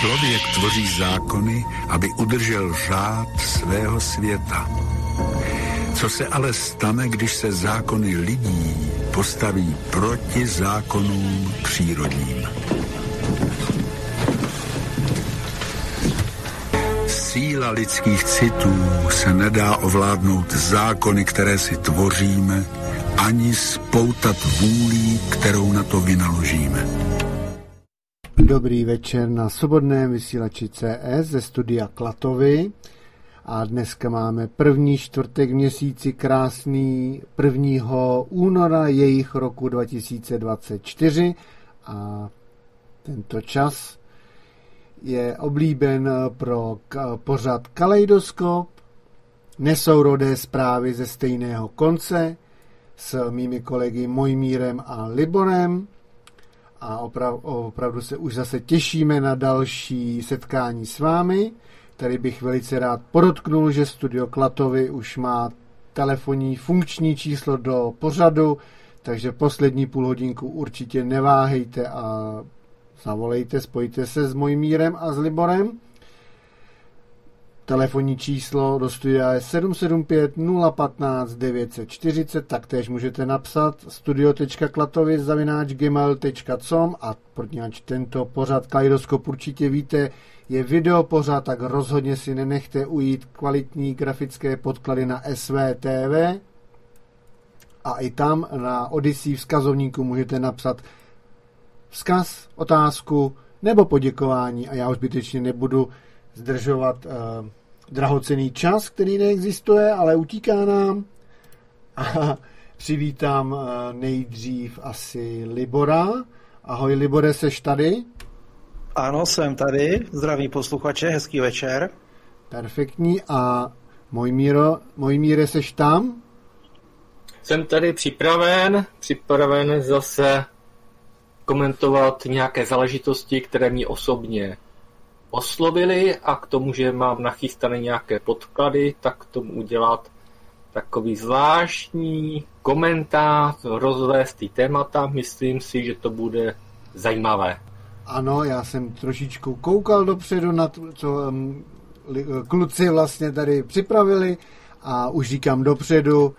Člověk tvoří zákony, aby udržel řád svého světa. Co se ale stane, když se zákony lidí postaví proti zákonům přírodním? Síla lidských citů se nedá ovládnout zákony, které si tvoříme, ani spoutat vůlí, kterou na to vynaložíme. Dobrý večer na svobodném vysílači CS ze studia Klatovy. A dneska máme první čtvrtek měsíci krásný 1. února jejich roku 2024 a tento čas je oblíben pro pořad Kaleidoskop, nesourodé zprávy ze stejného konce s mými kolegy Mojmírem a Liborem a oprav, opravdu se už zase těšíme na další setkání s vámi. Tady bych velice rád podotknul, že Studio Klatovy už má telefonní funkční číslo do pořadu, takže poslední půl hodinku určitě neváhejte a zavolejte, spojte se s Mojmírem a s Liborem. Telefonní číslo do studia je 775 015 940, taktéž můžete napsat studio.klatovic.gmail.com a protože tento pořad Kaleidoskop určitě víte, je video pořad, tak rozhodně si nenechte ujít kvalitní grafické podklady na SVTV a i tam na Odyssey vzkazovníku můžete napsat vzkaz, otázku nebo poděkování. A já už zbytečně nebudu zdržovat uh, drahocený čas, který neexistuje, ale utíká nám. A přivítám uh, nejdřív asi Libora. Ahoj Libore, seš tady? Ano, jsem tady. Zdraví posluchače, hezký večer. Perfektní. A můj Míro, můj Míre, seš tam? Jsem tady připraven, připraven zase komentovat nějaké záležitosti, které mě osobně oslovili a k tomu, že mám nachystané nějaké podklady, tak k tomu udělat takový zvláštní komentář, rozvést ty témata. Myslím si, že to bude zajímavé. Ano, já jsem trošičku koukal dopředu na to, co kluci vlastně tady připravili a už říkám dopředu,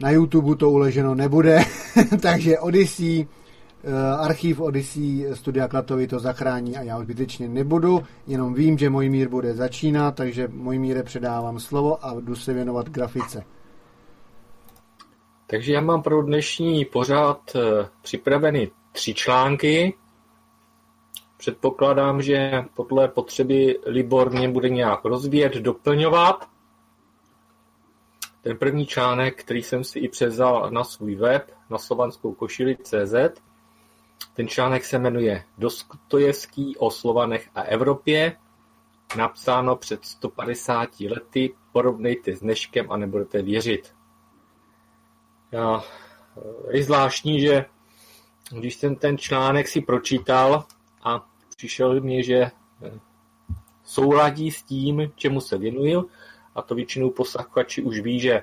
na YouTube to uleženo nebude, takže Odyssey archív Odyssey Studia Klatovy to zachrání a já už zbytečně nebudu, jenom vím, že můj mír bude začínat, takže můj míre předávám slovo a jdu se věnovat grafice. Takže já mám pro dnešní pořád eh, připraveny tři články. Předpokládám, že podle potřeby Libor mě bude nějak rozvíjet, doplňovat. Ten první článek, který jsem si i převzal na svůj web, na slovanskou košili CZ, ten článek se jmenuje Dostojevský o Slovanech a Evropě, napsáno před 150 lety, porovnejte s dneškem a nebudete věřit. Já, je zvláštní, že když jsem ten článek si pročítal a přišel mi, že eh, souladí s tím, čemu se věnuju, a to většinou posluchači už ví, že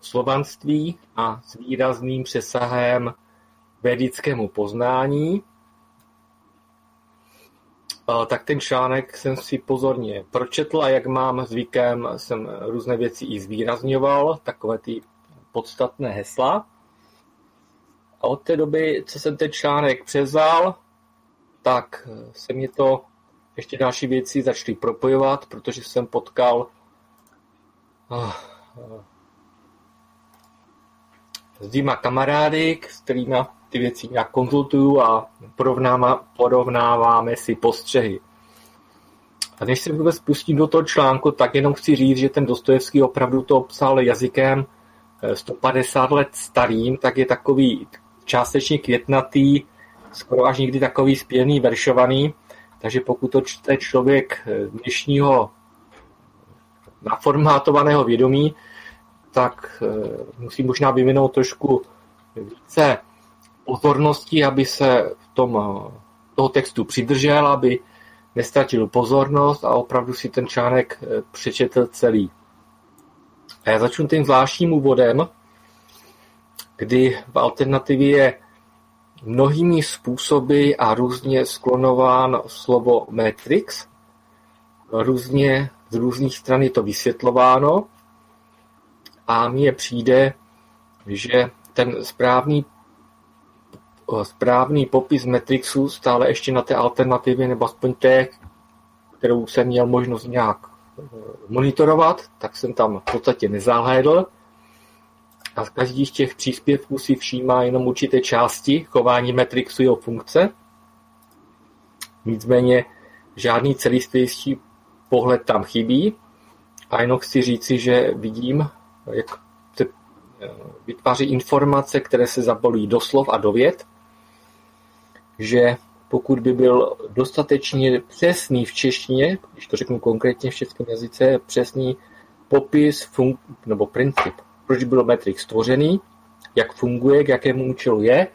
slovanství a s výrazným přesahem védickému poznání, tak ten článek jsem si pozorně pročetl a jak mám zvykem, jsem různé věci i zvýrazňoval, takové ty podstatné hesla. A od té doby, co jsem ten článek převzal, tak se mě to ještě další věci začaly propojovat, protože jsem potkal s dvěma kamarády, s kterými ty věci nějak konzultuju a porovnáváme si postřehy. A než se vůbec pustím do toho článku, tak jenom chci říct, že ten Dostojevský opravdu to psal jazykem 150 eh, let starým, tak je takový částečně květnatý, skoro až někdy takový spěrný, veršovaný, takže pokud to čte člověk eh, dnešního naformátovaného vědomí, tak eh, musí možná vyvinout trošku více pozornosti, aby se v tom, eh, toho textu přidržel, aby nestratil pozornost a opravdu si ten článek eh, přečetl celý. A já začnu tím zvláštním úvodem, kdy v alternativě mnohými způsoby a různě sklonován slovo Matrix. Různě, z různých stran je to vysvětlováno a mně přijde, že ten správný, správný popis Matrixu stále ještě na té alternativě, nebo aspoň té, kterou jsem měl možnost nějak eh, monitorovat, tak jsem tam v podstatě nezahlédl. A z každý z těch příspěvků si všímá jenom určité části chování Matrixu jeho funkce. Nicméně žádný celistvější pohled tam chybí. A jenom chci říci, že vidím, jak se eh, vytváří informace, které se zabalují do slov a do věd, že pokud by byl dostatečně přesný v češtině, když to řeknu konkrétně v českém jazyce, přesný popis fun- nebo princip, proč byl Matrix stvořený, jak funguje, k jakému účelu je,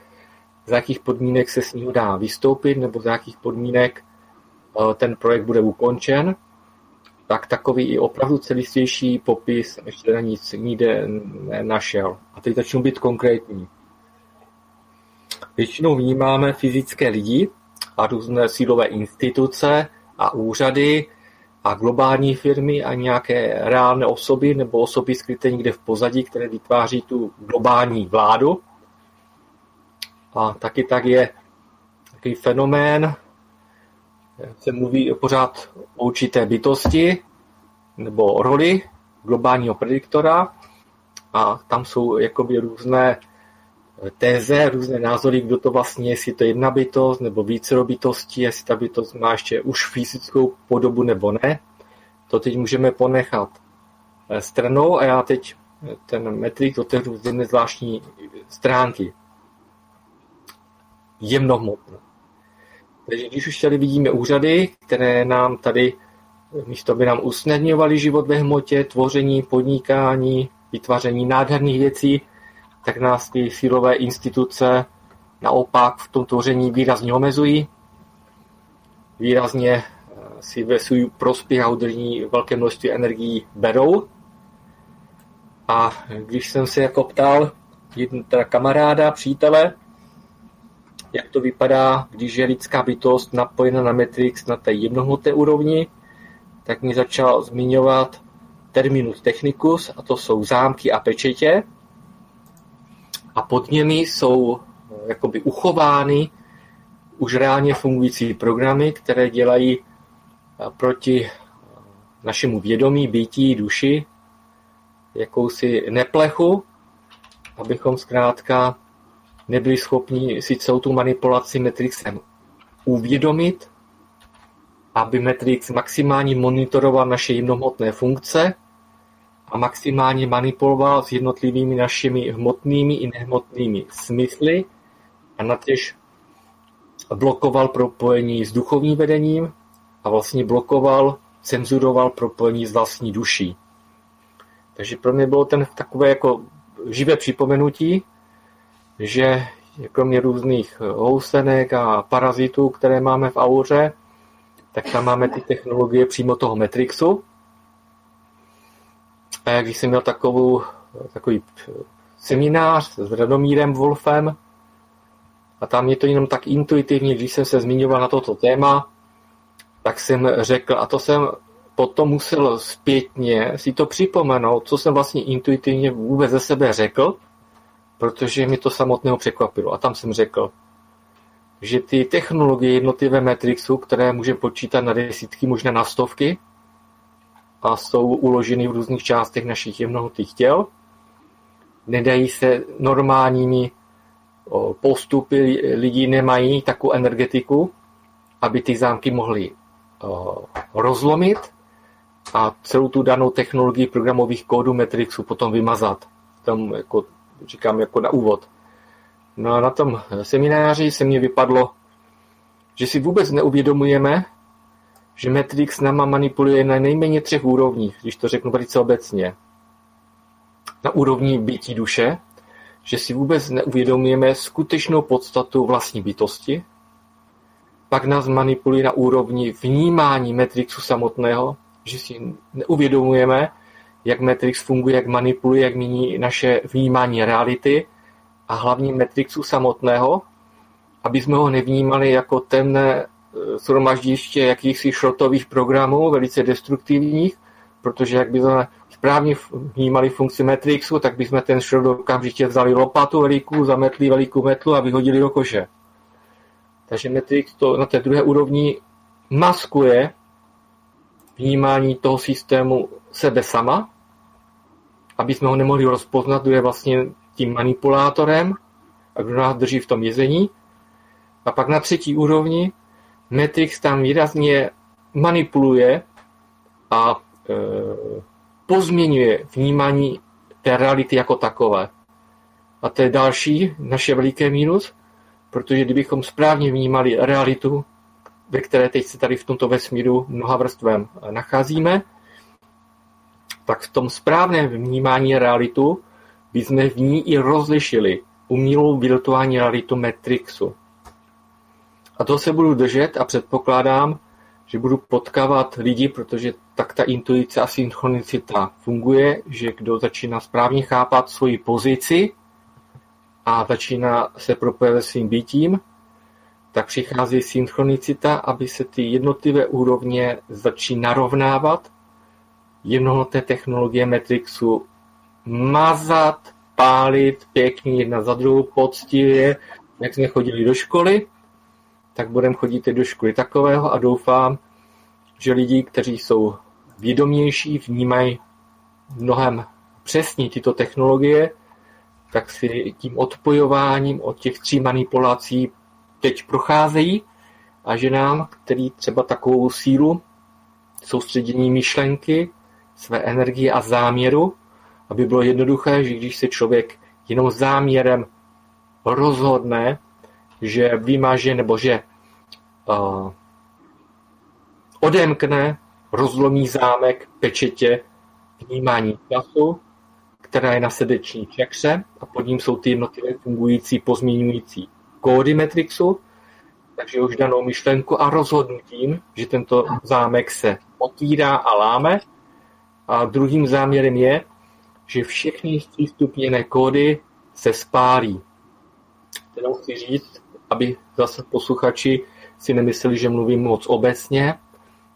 za jakých podmínek se s ním dá vystoupit, nebo za jakých podmínek eh, ten projekt bude ukončen, tak takový i opravdu celistvější popis ještě na nic nikde nenašel. A teď začnu být konkrétní. Většinou vnímáme fyzické lidi a různé sílové instituce a úřady a globální firmy a nějaké reálné osoby nebo osoby skryté někde v pozadí, které vytváří tu globální vládu. A taky tak je takový fenomén, se mluví pořád o určité bytosti nebo roli globálního prediktora a tam jsou jakoby různé téze, různé názory, kdo to vlastně, jestli to je jedna bytost nebo více bytostí, jestli ta bytost má ještě už fyzickou podobu nebo ne. To teď můžeme ponechat eh, stranou a já teď ten metrik otevřu z jedné zvláštní stránky. Jemnohmotné. Takže když už tady vidíme úřady, které nám tady místo aby nám usnadňovaly život ve hmotě, tvoření, podnikání, vytváření nádherných věcí, tak nás ty silové instituce naopak v tom tvoření výrazně omezují, výrazně eh, si ve svůj prospěch a udržení velké množství energií berou. A když jsem se jako ptal teda kamaráda, přítele, jak to vypadá, když je lidská bytost napojena na Matrix na té jednohmotné úrovni, tak mi začal zmiňovat terminus technicus, a to jsou zámky a pečetě. A pod nimi jsou eh, jakoby uchovány už reálně fungující programy, které dělají eh, proti eh, našemu vědomí, bytí, duši jakousi neplechu, abychom zkrátka nebyli schopni si celou tu manipulaci Matrixem uvědomit, aby Matrix maximálně monitoroval naše jemnohmotné funkce a maximálně manipuloval s jednotlivými našimi hmotnými i nehmotnými smysly a natěž blokoval propojení s duchovním vedením a vlastně blokoval, cenzuroval propojení s vlastní duší. Takže pro mě bylo ten takové jako živé připomenutí, že kromě různých housenek a parazitů, které máme v auře, tak tam máme ty technologie přímo toho Matrixu. Když jsem měl takovou, takový seminář s Radomírem Wolfem, a tam je to jenom tak intuitivně, když jsem se zmiňoval na toto téma, tak jsem řekl, a to jsem potom musel zpětně si to připomenout, co jsem vlastně intuitivně vůbec ze sebe řekl, protože mi to samotného překvapilo. A tam jsem řekl, že ty technologie jednotlivé Matrixu, které můžeme počítat na desítky, možná na stovky, a jsou uloženy v různých částech našich jemnohutých těl, nedají se normálními postupy, lidi nemají takovou energetiku, aby ty zámky mohly rozlomit a celou tu danou technologii programových kódů Matrixu potom vymazat. Tam jako, říkám jako na úvod. No a na tom semináři se mně vypadlo, že si vůbec neuvědomujeme, že Matrix náma manipuluje na nejméně třech úrovních, když to řeknu velice obecně. Na úrovni bytí duše, že si vůbec neuvědomujeme skutečnou podstatu vlastní bytosti, pak nás manipuluje na úrovni vnímání Matrixu samotného, že si neuvědomujeme, jak Matrix funguje, jak manipuluje, jak mění naše vnímání reality a hlavně Matrixu samotného, aby jsme ho nevnímali jako temné shromaždiště jakýchsi šrotových programů, velice destruktivních, protože jak by jsme správně vnímali funkci Matrixu, tak bychom ten šrot okamžitě vzali lopatu velikou, zametli velikou metlu a vyhodili do koše. Takže Matrix to na té druhé úrovni maskuje vnímání toho systému sebe sama, aby jsme ho nemohli rozpoznat, kdo je vlastně tím manipulátorem a kdo nás drží v tom vězení. A pak na třetí úrovni Matrix tam výrazně manipuluje a e, pozměňuje vnímání té reality jako takové. A to je další naše veliké mínus, protože kdybychom správně vnímali realitu, ve které teď se tady v tomto vesmíru mnoha vrstvem nacházíme, tak v tom správném vnímání realitu bychom v ní i rozlišili umělou virtuální realitu Matrixu. A to se budu držet a předpokládám, že budu potkávat lidi, protože tak ta intuice a synchronicita funguje, že kdo začíná správně chápat svoji pozici a začíná se propojovat svým bytím, tak přichází synchronicita, aby se ty jednotlivé úrovně začíná narovnávat, jednotné technologie Matrixu mazat, pálit pěkně jedna za druhou, poctivě, jak jsme chodili do školy, tak budeme chodit do školy takového a doufám, že lidi, kteří jsou vědomější, vnímají mnohem přesně tyto technologie, tak si tím odpojováním od těch tří manipulací teď procházejí a že nám, který třeba takovou sílu, soustředění myšlenky, své energie a záměru, aby bylo jednoduché, že když se člověk jenom záměrem rozhodne, že vymaže nebo že uh, odemkne, rozlomí zámek pečetě vnímání času, která je na srdeční čekře a pod ním jsou ty jednotlivé fungující pozměňující kódy Matrixu, takže už danou myšlenku a rozhodnutím, že tento zámek se otvírá a láme. A druhým záměrem je, že všechny stupněné kódy se spálí. Jenom chci říct, aby zase posluchači si nemysleli, že mluvím moc obecně,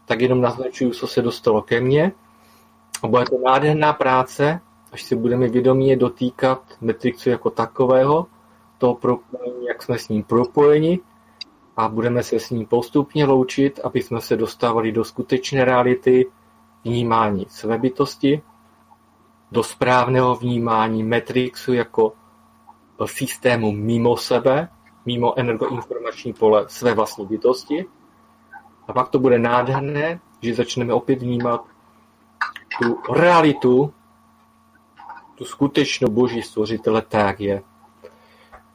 tak jenom naznačuju, co se dostalo ke mně. A bude to nádherná práce, až se budeme vědomě dotýkat Matrixu jako takového, toho propojení, jak jsme s ním propojeni a budeme se s ním postupně loučit, aby jsme se dostávali do skutečné reality vnímání své bytosti, do správného vnímání Matrixu jako systému mimo sebe, mimo energoinformační pole své vlastní bytosti. A pak to bude nádherné, že začneme opět vnímat tu realitu, tu skutečnou boží stvořitele tak je.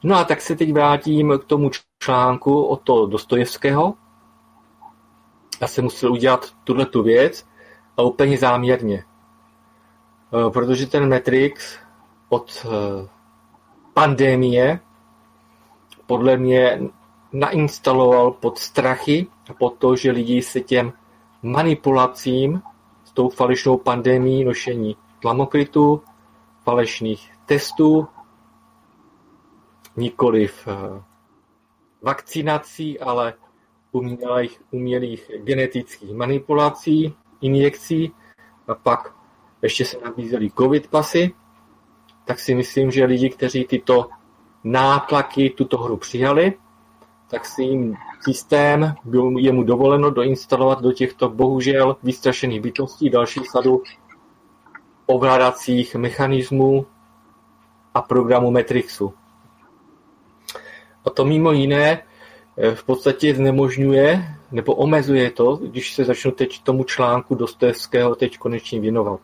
No a tak se teď vrátím k tomu článku od toho Dostojevského. Já jsem musel udělat tuhle tu věc a úplně záměrně. Eh, protože ten Matrix od eh, pandémie podle mě nainstaloval pod strachy a pod to, že lidi se těm manipulacím s tou falešnou pandémií nošení tlamokrytu, falešných testů, nikoliv eh, vakcinací, ale umělých, umělých genetických manipulací, injekcí a pak ještě se nabízely covid pasy, tak si myslím, že lidi, kteří tyto nátlaky, tuto hru přijali, tak si jim systém byl jemu dovoleno doinstalovat do těchto bohužel vystrašených bytostí další sadu ovládacích mechanismů a programu Matrixu. A to mimo jiné eh, v podstatě znemožňuje nebo omezuje to, když se začnu teď tomu článku Dostojevského teď konečně věnovat.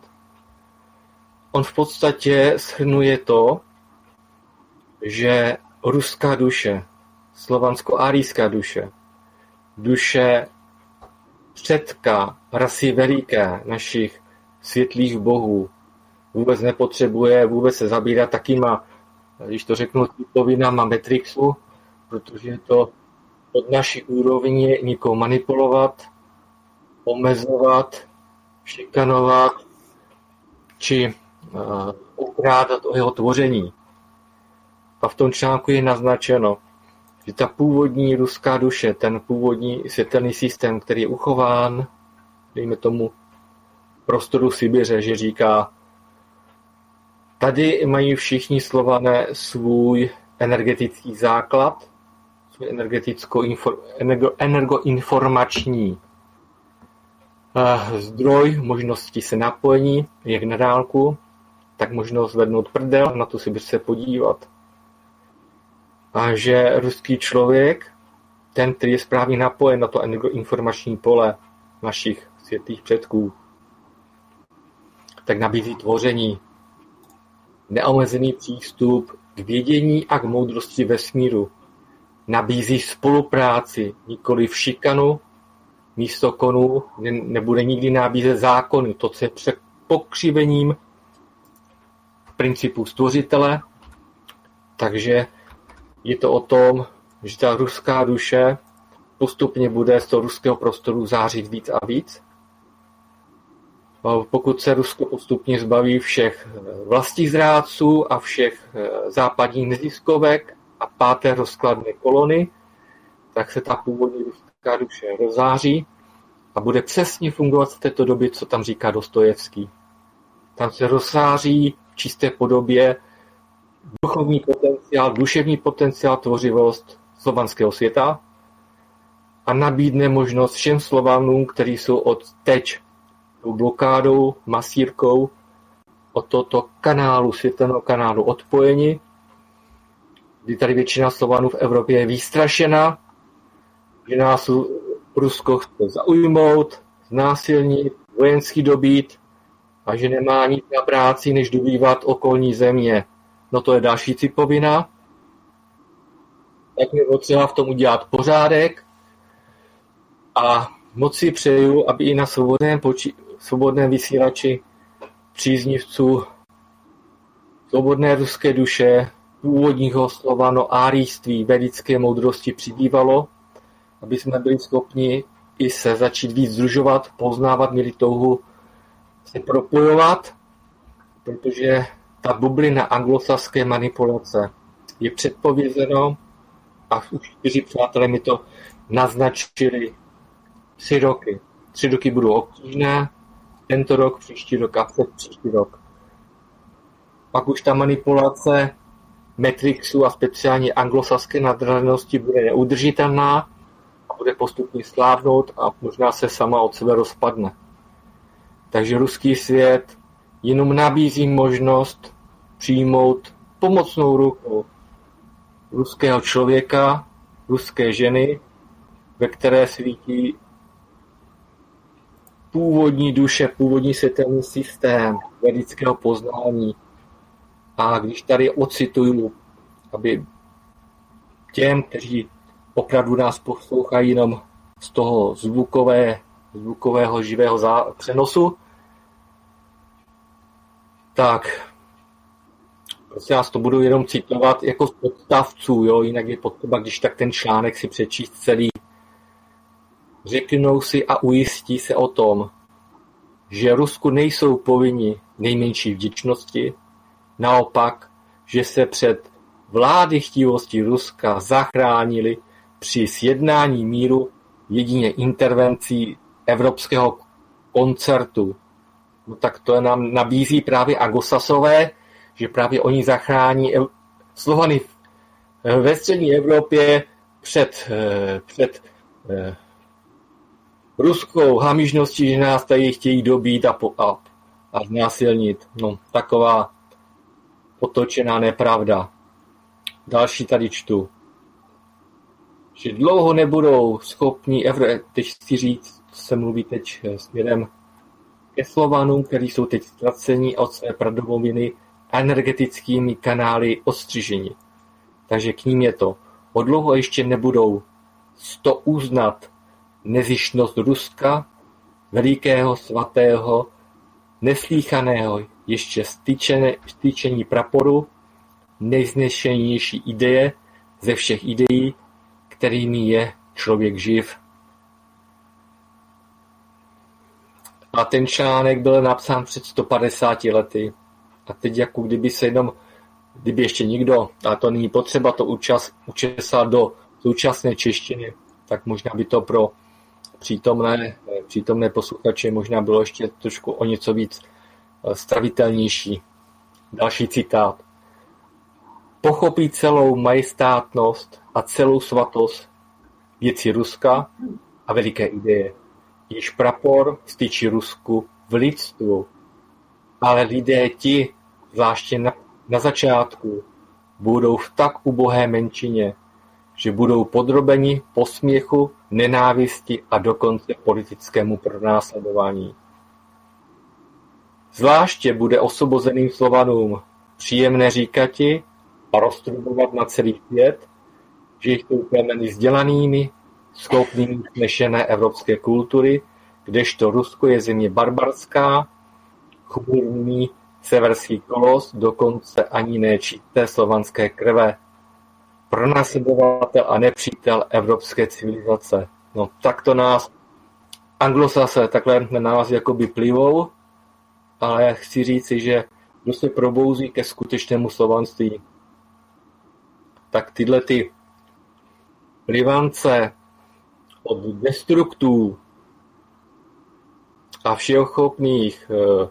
On v podstatě shrnuje to, že ruská duše, slovansko-árijská duše, duše předka rasy veliké našich světlých bohů, vůbec nepotřebuje vůbec se zabírat takýma, když to řeknu, typovinama Matrixu, protože je to od naší úrovně nikoho manipulovat, omezovat, šikanovat či uh, ukrádat o jeho tvoření. A v tom článku je naznačeno, že ta původní ruská duše, ten původní světelný systém, který je uchován, dejme tomu, prostoru Sibiře, že říká, tady mají všichni slované svůj energetický základ, svůj energeticko energo, energoinformační uh, zdroj možnosti se napojení, jak na dálku, tak možnost zvednout prdel, na tu Sibir se podívat. A že ruský člověk, ten, který je správně napojen na to energoinformační pole našich světlých předků, tak nabízí tvoření, neomezený přístup k vědění a k moudrosti vesmíru. Nabízí spolupráci, nikoli v šikanu, místo konů ne, nebude nikdy nabízet zákony, to, co je před pokřivením principu stvořitele. Takže je to o tom, že ta ruská duše postupně bude z toho ruského prostoru zářit víc a víc pokud se Rusko postupně zbaví všech eh, vlastních zrádců a všech eh, západních neziskovek a páté rozkladné kolony, tak se ta původní ruská duše rozáří a bude přesně fungovat v této době, co tam říká Dostojevský. Tam se rozsáří v čisté podobě duchovní potenciál, duševní potenciál, tvořivost slovanského světa a nabídne možnost všem Slovanům, kteří jsou od teď blokádou, masírkou od tohoto kanálu, světelného kanálu odpojeni, kdy tady většina Slovanů v Evropě je vystrašena, že nás Rusko chce zaujmout, znásilnit, vojensky dobít a že nemá nic na práci, než dobývat okolní země. No to je další cipovina. Tak mi potřeba v tom udělat pořádek a moc si přeju, aby i na svobodném poči- svobodném vysílači příznivců svobodné ruské duše, původního slovano árijství, vedické moudrosti přibývalo, aby jsme byli schopni i se začít víc združovat, poznávat, měli touhu se propojovat, protože ta bublina anglosaské manipulace je předpovězeno a už čtyři přátelé mi to naznačili tři roky. Tři roky budou obtížné, tento rok, příští rok a příští rok. Pak už ta manipulace Matrixu a speciálně anglosaské nadřazenosti bude neudržitelná a bude postupně slávnout a možná se sama od sebe rozpadne. Takže ruský svět jenom nabízí možnost přijmout pomocnou ruku ruského člověka, ruské ženy, ve které svítí původní duše, původní světelný systém vědického poznání. A když tady ocituju, aby těm, kteří opravdu nás poslouchají jenom z toho zvukové, zvukového živého přenosu, tak prostě nás to budu jenom citovat jako z podstavců, jo? jinak je potřeba, když tak ten článek si přečíst celý Řeknou si a ujistí se o tom, že Rusku nejsou povinni nejmenší vděčnosti, naopak, že se před vlády chtivosti Ruska zachránili při sjednání míru jedině intervencí evropského koncertu. No tak to nám nabízí právě Agosasové, že právě oni zachrání Slovany ve střední Evropě před, eh, před eh, ruskou hamižností, že nás tady chtějí dobít a, po, a, a znásilnit. No, taková otočená nepravda. Další tady čtu. Že dlouho nebudou schopni, chci říct, se mluví teď eh, směrem ke Slovanům, kteří jsou teď ztraceni od své pradomoviny energetickými kanály ostřiženi. Takže k ním je to. O dlouho ještě nebudou sto uznat nezištnost Ruska, velikého, svatého, neslýchaného ještě stýčení praporu, nejznešenější ideje ze všech ideí, kterými je člověk živ. A ten článek byl napsán před 150 lety. A teď jako kdyby se jenom, kdyby ještě nikdo, a to není potřeba to učas, učesat do současné češtiny, tak možná by to pro přítomné, přítomné posluchače možná bylo ještě trošku o něco víc eh, stavitelnější. Další citát. Pochopí celou majestátnost a celou svatost věci Ruska a veliké ideje. Již prapor styčí Rusku v lidstvu, ale lidé ti, zvláště na, na začátku, budou v tak ubohé menšině, že budou podrobeni posměchu, nenávisti a dokonce politickému pronásledování. Zvláště bude osobozeným Slovanům příjemné říkati a roztrubovat na celý svět, že jsou plemeny vzdělanými, schopnými nešené evropské kultury, kdežto Rusko je země barbarská, chmurný severský kolos, dokonce ani ne slovanské krve. Pronásledovatel a nepřítel evropské civilizace. No tak to nás anglosase takhle na nás jakoby plivou, ale já chci říci, že kdo se probouzí ke skutečnému slovanství, tak tyhle ty plivance od destruktů a všeochopných eh,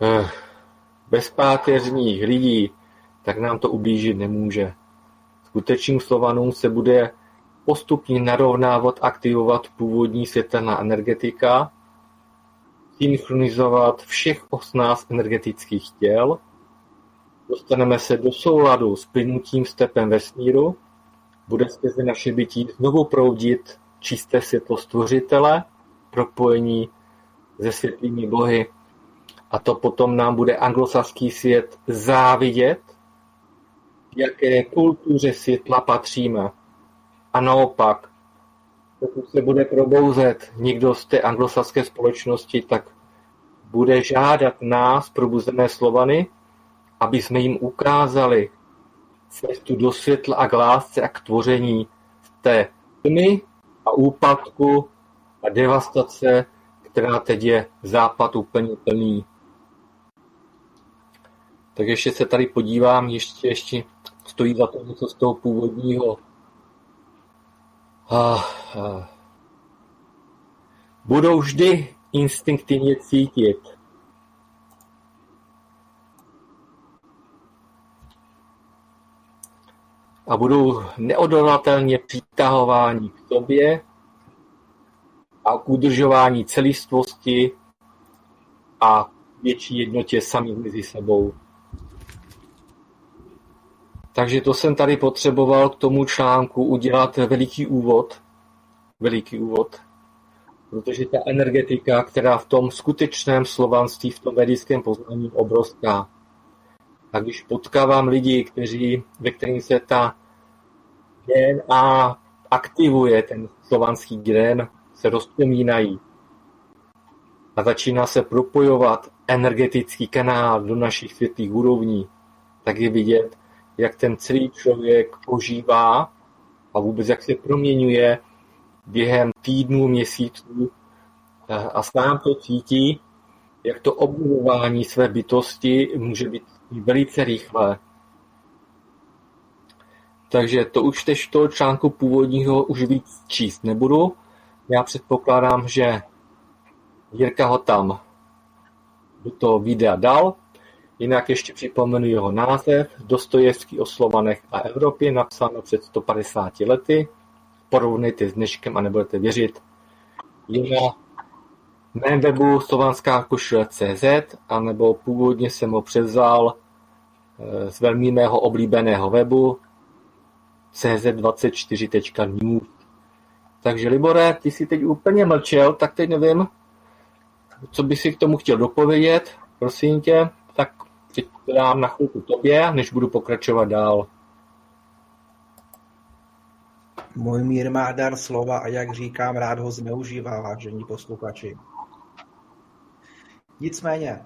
eh, bezpáteřních lidí, tak nám to ublížit nemůže. Skutečným Slovanům se bude postupně narovnávat, aktivovat původní světelná energetika, synchronizovat všech osmnáct energetických těl, dostaneme se do souladu s plynutím stepem vesmíru, bude skrze naše bytí znovu proudit čisté světlo stvořitele, propojení se světlými bohy. A to potom nám bude anglosaský svět závidět, jaké kultuře světla patříme. A naopak, pokud se bude probouzet někdo z té anglosaské společnosti, tak bude žádat nás, probuzené Slovany, aby jsme jim ukázali cestu do světla a k lásce a k tvoření té tmy a úpadku a devastace, která teď je západ úplně plný. Tak ještě se tady podívám, ještě, ještě stojí za to něco z toho původního. Ah, ah. Budou vždy instinktivně cítit, a budou neodolatelně přitahováni k sobě a k udržování celistvosti a větší jednotě samých mezi sebou. Takže to jsem tady potřeboval k tomu článku udělat veliký úvod. Veliký úvod. Protože ta energetika, která v tom skutečném slovanství, v tom vedickém poznání obrovská. A když potkávám lidi, kteří, ve kterým se ta DNA aktivuje, ten slovanský gen, se rozpomínají a začíná se propojovat energetický kanál do našich světlých úrovní, tak je vidět, jak ten celý člověk požívá a vůbec jak se proměňuje během týdnů, měsíců a sám to cítí, jak to obnovování své bytosti může být velice rychlé. Takže to už teď toho článku původního už víc číst nebudu. Já předpokládám, že Jirka ho tam do toho videa dal. Jinak ještě připomenu jeho název Dostojevský o Slovanech a Evropě, napsáno před 150 lety. Porovnejte s dneškem a nebudete věřit. Je na mém webu slovanská košile.cz anebo původně jsem ho převzal eh, z velmi mého oblíbeného webu cz24.news. Takže Libore, ty jsi teď úplně mlčel, tak teď nevím, co by si k tomu chtěl dopovědět, prosím tě, tak teď dám na chvilku tobě, než budu pokračovat dál. Můj mír má dar slova a jak říkám, rád ho zneužívá, vážení posluchači. Nicméně,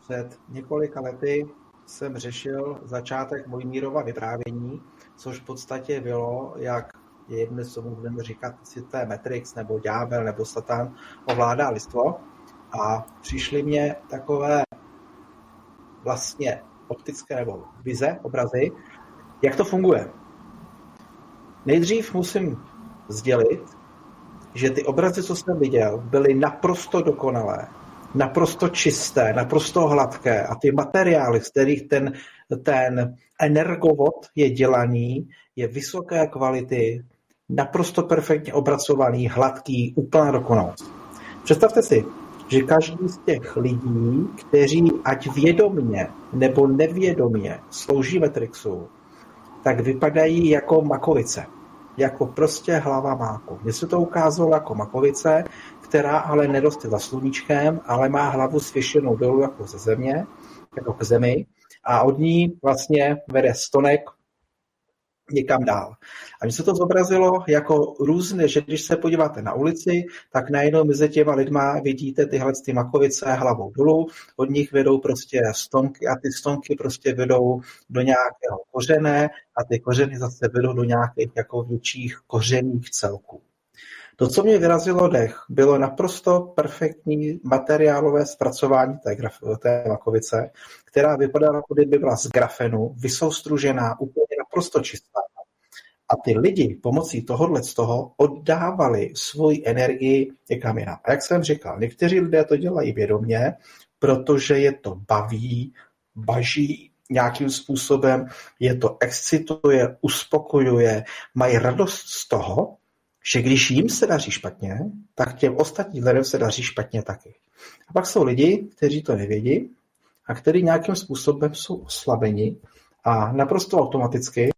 před několika lety jsem řešil začátek Mojmírova vyprávění, což v podstatě bylo, jak je jedno, co budeme říkat, jestli to je Matrix, nebo Ďábel, nebo Satan, ovládá lidstvo. A přišly mě takové vlastně optické nebo vize, obrazy, jak to funguje. Nejdřív musím sdělit, že ty obrazy, co jsem viděl, byly naprosto dokonalé, naprosto čisté, naprosto hladké a ty materiály, z kterých ten, ten energovod je dělaný, je vysoké kvality, naprosto perfektně obracovaný, hladký, úplná dokonalost. Představte si, že každý z těch lidí, kteří ať vědomně nebo nevědomně slouží Matrixu, tak vypadají jako makovice. Jako prostě hlava máku. Mně se to ukázalo jako makovice, která ale neroste za sluníčkem, ale má hlavu svěšenou dolů jako ze země, jako k zemi a od ní vlastně vede stonek někam dál. A mně se to zobrazilo jako různé, že když se podíváte na ulici, tak najednou mezi těma lidma vidíte tyhle ty makovice hlavou dolů, od nich vedou prostě stonky a ty stonky prostě vedou do nějakého kořené a ty kořeny zase vedou do nějakých jako větších kořených celků. To, co mě vyrazilo dech, bylo naprosto perfektní materiálové zpracování té, graf, té makovice, která vypadala, jako kdyby byla z grafenu, vysoustružená, úplně naprosto čistá. A ty lidi pomocí tohohle z toho oddávali svoji energii někam jinam. A jak jsem říkal, někteří lidé to dělají vědomě, protože je to baví, baží nějakým způsobem, je to excituje, uspokojuje, mají radost z toho, že když jim se daří špatně, tak těm ostatním lidem se daří špatně taky. A pak jsou lidi, kteří to nevědí a kteří nějakým způsobem jsou oslabeni a naprosto automaticky,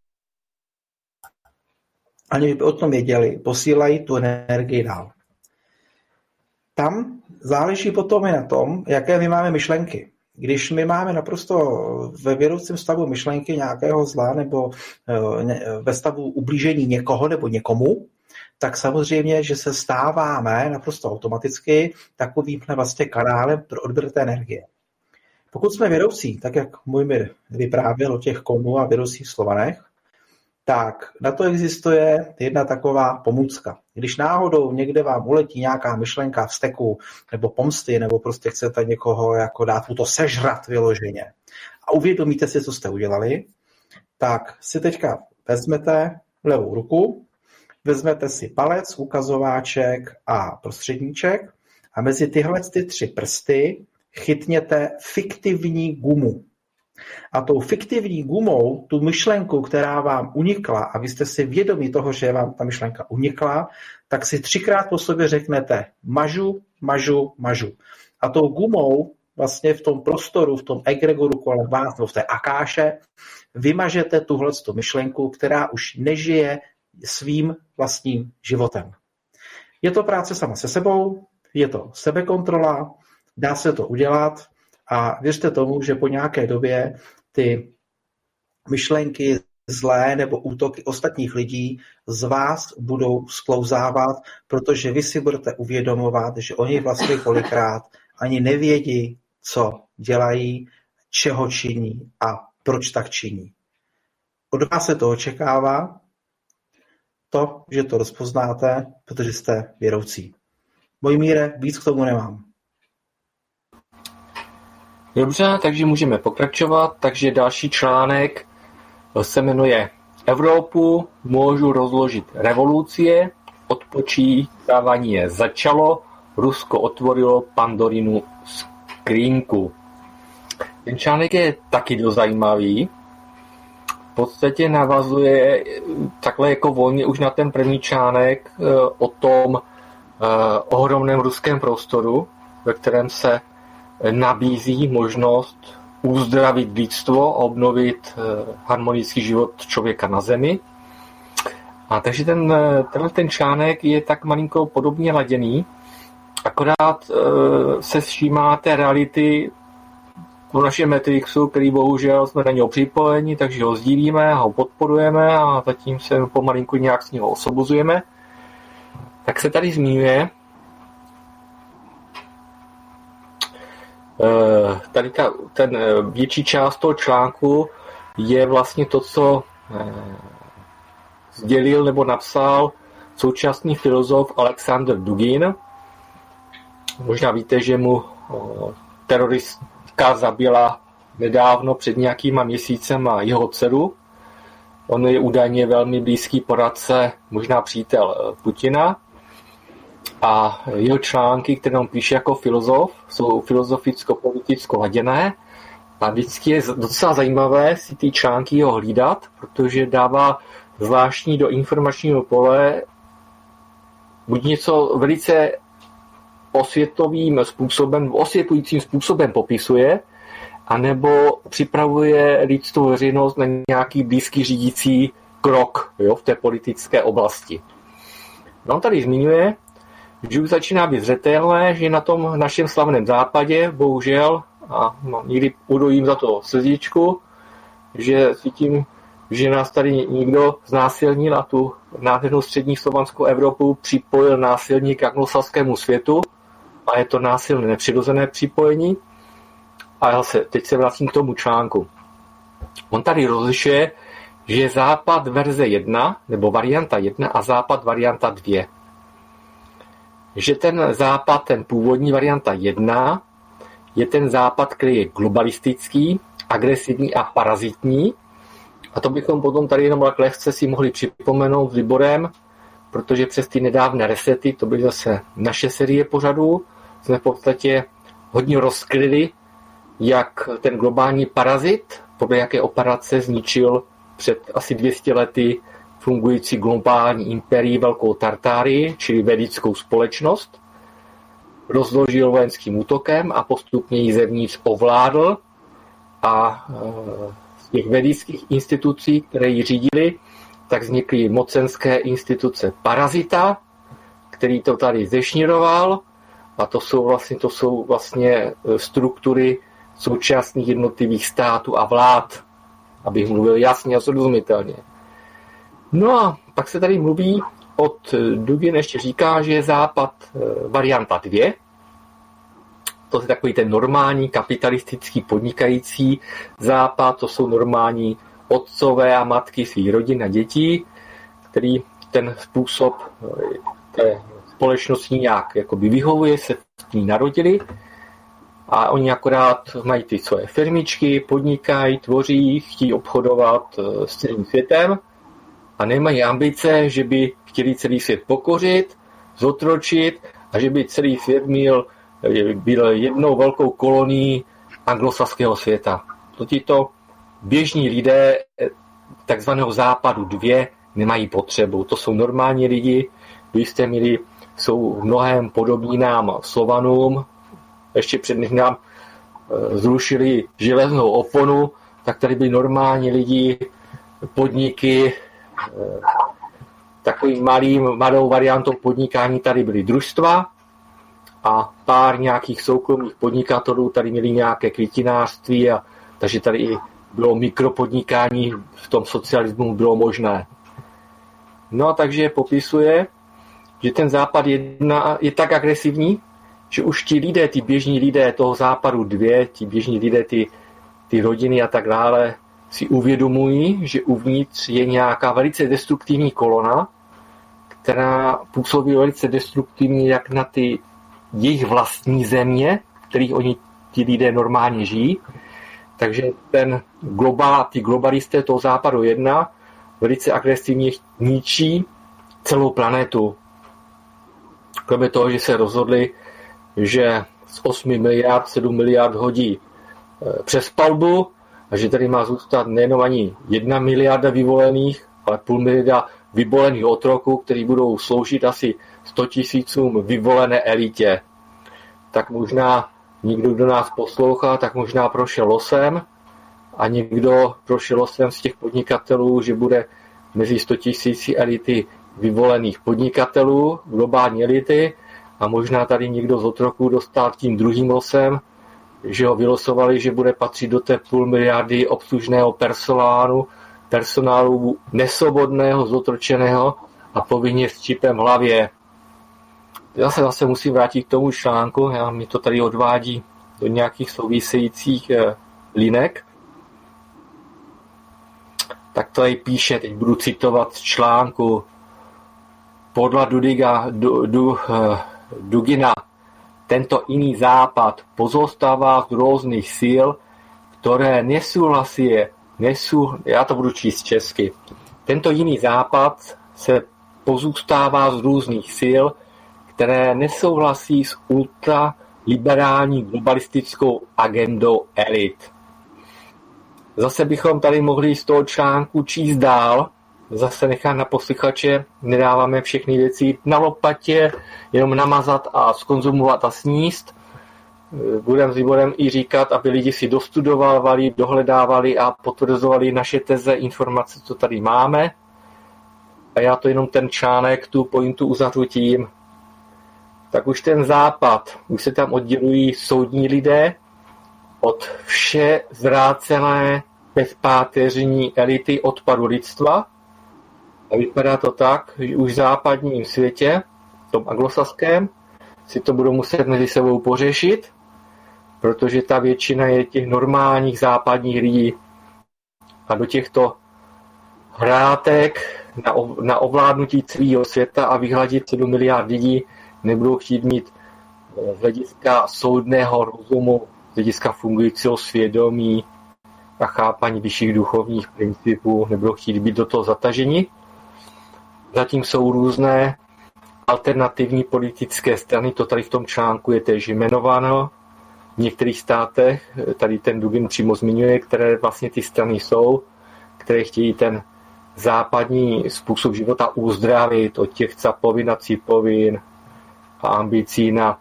ani by o tom věděli, posílají tu energii dál. Tam záleží potom i na tom, jaké my máme myšlenky. Když my máme naprosto ve vědoucím stavu myšlenky nějakého zla nebo eh, ve stavu ublížení někoho nebo někomu, tak samozřejmě, že se stáváme naprosto automaticky takovýmhle vlastně kanálem pro odběr té energie. Pokud jsme vědoucí, tak jak můj mir vyprávěl o těch konů a vědoucích slovanech, tak na to existuje jedna taková pomůcka. Když náhodou někde vám uletí nějaká myšlenka vzteku nebo pomsty, nebo prostě chcete někoho jako dát mu to sežrat vyloženě a uvědomíte si, co jste udělali, tak si teďka vezmete levou ruku, vezmete si palec, ukazováček a prostředníček a mezi tyhle ty tři prsty chytněte fiktivní gumu. A tou fiktivní gumou, tu myšlenku, která vám unikla, a vy jste si vědomi toho, že vám ta myšlenka unikla, tak si třikrát po sobě řeknete mažu, mažu, mažu. A tou gumou vlastně v tom prostoru, v tom egregoru kolem vás, v té akáše, vymažete tuhle myšlenku, která už nežije svým vlastním životem. Je to práce sama se sebou, je to sebekontrola, dá se to udělat a věřte tomu, že po nějaké době ty myšlenky zlé nebo útoky ostatních lidí z vás budou sklouzávat, protože vy si budete uvědomovat, že oni vlastně kolikrát ani nevědí, co dělají, čeho činí a proč tak činí. Od vás se to očekává, to, že to rozpoznáte, protože jste věroucí. míre, víc k tomu nemám. Dobře, takže můžeme pokračovat. Takže další článek se jmenuje Evropu můžu rozložit revolucie, odpočítávání je začalo, Rusko otvorilo Pandorinu skrínku. Ten článek je taky dost zajímavý. Podstatě navazuje takhle jako volně už na ten první článek eh, o tom eh, ohromném ruském prostoru, ve kterém se nabízí možnost uzdravit lidstvo a obnovit eh, harmonický život člověka na Zemi. A takže ten, eh, tenhle ten článek je tak malinko podobně laděný, akorát se všímá té reality v našem Matrixu, který bohužel jsme na něho připojeni, takže ho sdílíme ho podporujeme a zatím se pomalinku nějak s něho osvobozujeme. Tak se tady zmiňuje, Eh, tady ta, ten eh, větší část toho článku je vlastně to, co eh, sdělil nebo napsal současný filozof Alexander Dugin. Možná víte, že mu teroristka zabila nedávno před nějakýma měsícema jeho dceru. On je údajně velmi blízký poradce, možná přítel eh, Putina. A jeho články, které on píše jako filozof, jsou filozoficko-politicko laděné. A vždycky je docela zajímavé si ty články jeho hlídat, protože dává zvláštní do informačního pole buď něco velice osvětovým způsobem, osvětlujícím způsobem popisuje, anebo připravuje lidstvo veřejnost na nějaký blízký řídící krok jo, v té politické oblasti. No, on tady zmiňuje, že už začíná být zřetelné, že na tom našem slavném západě, bohužel, a někdy udojím za to srdíčku, že cítím, že nás tady někdo znásilnil a tu nádhernou střední slovanskou Evropu připojil násilník k anglosaskému světu a je to násilné nepřirozené připojení. A zase, teď se vracím k tomu článku. On tady rozlišuje, že je západ verze 1, nebo varianta 1 a západ varianta 2. Že ten západ, ten původní varianta 1, je ten západ, který je globalistický, agresivní a parazitní. A to bychom potom tady jenom tak lehce si mohli připomenout s Liborem, protože přes ty nedávné resety, to byly zase naše série pořadů, jsme v podstatě hodně rozkryli, jak ten globální parazit, podle jaké operace zničil před asi 200 lety fungující globální impérií Velkou Tartárii, čili vedickou společnost, rozložil vojenským útokem a postupně ji zevnitř ovládl a e, z těch vedických institucí, které ji řídili, tak vznikly mocenské instituce parazita, který to tady zešniroval a to jsou vlastně, to jsou vlastně e, struktury současných jednotlivých států a vlád, abych mluvil jasně a srozumitelně. No a pak se tady mluví od Dugin ještě říká, že je západ e, varianta 2, to je takový ten normální kapitalistický podnikající západ, to jsou normální otcové a matky svých rodin a dětí, který ten způsob e, té společnosti nějak jakoby vyhovuje, se v ní narodili a oni akorát mají ty svoje firmičky, podnikají, tvoří, chtějí obchodovat eh, s celým světem a nemají ambice, že by chtěli celý svět pokořit, zotročit a že by celý svět měl, eh, byl jednou velkou kolonií anglosaského světa. To tito běžní lidé eh, takzvaného západu dvě nemají potřebu. To jsou normální lidi, vy jste měli jsou v mnohem podobní nám Slovanům. Ještě před než nám e, zrušili železnou oponu, tak tady byli normální lidi, podniky, e, takovým malým, malou variantou podnikání tady byly družstva a pár nějakých soukromých podnikatelů tady měli nějaké květinářství a takže tady i bylo mikropodnikání v tom socialismu bylo možné. No a takže popisuje, že ten západ jedna, je tak agresivní, že už ti lidé, ty běžní lidé toho západu dvě, ti běžní lidé, ty, ty rodiny a tak dále, si uvědomují, že uvnitř je nějaká velice destruktivní kolona, která působí velice destruktivně jak na ty jejich vlastní země, kterých oni ti lidé normálně žijí. Takže ten globál, ty globalisté toho západu jedna velice agresivně ničí celou planetu. Kromě toho, že se rozhodli, že z 8 miliard 7 miliard hodí e, přes palbu a že tady má zůstat nejenom ani jedna miliarda vyvolených, ale půl miliarda vyvolených otroků, který budou sloužit asi 100 tisícům vyvolené elitě. Tak možná někdo, kdo nás poslouchá, tak možná prošel losem a někdo prošel losem z těch podnikatelů, že bude mezi 100 tisíci elity vyvolených podnikatelů, globální elity a možná tady někdo z otroků dostal tím druhým losem, že ho vylosovali, že bude patřit do té půl miliardy obslužného personálu, personálu nesvobodného, zotročeného a povinně s čipem v hlavě. Já se zase musím vrátit k tomu článku, já mi to tady odvádí do nějakých souvisejících eh, linek. Tak to tady píše, teď budu citovat z článku podle Dudiga, du, du, eh, Dugina tento iný západ pozostává z různých síl, které nesouhlasí, nesú, já to budu číst česky, tento jiný západ se pozůstává z různých sil, které nesouhlasí s ultraliberální globalistickou agendou elit. Zase bychom tady mohli z toho článku číst dál, zase nechat na posluchače, nedáváme všechny věci na lopatě, jenom namazat a skonzumovat a sníst. Budeme s Liborem i říkat, aby lidi si dostudovali, dohledávali a potvrzovali naše teze, informace, co tady máme. A já to jenom ten článek, tu pointu uzavřu tím, tak už ten západ, už se tam oddělují soudní lidé od vše zvrácené bezpáteřní elity odpadu lidstva. A vypadá to tak, že už v západním světě, v tom anglosaském, si to budou muset mezi sebou pořešit, protože ta většina je těch normálních západních lidí. A do těchto hrátek na, na ovládnutí celého světa a vyhladit 7 miliard lidí nebudou chtít mít z hlediska soudného rozumu, z hlediska fungujícího svědomí a chápaní vyšších duchovních principů, nebudou chtít být do toho zataženi. Zatím jsou různé alternativní politické strany, to tady v tom článku je též jmenováno. V některých státech, tady ten Dugin přímo zmiňuje, které vlastně ty strany jsou, které chtějí ten západní způsob života uzdravit od těch capovin a cipovin a ambicí na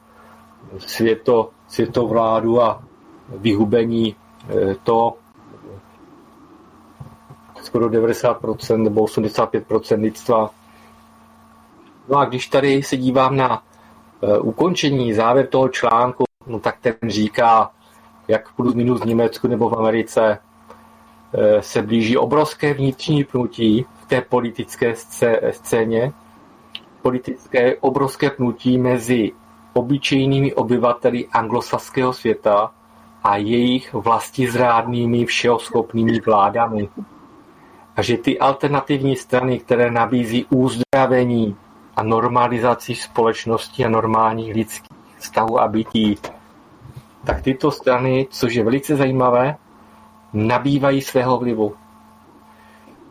světo, světovládu a vyhubení eh, to skoro 90% nebo 85% lidstva. No a když tady se dívám na uh, ukončení, závěr toho článku, no tak ten říká, jak plus minus v Německu nebo v Americe uh, se blíží obrovské vnitřní pnutí v té politické scéně, politické obrovské pnutí mezi obyčejnými obyvateli anglosaského světa a jejich vlastizrádnými všehoschopnými vládami. A že ty alternativní strany, které nabízí uzdravení a normalizaci společnosti a normálních lidských vztahů a bytí, tak tyto strany, což je velice zajímavé, nabývají svého vlivu.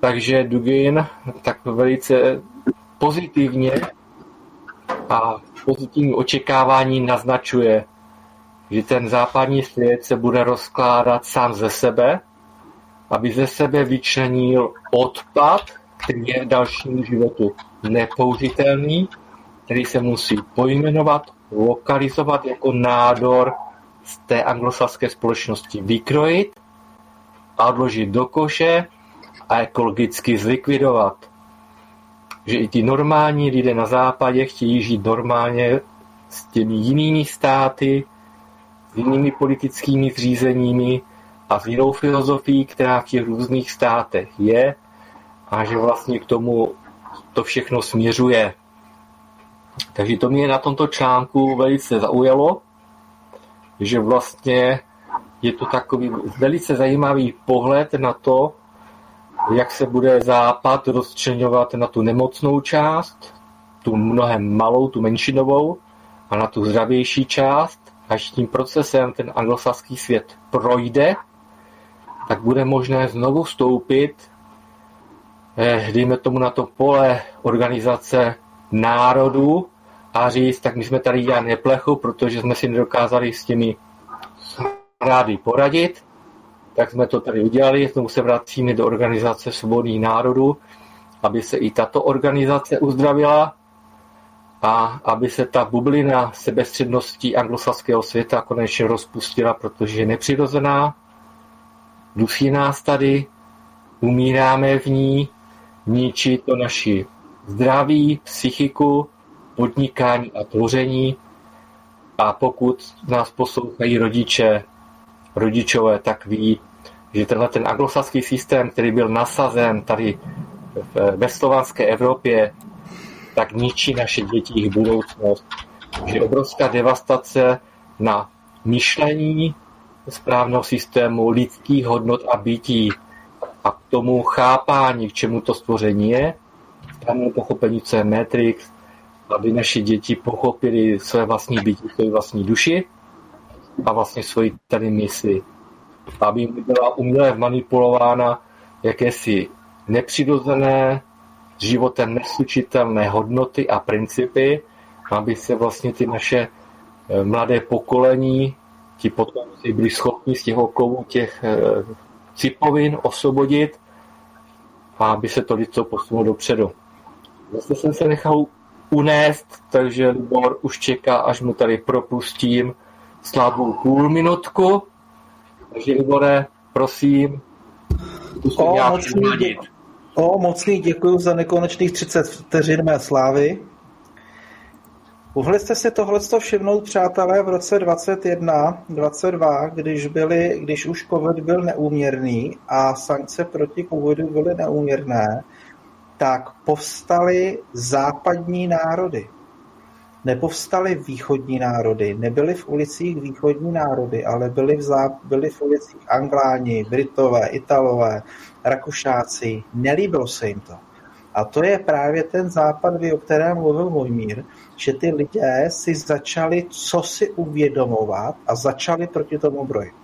Takže Dugin tak velice pozitivně a pozitivní očekávání naznačuje, že ten západní svět se bude rozkládat sám ze sebe, aby ze sebe vyčlenil odpad, který je dalšímu životu nepoužitelný, který se musí pojmenovat, lokalizovat jako nádor z té anglosaské společnosti vykrojit a odložit do koše a ekologicky zlikvidovat. Že i ti normální lidé na západě chtějí žít normálně s těmi jinými státy, s jinými politickými zřízeními a s jinou filozofií, která v těch různých státech je a že vlastně k tomu to všechno směřuje. Takže to mě na tomto článku velice zaujalo, že vlastně je to takový velice zajímavý pohled na to, jak se bude Západ rozčlenovat na tu nemocnou část, tu mnohem malou, tu menšinovou, a na tu zdravější část, až tím procesem ten anglosaský svět projde, tak bude možné znovu vstoupit, dejme tomu na to pole organizace národů a říct, tak my jsme tady dělali neplechu, protože jsme si nedokázali s těmi rády poradit, tak jsme to tady udělali, znovu se vracíme do organizace svobodných národů, aby se i tato organizace uzdravila a aby se ta bublina sebestředností anglosaského světa konečně rozpustila, protože je nepřirozená, dusí nás tady, umíráme v ní, ničí to naši zdraví, psychiku, podnikání a tvoření. A pokud nás poslouchají rodiče, rodičové, tak ví, že tenhle ten anglosaský systém, který byl nasazen tady ve slovanské Evropě, tak ničí naše děti jejich budoucnost. Že obrovská devastace na myšlení správného systému lidských hodnot a bytí a k tomu chápání, k čemu to stvoření je, správnému pochopení, co je Matrix, aby naše děti pochopili své vlastní bytí, své vlastní duši a vlastně svoji tady misi. Aby byla uměle manipulována jakési nepřirozené, životem neslučitelné hodnoty a principy, aby se vlastně ty naše eh, mladé pokolení, ti potomci byli schopni z těch okovů těch eh, cipovin osvobodit a aby se to lidstvo posunulo dopředu. Zase jsem se nechal unést, takže Libor už čeká, až mu tady propustím slabou půl minutku. Takže Libore, prosím, o, mocný, dě- o, mocný děkuji za nekonečných 30 vteřin mé slávy. Mohli jste si tohle všimnout, přátelé, v roce 21, 22, když, byli, když už COVID byl neúměrný a sankce proti COVIDu byly neúměrné, tak povstaly západní národy. Nepovstaly východní národy, nebyly v ulicích východní národy, ale byly v, zá, byly v ulicích Angláni, Britové, Italové, Rakušáci. Nelíbilo se jim to. A to je právě ten západ, o kterém mluvil Mojmír, že ty lidé si začali co si uvědomovat a začali proti tomu brojit.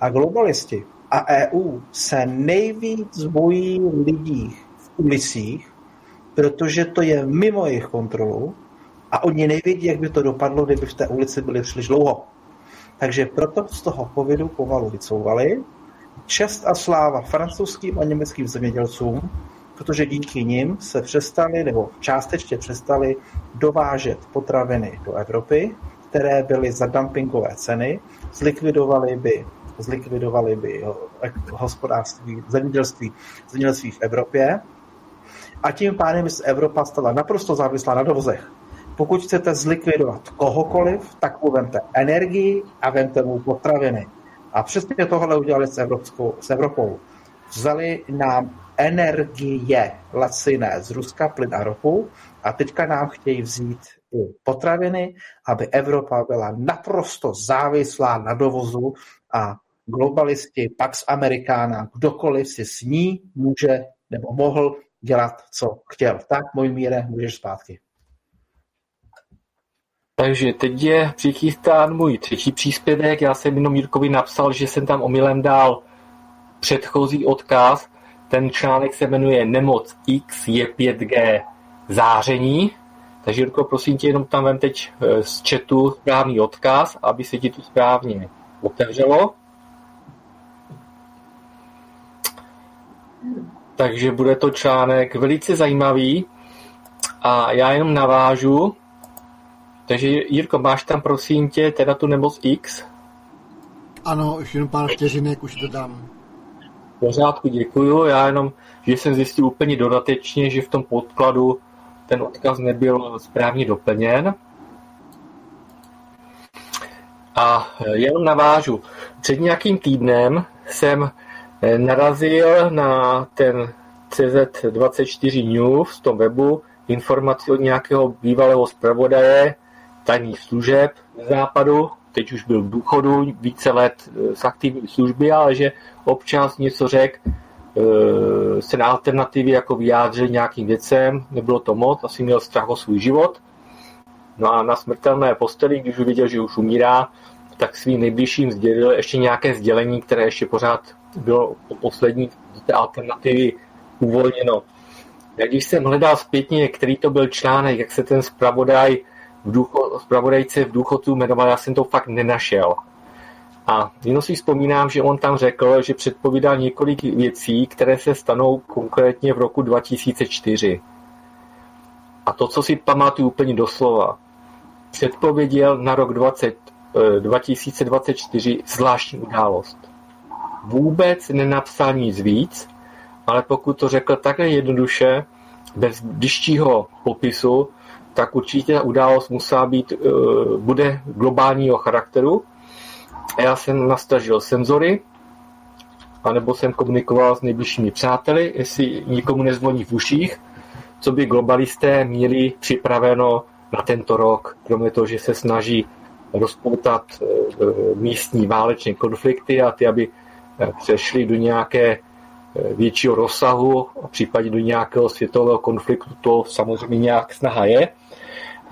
A globalisti a EU se nejvíc bojí lidí v ulicích, protože to je mimo jejich kontrolu a oni nevědí, jak by to dopadlo, kdyby v té ulici byli příliš dlouho. Takže proto z toho covidu pomalu vycouvali. Čest a sláva francouzským a německým zemědělcům, protože díky nim se přestali, nebo částečně přestali dovážet potraviny do Evropy, které byly za dumpingové ceny, zlikvidovali by, zlikvidovali by hospodářství, zemědělství, zemědělství v Evropě a tím pádem se Evropa stala naprosto závislá na dovozech. Pokud chcete zlikvidovat kohokoliv, tak mu vemte energii a vemte mu potraviny. A přesně tohle udělali s, Evropskou, s Evropou. Vzali nám energie laciné z Ruska, plyn a ropu a teďka nám chtějí vzít i potraviny, aby Evropa byla naprosto závislá na dovozu a globalisti, Pax Americana, kdokoliv si s ní může nebo mohl dělat, co chtěl. Tak, můj míre, můžeš zpátky. Takže teď je přichystán můj třetí příspěvek. Já jsem jenom Jirkovi napsal, že jsem tam omylem dal předchozí odkaz. Ten článek se jmenuje Nemoc X je 5G záření. Takže Jirko, prosím tě, jenom tam vem teď eh, z chatu správný odkaz, aby se ti to správně otevřelo. Takže bude to článek velice zajímavý a já jenom navážu takže Jirko, máš tam prosím tě teda tu nemoc X? Ano, už jenom pár vteřinek, už to dám. V pořádku, děkuju. Já jenom, že jsem zjistil úplně dodatečně, že v tom podkladu ten odkaz nebyl správně doplněn. A jenom navážu. Před nějakým týdnem jsem eh, narazil na ten CZ24 News v tom webu informaci od nějakého bývalého zpravodaje, tajných služeb západu, teď už byl v důchodu, více let eh, z aktivní služby, ale že občas něco řekl, eh, se na alternativy jako vyjádřil nějakým věcem, nebylo to moc, asi měl strach o svůj život. No a na smrtelné posteli, když už viděl, že už umírá, tak svým nejbližším sdělil ještě nějaké sdělení, které ještě pořád bylo po poslední té alternativy uvolněno. Jak když jsem hledal zpětně, který to byl článek, jak se ten zpravodaj v důcho, zpravodajce v důchodu jmenoval, já jsem to fakt nenašel. A jenom si vzpomínám, že on tam řekl, že předpovídal několik věcí, které se stanou konkrétně v roku 2004. A to, co si pamatuju úplně doslova, předpověděl na rok 20, 2024 eh, zvláštní událost. Vůbec nenapsal nic víc, ale pokud to řekl takhle jednoduše, bez bližšího popisu, tak určitě událost musela být, eh, bude globálního charakteru. Já jsem nastažil senzory, anebo jsem komunikoval s nejbližšími přáteli, jestli nikomu nezvoní v uších, co by globalisté měli připraveno na tento rok, kromě toho, že se snaží rozpoutat eh, místní válečné konflikty a ty, aby eh, přešly do nějaké většího rozsahu, případně do nějakého světového konfliktu, to samozřejmě nějak snaha je.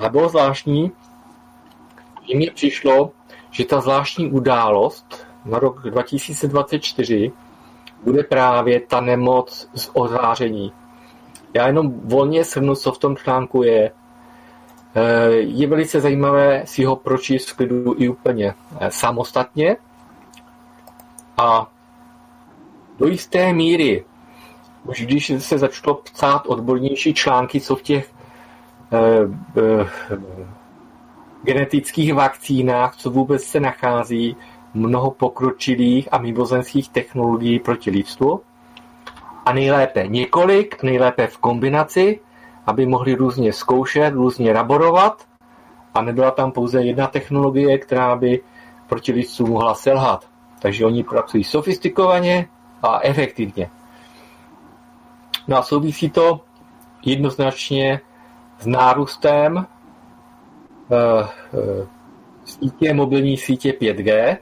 A bylo zvláštní, že mi přišlo, že ta zvláštní událost na rok 2024 bude právě ta nemoc z odváření. Já jenom volně shrnu, co v tom článku je. Eh, je velice zajímavé si ho pročíst v klidu i úplně eh, samostatně. A do jisté míry, už když se začalo psát odbornější články, co v těch genetických vakcínách, co vůbec se nachází, mnoho pokročilých a mimozenských technologií proti lidstvu. A nejlépe několik, nejlépe v kombinaci, aby mohli různě zkoušet, různě laborovat a nebyla tam pouze jedna technologie, která by proti lidstvu mohla selhat. Takže oni pracují sofistikovaně a efektivně. No a souvisí to jednoznačně s nárůstem uh, uh, sítě, mobilní sítě 5G,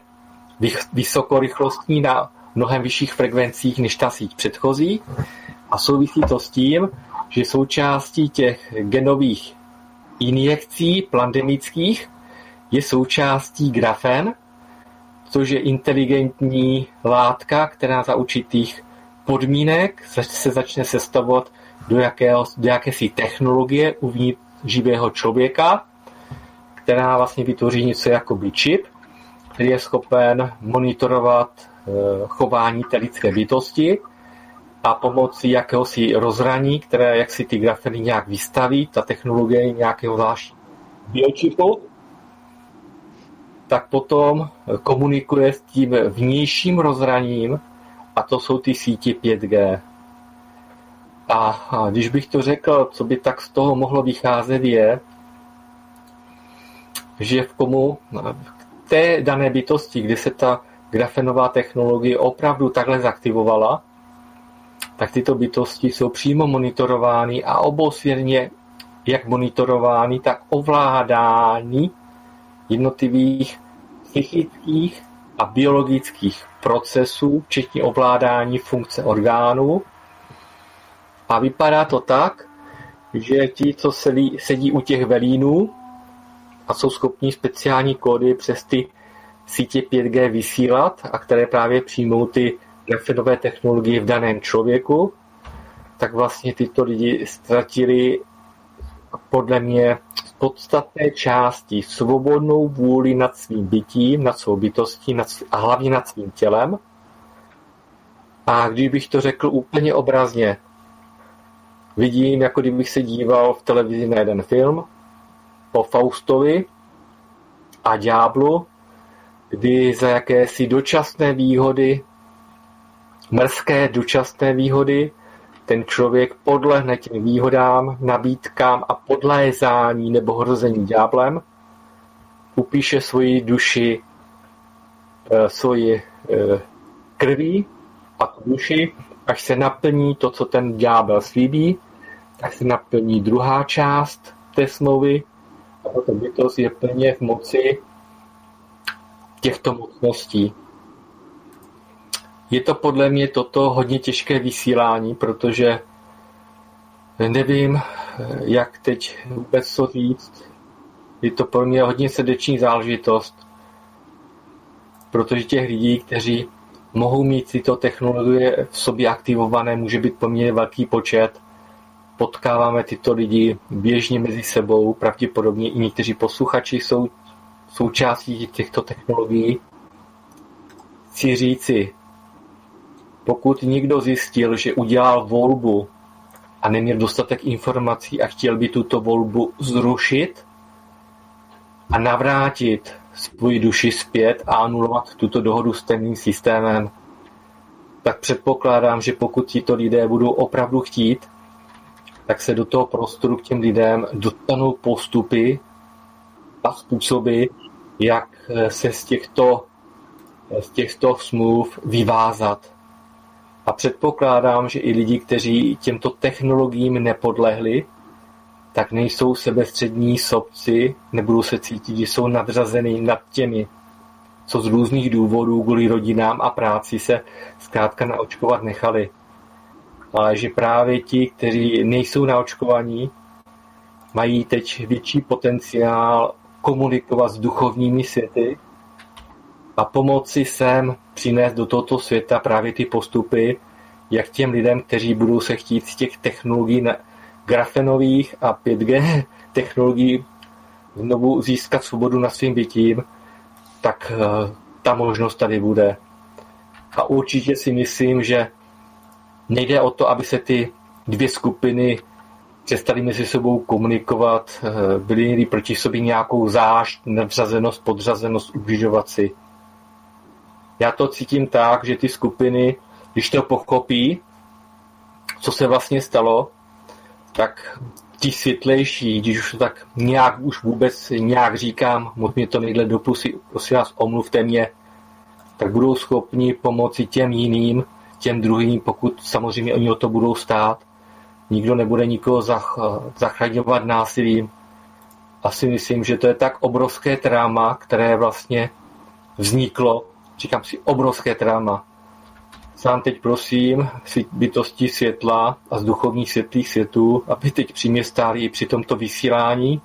vysokorychlostní na mnohem vyšších frekvencích než ta síť předchozí. A souvisí to s tím, že součástí těch genových injekcí pandemických je součástí grafen, což je inteligentní látka, která za určitých podmínek se začne sestavovat do, jakého, do jakési technologie uvnitř živého člověka, která vlastně vytvoří něco jako by čip, který je schopen monitorovat eh, chování té lidské bytosti a pomocí jakéhosi rozhraní, které jak si ty grafeny nějak vystaví, ta technologie nějakého zvláštního biočipu, tak potom komunikuje s tím vnějším rozhraním a to jsou ty sítě 5G. A, když bych to řekl, co by tak z toho mohlo vycházet je, že v komu, té dané bytosti, kdy se ta grafenová technologie opravdu takhle zaktivovala, tak tyto bytosti jsou přímo monitorovány a obousvěrně jak monitorovány, tak ovládány jednotlivých psychických a biologických procesů, včetně ovládání funkce orgánů. A vypadá to tak, že ti, co sedí, sedí u těch velínů, a jsou schopní speciální kódy přes ty sítě 5G vysílat a které právě přijmou ty grafenové technologie v daném člověku, tak vlastně tyto lidi ztratili podle mě v podstatné části svobodnou vůli nad svým bytím, nad svou bytostí nad, a hlavně nad svým tělem. A když bych to řekl úplně obrazně, vidím, jako kdybych se díval v televizi na jeden film, o Faustovi a ďáblu, kdy za jakési dočasné výhody, mrzké dočasné výhody, ten člověk podlehne těm výhodám, nabídkám a podlézání nebo hrození ďáblem, upíše svoji duši, eh, svoji eh, krví a tu duši, až se naplní to, co ten ďábel slíbí, tak se naplní druhá část té smlouvy, a tato bytost je plně v moci těchto mocností. Je to podle mě toto hodně těžké vysílání, protože nevím, jak teď vůbec to říct. Je to pro mě hodně srdeční záležitost, protože těch lidí, kteří mohou mít tyto technologie v sobě aktivované, může být poměrně velký počet potkáváme tyto lidi běžně mezi sebou, pravděpodobně i někteří posluchači jsou součástí těchto technologií. Chci říci, pokud někdo zjistil, že udělal volbu a neměl dostatek informací a chtěl by tuto volbu zrušit a navrátit svůj duši zpět a anulovat tuto dohodu s temným systémem, tak předpokládám, že pokud tito lidé budou opravdu chtít, tak se do toho prostoru k těm lidem dostanou postupy a způsoby, jak eh, se z těchto, eh, z těchto smluv vyvázat. A předpokládám, že i lidi, kteří těmto technologiím nepodlehli, tak nejsou sebestřední sobci, nebudou se cítit, že jsou nadřazeny nad těmi, co z různých důvodů kvůli rodinám a práci se zkrátka naočkovat nechali ale že právě ti, kteří nejsou naočkovaní, mají teď větší potenciál komunikovat s duchovními světy a pomoci sem přinést do tohoto světa právě ty postupy, jak těm lidem, kteří budou se chtít z těch technologií grafenových a 5G technologií znovu získat svobodu na svým bytím, tak eh, ta možnost tady bude. A určitě si myslím, že nejde o to, aby se ty dvě skupiny přestali mezi sebou komunikovat, eh, byli měli proti sobě nějakou zášť, nevřazenost, podřazenost, ubližovat si. Já to cítím tak, že ty skupiny, když to pochopí, co se vlastně stalo, tak ti světlejší, když už to tak nějak už vůbec nějak říkám, moc mě to nejde do pusy, prosím vás, omluvte mě, tak budou schopni pomoci těm jiným, těm druhým, pokud samozřejmě oni o to budou stát. Nikdo nebude nikoho zach, zachraňovat násilím. Asi myslím, že to je tak obrovské tráma, které vlastně vzniklo, říkám si obrovské tráma, Sám teď prosím bytosti světla a z duchovních světlých světů, aby teď při mě stáli i při tomto vysílání,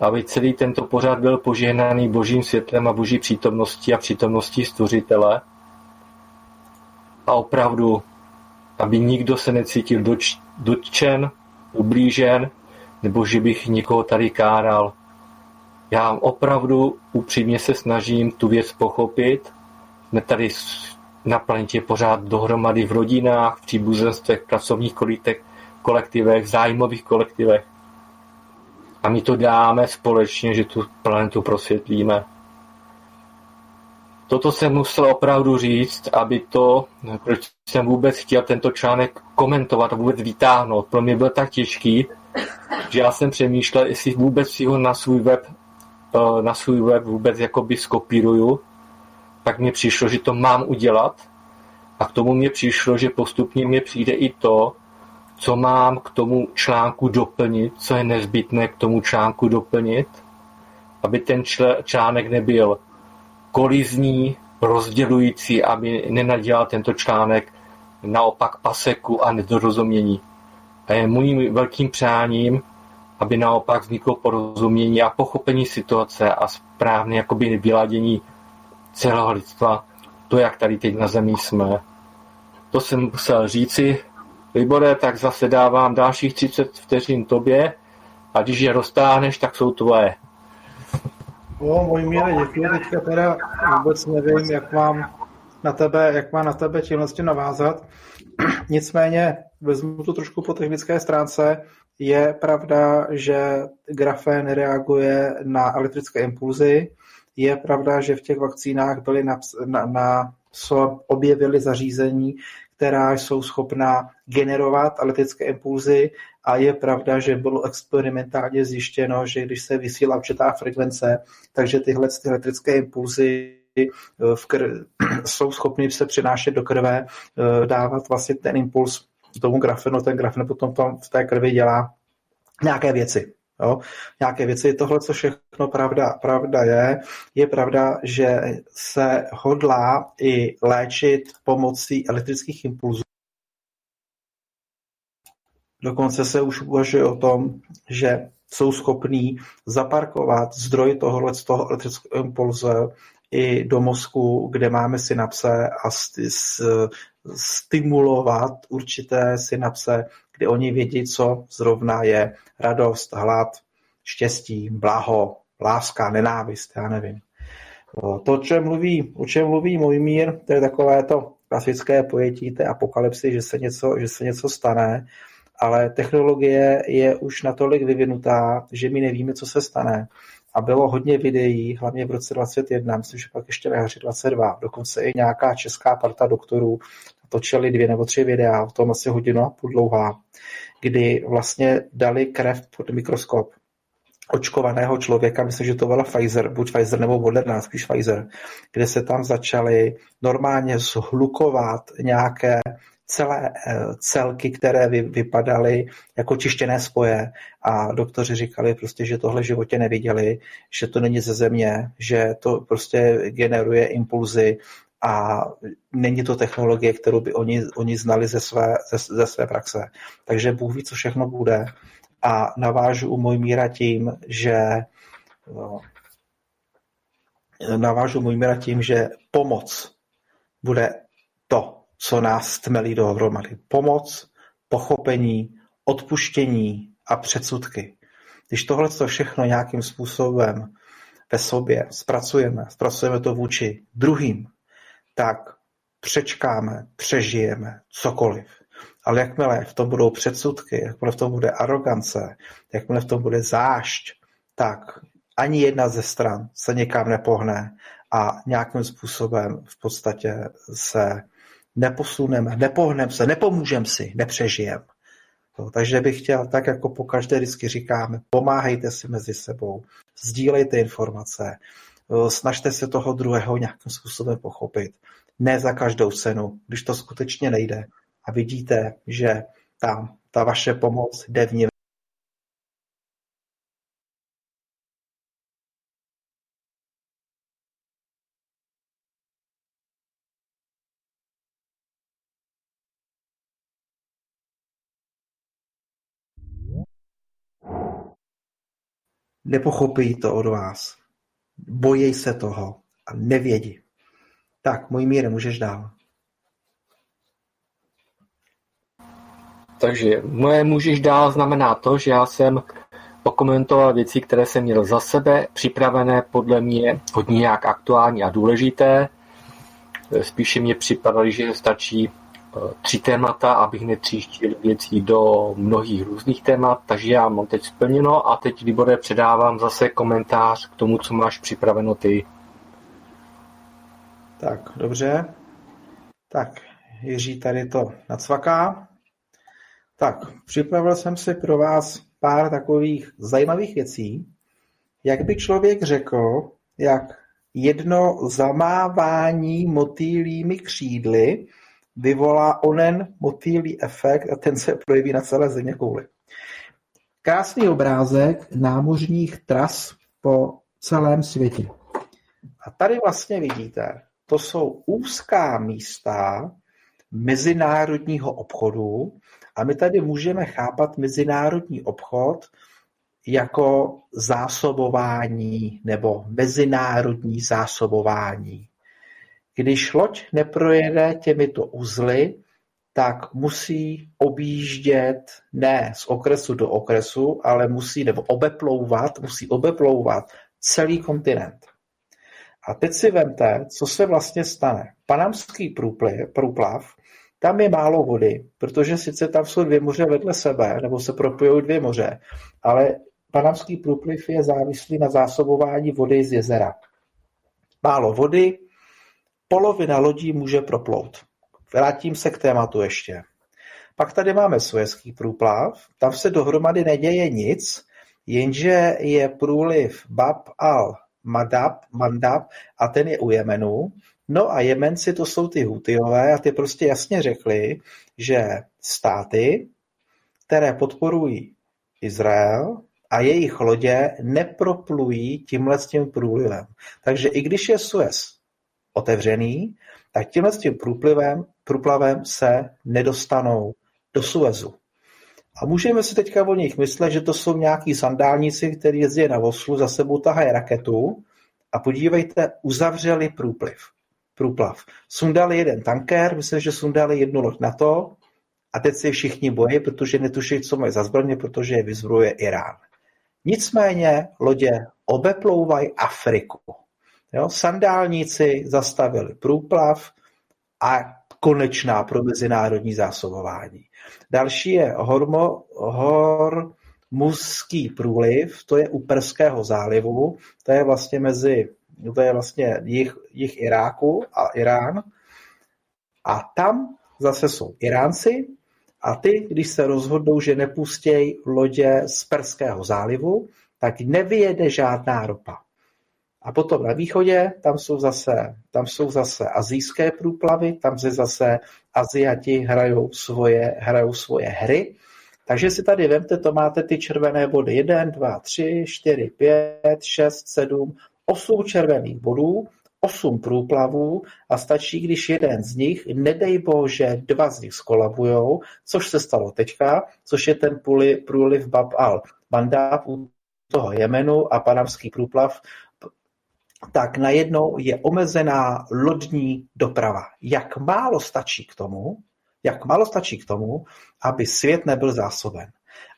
aby celý tento pořád byl požehnaný božím světlem a boží přítomností a přítomností stvořitele. A opravdu, aby nikdo se necítil doč, dotčen, ublížen, nebo že bych někoho tady káral. Já opravdu upřímně se snažím tu věc pochopit. Jsme tady na planetě pořád dohromady v rodinách, v příbuzenstvech, pracovních kolektivech, zájmových kolektivech. A my to dáme společně, že tu planetu prosvětlíme. Toto jsem musel opravdu říct, aby to, proč jsem vůbec chtěl tento článek komentovat a vůbec vytáhnout, pro mě byl tak těžký, že já jsem přemýšlel, jestli vůbec si ho na svůj web, eh, na svůj web vůbec jakoby skopíruju, pak mi přišlo, že to mám udělat. A k tomu mě přišlo, že postupně mě přijde i to, co mám k tomu článku doplnit, co je nezbytné k tomu článku doplnit, aby ten článek nebyl kolizní, rozdělující, aby nenadělal tento článek naopak paseku a nedorozumění. A je mým velkým přáním, aby naopak vzniklo porozumění a pochopení situace a správné jakoby vyladění celého lidstva, to, jak tady teď na zemi jsme. To jsem musel říci. Libore, tak zase dávám dalších 30 vteřin tobě a když je roztáhneš, tak jsou tvoje. O, můj míle, děkuji. Teďka teda vůbec nevím, jak mám na tebe, jak má na tebe činnosti navázat. Nicméně vezmu to trošku po technické stránce. Je pravda, že grafén reaguje na elektrické impulzy, je pravda, že v těch vakcínách byly na, na, na objevily zařízení, která jsou schopná generovat elektrické impulzy a je pravda, že bylo experimentálně zjištěno, že když se vysílá určitá frekvence, takže tyhle ty elektrické impulzy eh, v kr- jsou schopny se přinášet do krve, eh, dávat vlastně ten impuls tomu grafenu, ten grafen potom tam v té krvi dělá nějaké věci. Jo? Nějaké věci. Tohle, co všechno pravda, pravda je, je pravda, že se hodlá i léčit pomocí elektrických impulzů. Dokonce se už uvažuje o tom, že jsou schopní zaparkovat zdroj tohohle z toho elektrického impulzu i do mozku, kde máme synapse a stimulovat určité synapse, kde oni vědí, co zrovna je radost, hlad, štěstí, blaho, láska, nenávist, já nevím. To, o čem mluví, o čem mluví můj mír, to je takové to klasické pojetí té apokalypsy, že se něco, že se něco stane, ale technologie je už natolik vyvinutá, že my nevíme, co se stane. A bylo hodně videí, hlavně v roce 2021, myslím, že pak ještě ve hře 22, dokonce i nějaká česká parta doktorů točili dvě nebo tři videa, v tom asi hodinu a půl dlouhá, kdy vlastně dali krev pod mikroskop očkovaného člověka, myslím, že to byla Pfizer, buď Pfizer nebo Moderna, spíš Pfizer, kde se tam začaly normálně zhlukovat nějaké celé eh, celky, které vy, vypadaly jako čištěné spoje a doktoři říkali prostě, že tohle životě neviděli, že to není ze země, že to prostě generuje impulzy a není to technologie, kterou by oni, oni znali ze své, ze, ze své praxe. Takže Bůh ví, co všechno bude. A navážu u můj míra tím, že no, navážu můj míra tím, že pomoc bude to, co nás stmelí dohromady. Pomoc, pochopení, odpuštění a předsudky. Když tohle všechno nějakým způsobem ve sobě zpracujeme, zpracujeme to vůči druhým, tak přečkáme, přežijeme cokoliv. Ale jakmile v tom budou předsudky, jakmile v tom bude arogance, jakmile v tom bude zášť, tak ani jedna ze stran se někam nepohne a nějakým způsobem v podstatě se neposuneme, nepohneme se, nepomůžeme si, nepřežijeme. No, takže bych chtěl, tak jako po každé vždycky říkáme, pomáhejte si mezi sebou, sdílejte informace, snažte se toho druhého nějakým způsobem pochopit. Ne za každou cenu, když to skutečně nejde. A vidíte, že tam ta vaše pomoc jde v Nepochopí to od vás. Bojí se toho a nevědí. Tak, můj míre, můžeš dál. Takže moje můžeš dál znamená to, že já jsem okomentoval věci, které jsem měl za sebe, připravené podle mě hodně nějak aktuální a důležité. Spíše mě připadaly, že stačí tři témata, abych netříštil věcí do mnohých různých témat, takže já mám teď splněno a teď Libore předávám zase komentář k tomu, co máš připraveno ty. Tak, dobře. Tak, Jiří tady to nacvaká. Tak, připravil jsem si pro vás pár takových zajímavých věcí. Jak by člověk řekl, jak jedno zamávání motýlými křídly vyvolá onen motýlí efekt a ten se projeví na celé zeměkouli. Krásný obrázek námořních tras po celém světě. A tady vlastně vidíte, to jsou úzká místa mezinárodního obchodu a my tady můžeme chápat mezinárodní obchod jako zásobování nebo mezinárodní zásobování. Když loď neprojede těmito uzly, tak musí objíždět ne z okresu do okresu, ale musí nebo obeplouvat, musí obeplouvat celý kontinent. A teď si vemte, co se vlastně stane. Panamský průplav, tam je málo vody, protože sice tam jsou dvě moře vedle sebe, nebo se propojují dvě moře, ale panamský průpliv je závislý na zásobování vody z jezera. Málo vody, Polovina lodí může proplout. Vrátím se k tématu ještě. Pak tady máme Suezký průplav, tam se dohromady neděje nic, jenže je průliv Bab al Madab, Mandab a ten je u Jemenu. No a Jemenci to jsou ty Hutiové a ty prostě jasně řekli, že státy, které podporují Izrael a jejich lodě neproplují tímhle s tím průlivem. Takže i když je Suez otevřený, tak tímhle s tím průplivem, průplavem se nedostanou do Suezu. A můžeme si teďka o nich myslet, že to jsou nějaký sandálníci, kteří jezdí na voslu, za sebou tahají raketu a podívejte, uzavřeli průpliv, průplav. Sundali jeden tanker, myslím, že sundali jednu loď na to a teď se všichni bojí, protože netuší, co mají za zbraně, protože je vyzbrojuje Irán. Nicméně lodě obeplouvají Afriku. Jo? Sandálníci zastavili průplav a konečná pro mezinárodní zásobování. Další je hormo, hormuzský průliv, to je u Perského zálivu, to je vlastně mezi, to je vlastně jich, jich Iráku a Irán. A tam zase jsou Iránci a ty, když se rozhodnou, že nepustějí lodě z Perského zálivu, tak nevyjede žádná ropa. A potom na východě, tam jsou zase, tam jsou zase azijské průplavy, tam se zase Aziati hrajou svoje, hrajou svoje hry. Takže si tady vemte, to máte ty červené body 1, 2, 3, 4, 5, 6, 7, 8 červených bodů, 8 průplavů a stačí, když jeden z nich, nedej bože, dva z nich skolabujou, což se stalo teďka, což je ten průliv Bab al Mandab u toho Jemenu a panamský průplav tak najednou je omezená lodní doprava. Jak málo stačí k tomu, jak málo stačí k tomu, aby svět nebyl zásoben.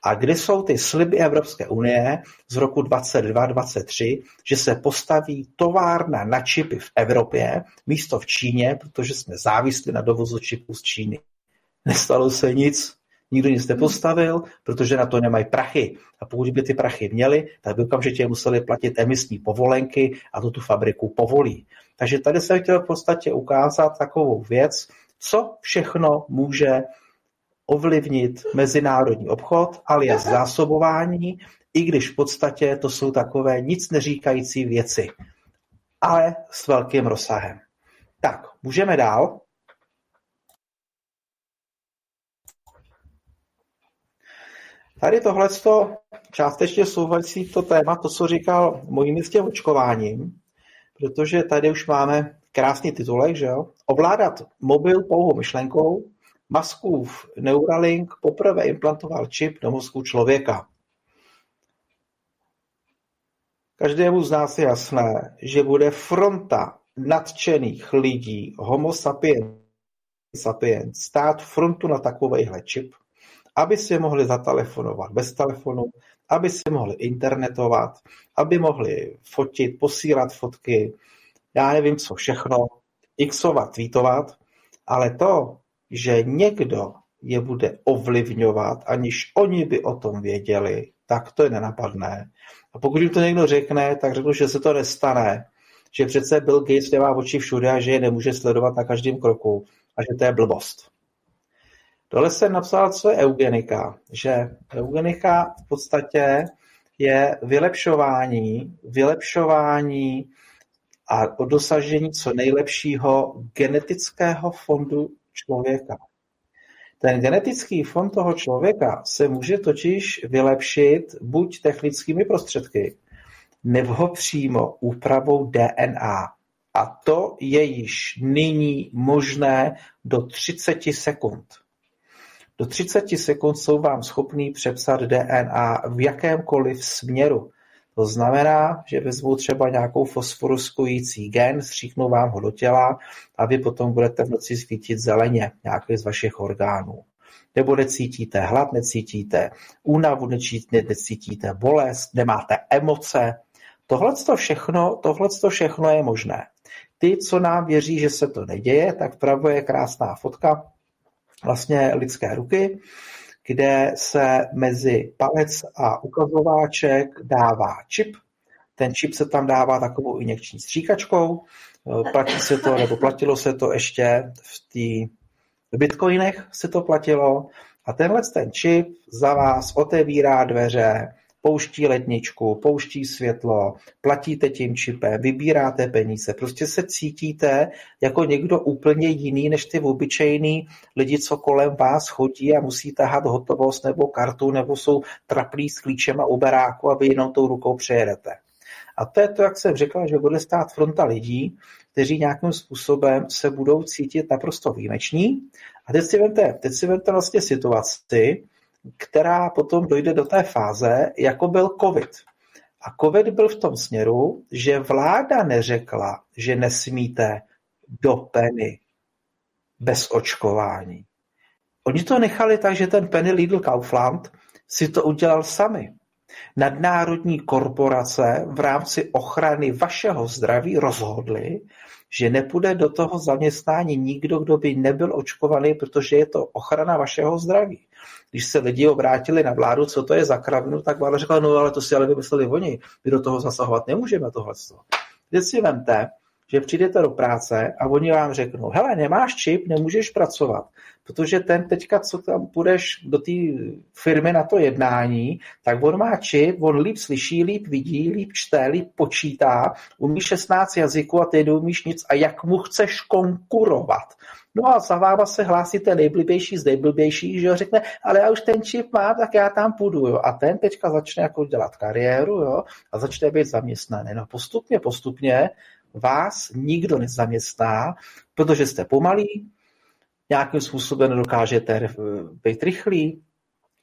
A kde jsou ty sliby Evropské unie z roku 2022-2023, že se postaví továrna na čipy v Evropě místo v Číně, protože jsme závislí na dovozu čipů z Číny. Nestalo se nic, nikdo nic nepostavil, protože na to nemají prachy. A pokud by ty prachy měli, tak by okamžitě museli platit emisní povolenky a to tu fabriku povolí. Takže tady jsem chtěl v podstatě ukázat takovou věc, co všechno může ovlivnit mezinárodní obchod, alias zásobování, i když v podstatě to jsou takové nic neříkající věci, ale s velkým rozsahem. Tak, můžeme dál. Tady tohle částečně souvisí to téma, to, co říkal mojí tím očkováním, protože tady už máme krásný titulek, že jo? Ovládat mobil pouhou myšlenkou, Muskův Neuralink poprvé implantoval čip do mozku člověka. Každému z nás je jasné, že bude fronta nadšených lidí homo sapiens, sapiens stát frontu na takovejhle čip, aby si mohli zatelefonovat bez telefonu, aby si mohli internetovat, aby mohli fotit, posílat fotky, já nevím co všechno, xovat, tweetovat, ale to, že někdo je bude ovlivňovat, aniž oni by o tom věděli, tak to je nenapadné. A pokud jim to někdo řekne, tak řeknu, že se to nestane, že přece Bill Gates nemá oči všude a že je nemůže sledovat na každém kroku a že to je blbost. Dole jsem napsal, co je eugenika, že eugenika v podstatě je vylepšování, vylepšování a o dosažení co nejlepšího genetického fondu člověka. Ten genetický fond toho člověka se může totiž vylepšit buď technickými prostředky, nebo přímo úpravou DNA. A to je již nyní možné do 30 sekund. Do 30 sekund jsou vám schopní přepsat DNA v jakémkoliv směru. To znamená, že vezmu třeba nějakou fosforuskující gen, stříknu vám ho do těla a vy potom budete v noci svítit zeleně nějaký z vašich orgánů. Nebo necítíte hlad, necítíte únavu, necítíte bolest, nemáte emoce. Tohle všechno, tohleto všechno je možné. Ty, co nám věří, že se to neděje, tak vpravo je krásná fotka vlastně lidské ruky, kde se mezi palec a ukazováček dává čip. Ten čip se tam dává takovou injekční stříkačkou. Platí se to, nebo platilo se to ještě v té bitcoinech se to platilo. A tenhle ten čip za vás otevírá dveře pouští ledničku, pouští světlo, platíte tím čipem, vybíráte peníze, prostě se cítíte jako někdo úplně jiný než ty obyčejný lidi, co kolem vás chodí a musí tahat hotovost nebo kartu, nebo jsou traplí s klíčem a uberáku a vy jenom tou rukou přejedete. A to je to, jak jsem řekl, že bude stát fronta lidí, kteří nějakým způsobem se budou cítit naprosto výjimeční. A teď si vemte, teď si vemte vlastně situaci, která potom dojde do té fáze, jako byl covid. A covid byl v tom směru, že vláda neřekla, že nesmíte do Penny bez očkování. Oni to nechali tak, že ten Penny Lidl Kaufland si to udělal sami. Nadnárodní korporace v rámci ochrany vašeho zdraví rozhodly, že nepůjde do toho zaměstnání nikdo, kdo by nebyl očkovaný, protože je to ochrana vašeho zdraví. Když se lidi obrátili na vládu, co to je za kravinu, tak vláda řekla, no ale to si ale vymysleli oni, my do toho zasahovat nemůžeme tohle. Teď si vemte, že přijdete do práce a oni vám řeknou, hele, nemáš čip, nemůžeš pracovat, protože ten teďka, co tam půjdeš do té firmy na to jednání, tak on má čip, on líp slyší, líp vidí, líp čte, líp počítá, umí 16 jazyků a ty neumíš nic a jak mu chceš konkurovat. No a za váma se hlásí ten nejblbější z nejblbějších, že jo, řekne, ale já už ten čip mám, tak já tam půjdu, jo. A ten teďka začne jako dělat kariéru, jo, a začne být zaměstnaný. No postupně, postupně vás nikdo nezaměstná, protože jste pomalí, nějakým způsobem nedokážete být rychlí,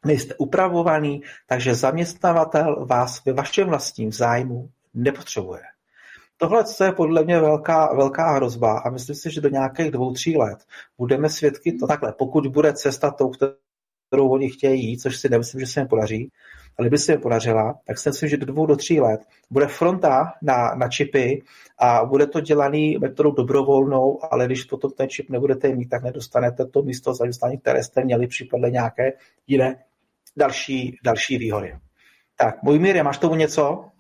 nejste upravovaný, takže zaměstnavatel vás ve vašem vlastním zájmu nepotřebuje. Tohle je podle mě velká, velká hrozba a myslím si, že do nějakých dvou, tří let budeme svědky to takhle. Pokud bude cesta tou, kterou oni chtějí jít, což si nemyslím, že se jim podaří, ale kdyby se jim podařila, tak si myslím, že do dvou, do tří let bude fronta na, na čipy a bude to dělaný metodou dobrovolnou, ale když potom ten čip nebudete mít, tak nedostanete to místo zaměstnání, které jste měli, případně nějaké jiné další, další výhody. Tak, můj mír, máš tomu něco?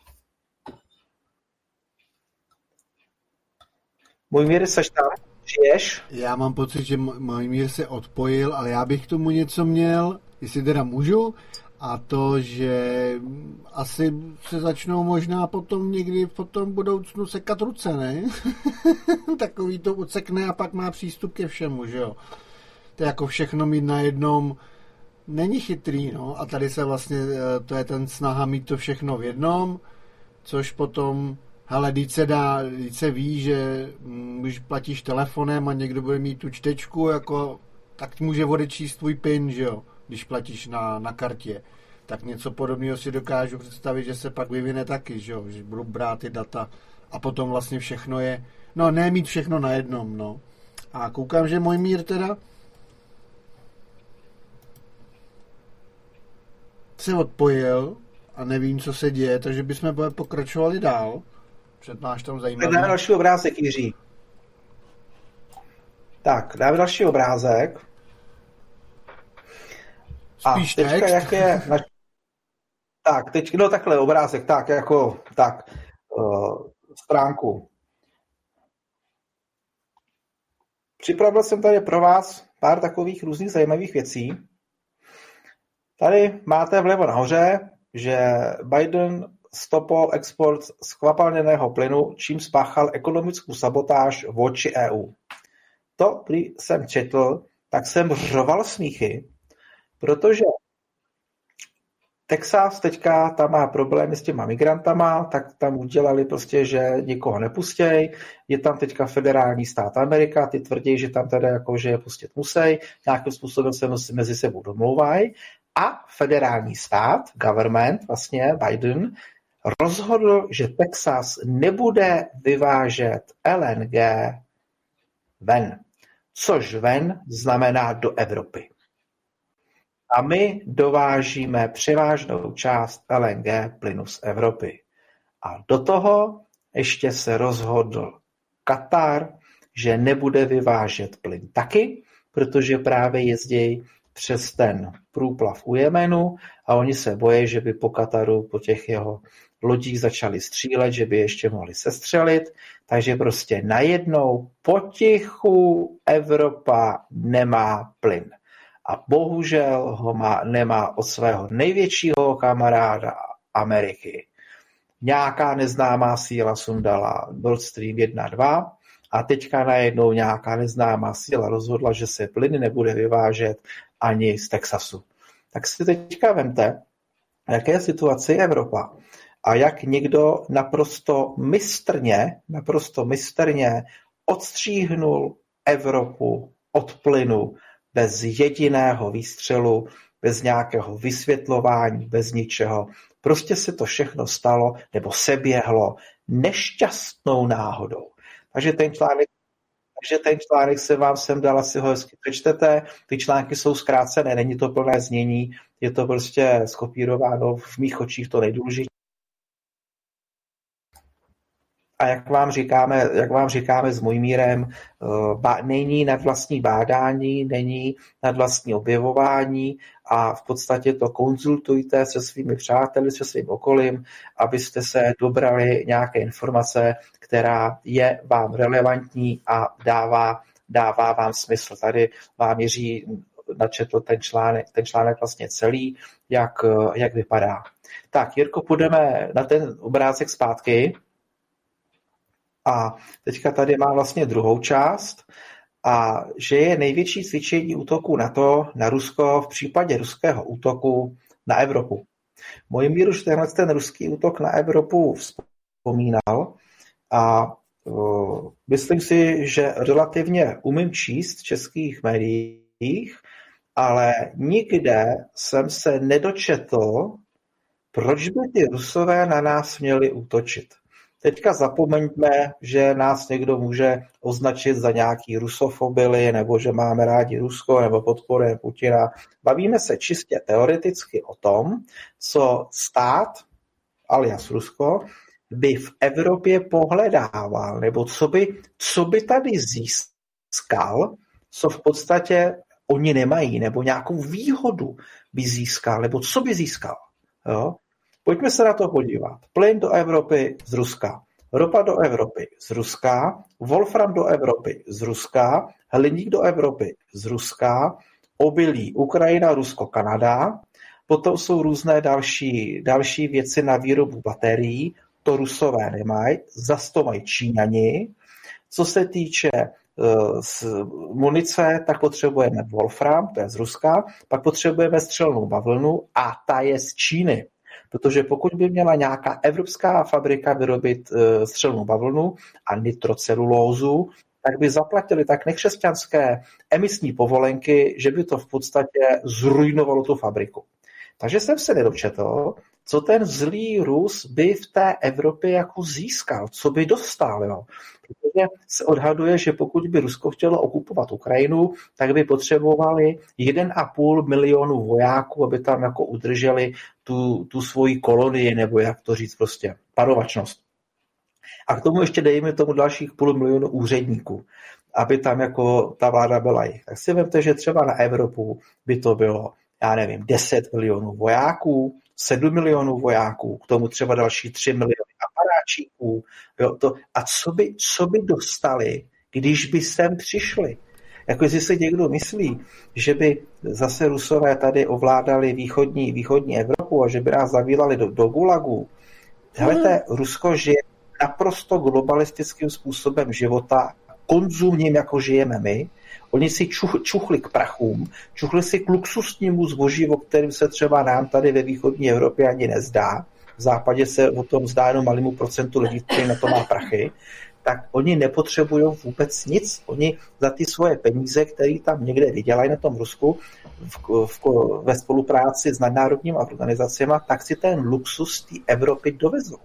Můj mír, seš tam? Žiješ? Já mám pocit, že můj mír se odpojil, ale já bych k tomu něco měl, jestli teda můžu, a to, že asi se začnou možná potom někdy v tom budoucnu sekat ruce, ne? Takový to ucekne a pak má přístup ke všemu, že jo? To je jako všechno mít na jednom není chytrý, no. A tady se vlastně, eh, to je ten snaha mít to všechno v jednom, což potom, hele, když se dá, když se ví, že mm, když platíš telefonem a někdo bude mít tu čtečku, jako, tak může odečíst tvůj PIN, že jo, když platíš na, na kartě. Tak něco podobného si dokážu představit, že se pak vyvine taky, že jo, že budu brát ty data a potom vlastně všechno je, no ne mít všechno na jednom, no. A koukám, že můj mír teda se odpojil a nevím, co se děje, takže bychom pokračovali dál. Před máš tam zajímavý. Dáme další obrázek, Jiří. Tak, dáme další obrázek. Spíš a teďka text. jak je... Na... Tak, teď, no takhle, obrázek, tak, jako, tak, uh, stránku. Připravil jsem tady pro vás pár takových různých zajímavých věcí. Tady máte vlevo nahoře, že Biden stopol export skvapalněného plynu, čím spáchal ekonomickou sabotáž vůči EU. To, když jsem četl, tak jsem řoval smíchy, protože Texas teďka tam má problémy s těma migrantama, tak tam udělali prostě, že nikoho nepustěj. Je tam teďka federální stát Amerika, ty tvrdí, že tam teda jako, že je pustit musí, nějakým způsobem se mezi sebou domlouvají a federální stát, government, vlastně Biden, rozhodl, že Texas nebude vyvážet LNG ven, což ven znamená do Evropy. A my dovážíme převážnou část LNG plynu z Evropy. A do toho ještě se rozhodl Katar, že nebude vyvážet plyn taky, protože právě jezdí přes ten průplav u Jemenu a oni se bojí, že by po Kataru, po těch jeho lodích začali střílet, že by ještě mohli sestřelit, takže prostě najednou potichu Evropa nemá plyn. A bohužel ho má, nemá od svého největšího kamaráda Ameriky. Nějaká neznámá síla sundala Nord Stream 1 2 a teďka najednou nějaká neznámá síla rozhodla, že se plyn nebude vyvážet ani z Texasu. Tak si teďka vemte, jaké situaci je Evropa a jak někdo naprosto mistrně, naprosto mistrně odstříhnul Evropu od plynu bez jediného výstřelu, bez nějakého vysvětlování, bez ničeho. Prostě se to všechno stalo nebo seběhlo nešťastnou náhodou. Takže ten článek takže ten článek se vám sem dal, asi ho hezky přečtete. Ty články jsou zkrácené, není to plné znění, je to prostě skopírováno v mých očích to nejdůležitější. A jak vám říkáme, jak vám říkáme s Mojmírem, eh, není nad vlastní bádání, není nad vlastní objevování a v podstatě to konzultujte se svými přáteli, se svým okolím, abyste se dobrali nějaké informace, která je vám relevantní a dává, dává vám smysl. Tady vám Jiří načetl ten článek, ten článek vlastně celý, jak, jak vypadá. Tak, Jirko, půjdeme na ten obrázek zpátky. A teďka tady má vlastně druhou část, a že je největší cvičení útoku NATO na Rusko v případě ruského útoku na Evropu. Mojmír už tenhle ten ruský útok na Evropu vzpomínal a uh, myslím si, že relativně umím číst v českých médiích, ale nikde jsem se nedočetl, proč by ty Rusové na nás měli útočit. Teďka zapomeňme, že nás někdo může označit za nějaký rusofobily, nebo že máme rádi Rusko, nebo podporujeme Putina. Bavíme se čistě teoreticky o tom, co stát, alias Rusko, by v Evropě pohledával, nebo co by, co by tady získal, co v podstatě oni nemají, nebo nějakou výhodu by získal, nebo co by získal. Jo? Pojďme se na to podívat. Plyn do Evropy z Ruska, ropa do Evropy z Ruska, Wolfram do Evropy z Ruska, hliník do Evropy z Ruska, obilí Ukrajina, Rusko, Kanada, potom jsou různé další, další věci na výrobu baterií, to Rusové nemají, zas to mají Číňani. Co se týče z munice, tak potřebujeme Wolfram, to je z Ruska, pak potřebujeme střelnou bavlnu a ta je z Číny. Protože pokud by měla nějaká evropská fabrika vyrobit e, střelnou bavlnu a nitrocelulózu, tak by zaplatili tak nekřesťanské emisní povolenky, že by to v podstatě zrujnovalo tu fabriku. Takže jsem se nedočetl, co ten zlý Rus by v té Evropě jako získal, co by dostal. Jo. Protože se odhaduje, že pokud by Rusko chtělo okupovat Ukrajinu, tak by potřebovali 1,5 milionu vojáků, aby tam jako udrželi tu, tu svoji kolonii, nebo jak to říct prostě, parovačnost. A k tomu ještě dejme tomu dalších půl milionu úředníků, aby tam jako ta vláda byla jich. Tak si vemte, že třeba na Evropu by to bylo, já nevím, 10 milionů vojáků, 7 milionů vojáků, k tomu třeba další 3 miliony aparáčíků. Jo, to, a co by, co by dostali, když by sem přišli? Jako jestli si někdo myslí, že by zase Rusové tady ovládali východní, východní Evropu a že by nás zavírali do, do gulagů. Helejte, hmm. Rusko žije naprosto globalistickým způsobem života, konzumním, jako žijeme my, Oni si čuch, čuchli k prachům, čuchli si k luxusnímu zboží, o kterém se třeba nám tady ve východní Evropě ani nezdá. V západě se o tom zdá jenom malému procentu lidí, kteří na to má prachy tak oni nepotřebují vůbec nic. Oni za ty svoje peníze, které tam někde vydělají na tom Rusku v, v, ve spolupráci s nadnárodními organizacemi, tak si ten luxus té Evropy dovezou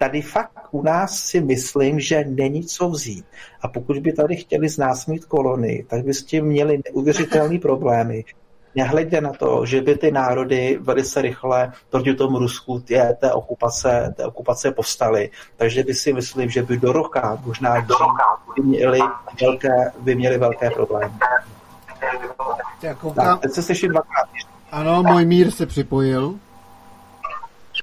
tady fakt u nás si myslím, že není co vzít. A pokud by tady chtěli z nás mít kolony, tak by s tím měli neuvěřitelné problémy. Nehledě na to, že by ty národy velice rychle proti tomu Rusku té, té, okupace, té okupace povstaly. Takže by si myslím, že by do roka, možná do roka, by měli velké, by měli velké problémy. Jako tak, teď se slyším dvakrát. Ano, můj mír se připojil.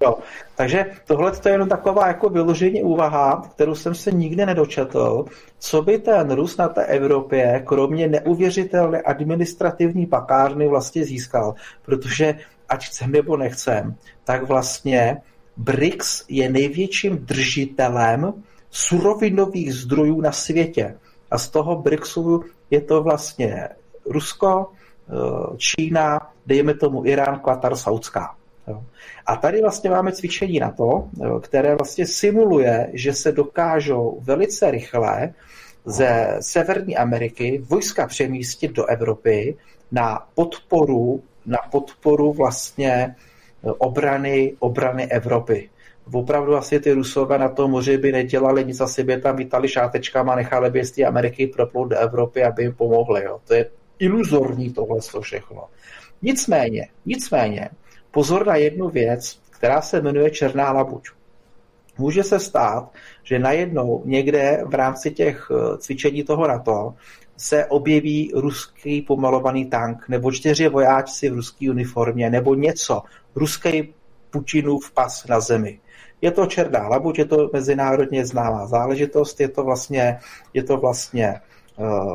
Jo. Takže tohle je jenom taková jako vyložení úvaha, kterou jsem se nikdy nedočetl, co by ten Rus na té Evropě, kromě neuvěřitelné administrativní pakárny vlastně získal. Protože ať chcem nebo nechcem, tak vlastně BRICS je největším držitelem surovinových zdrojů na světě. A z toho BRICSu je to vlastně Rusko, eh, Čína, dejme tomu Irán, Katar, Saudská. A tady vlastně máme cvičení na to, které vlastně simuluje, že se dokážou velice rychle ze Severní Ameriky vojska přemístit do Evropy na podporu, na podporu vlastně obrany, obrany Evropy. Opravdu asi ty Rusové na tom moři by nedělali nic, asi by tam vítali šátečkama, nechali by z té Ameriky proplout do Evropy, aby jim pomohli. Jo. To je iluzorní tohle všechno. Nicméně, nicméně, pozor na jednu věc, která se jmenuje černá labuť. Může se stát, že najednou někde v rámci těch eh, cvičení toho NATO se objeví ruský pomalovaný tank, nebo čtyři vojáčci v ruské uniformě, nebo něco, ruský Putinův pas na zemi. Je to černá labuť, je to mezinárodně známá záležitost, je to vlastně, je to vlastně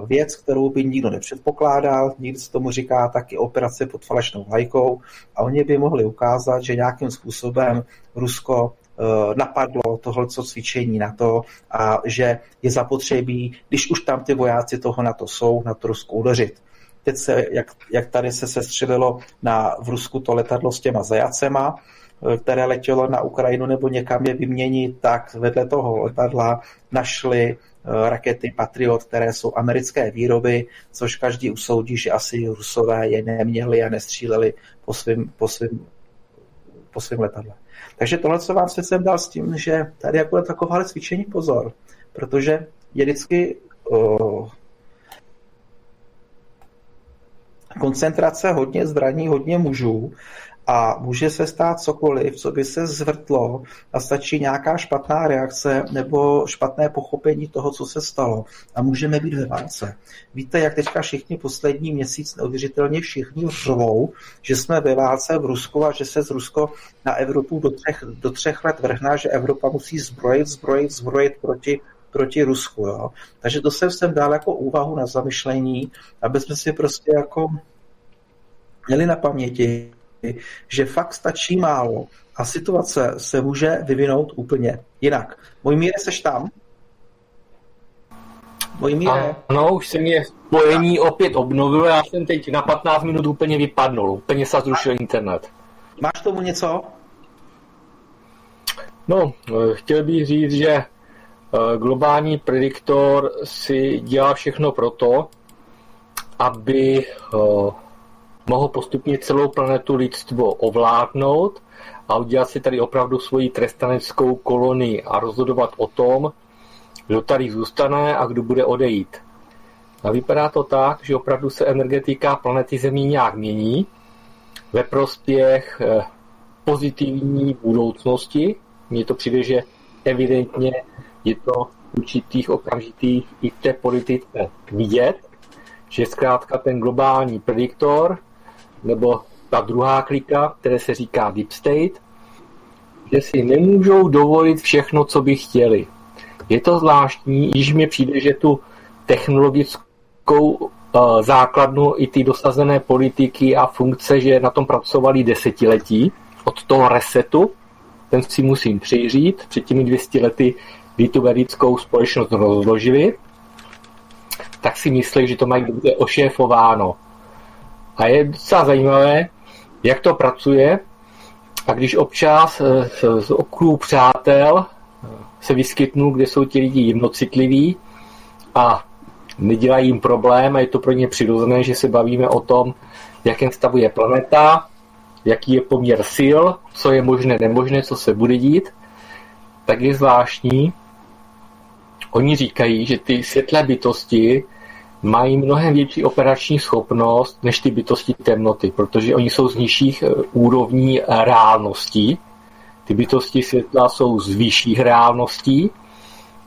věc, kterou by nikdo nepředpokládal, někdo se tomu říká taky operace pod falešnou vlajkou a oni by mohli ukázat, že nějakým způsobem Rusko eh, napadlo tohle cvičení na to a že je zapotřebí, když už tam ty vojáci toho na to jsou, na to Rusko udeřit. Teď se, jak, jak tady se sestřelilo na, v Rusku to letadlo s těma zajacema, eh, které letělo na Ukrajinu nebo někam je vyměnit, tak vedle toho letadla našli Eh, rakety Patriot, které jsou americké výroby, což každý usoudí, že asi Rusové je neměli a nestříleli po svým, po svým, po svým letadle. Takže tohle, co vám sem dal s tím, že tady jako takováhle cvičení pozor, protože je vždycky uh, koncentrace hodně zbraní, hodně mužů a může se stát cokoliv, co by se zvrtlo a stačí nějaká špatná reakce nebo špatné pochopení toho, co se stalo a můžeme být ve válce. Víte, jak teďka všichni poslední měsíc neuvěřitelně všichni řvou, že jsme ve válce v Rusku a že se z Rusko na Evropu do třech, do třech let vrhná, že Evropa musí zbrojit, zbrojit, zbrojit proti proti Rusku. Jo? Takže to jsem sem dal jako úvahu na zamyšlení, aby jsme si prostě jako měli na paměti, že fakt stačí málo a situace se může vyvinout úplně jinak. Můj míre, seš tam? Můj míre? Ano, už se mě spojení opět obnovilo, já jsem teď na 15 minut úplně vypadnul, úplně se zrušil internet. Máš tomu něco? No, chtěl bych říct, že eh, globální prediktor si dělá všechno proto, aby eh, mohl postupně celou planetu lidstvo ovládnout a udělat si tady opravdu svoji trestaneckou kolonii a rozhodovat o tom, kdo tady zůstane a kdo bude odejít. A vypadá to tak, že opravdu se energetika planety Zemí nějak mění ve prospěch eh, pozitivní budoucnosti. Mně to přijde, že evidentně je to určitých okamžitých i v té politice vidět, že zkrátka ten globální prediktor nebo ta druhá klika, které se říká Deep State, že si nemůžou dovolit všechno, co by chtěli. Je to zvláštní, když mi přijde, že tu technologickou uh, základnu i ty dosazené politiky a funkce, že na tom pracovali desetiletí od toho resetu, ten si musím přijřít, před těmi 200 lety, kdy tu vedickou společnost rozložili, tak si myslí, že to mají dobře ošéfováno. A je docela zajímavé, jak to pracuje. A když občas eh, z okruhu přátel eh, se vyskytnu, kde jsou ti lidi jednocitliví a nedělají jim problém a je to pro ně přirozené, že se bavíme o tom, v jakém stavu je planeta, jaký je poměr sil, co je možné, nemožné, co se bude dít, tak je zvláštní. Oni říkají, že ty světlé bytosti mají mnohem větší operační schopnost než ty bytosti temnoty, protože oni jsou z nižších eh, úrovní eh, reálností. Ty bytosti světla jsou z vyšších reálností,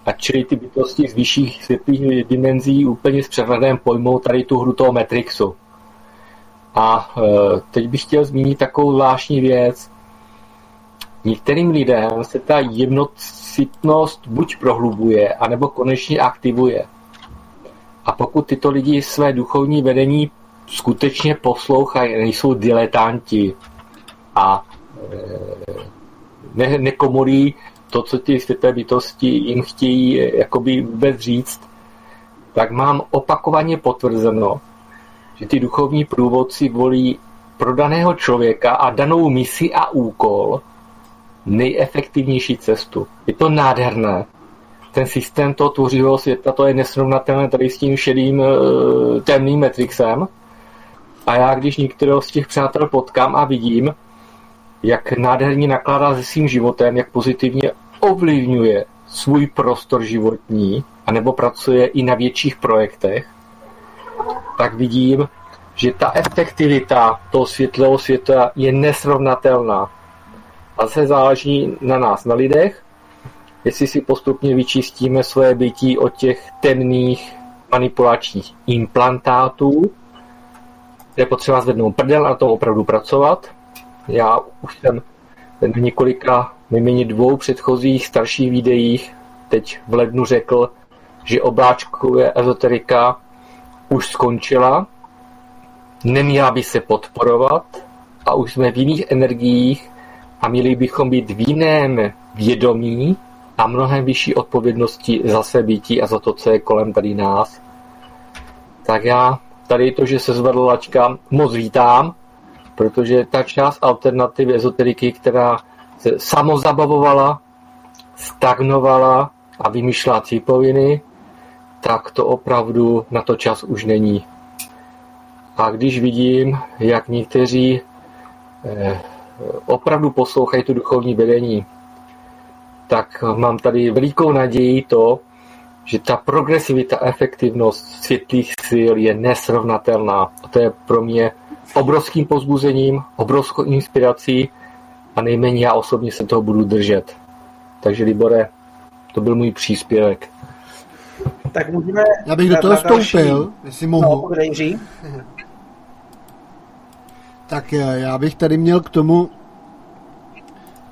a čili ty bytosti z vyšších světlých dimenzí úplně s přehledem pojmou tady tu hru toho Matrixu. A e, teď bych chtěl zmínit takovou zvláštní věc. Některým lidem se ta jednocitnost buď prohlubuje, anebo konečně aktivuje. A pokud tyto lidi své duchovní vedení skutečně poslouchají, nejsou diletanti a e, ne, nekomolí to, co ty světé bytosti jim chtějí e, jakoby vůbec říct, tak mám opakovaně potvrzeno, že ty duchovní průvodci volí pro daného člověka a danou misi a úkol nejefektivnější cestu. Je to nádherné ten systém toho tvořivého světa, to je nesrovnatelné tady s tím šedým eh, temným Matrixem. A já, když některého z těch přátel potkám a vidím, jak nádherně nakládá se svým životem, jak pozitivně ovlivňuje svůj prostor životní, anebo pracuje i na větších projektech, tak vidím, že ta efektivita toho světlého světa je nesrovnatelná. A se záleží na nás, na lidech, jestli si postupně vyčistíme svoje bytí od těch temných manipulačních implantátů, je potřeba zvednout prdel a tom opravdu pracovat. Já už jsem v několika, nejméně dvou předchozích starších videích teď v lednu řekl, že obláčkové ezoterika už skončila, neměla by se podporovat a už jsme v jiných energiích a měli bychom být v jiném vědomí, a mnohem vyšší odpovědnosti za své bytí a za to, co je kolem tady nás. Tak já tady to, že se zvedl lačka, moc vítám, protože ta část alternativy ezoteriky, která se samozabavovala, stagnovala a vymýšlela cípoviny, tak to opravdu na to čas už není. A když vidím, jak někteří eh, opravdu poslouchají tu duchovní vedení, tak mám tady velikou naději to, že ta progresivita, efektivnost světlých sil je nesrovnatelná. A to je pro mě obrovským pozbuzením, obrovskou inspirací a nejméně já osobně se toho budu držet. Takže Libore, to byl můj příspěvek. Tak můžeme... Já bych do toho vstoupil, jestli mohu. No, tak já bych tady měl k tomu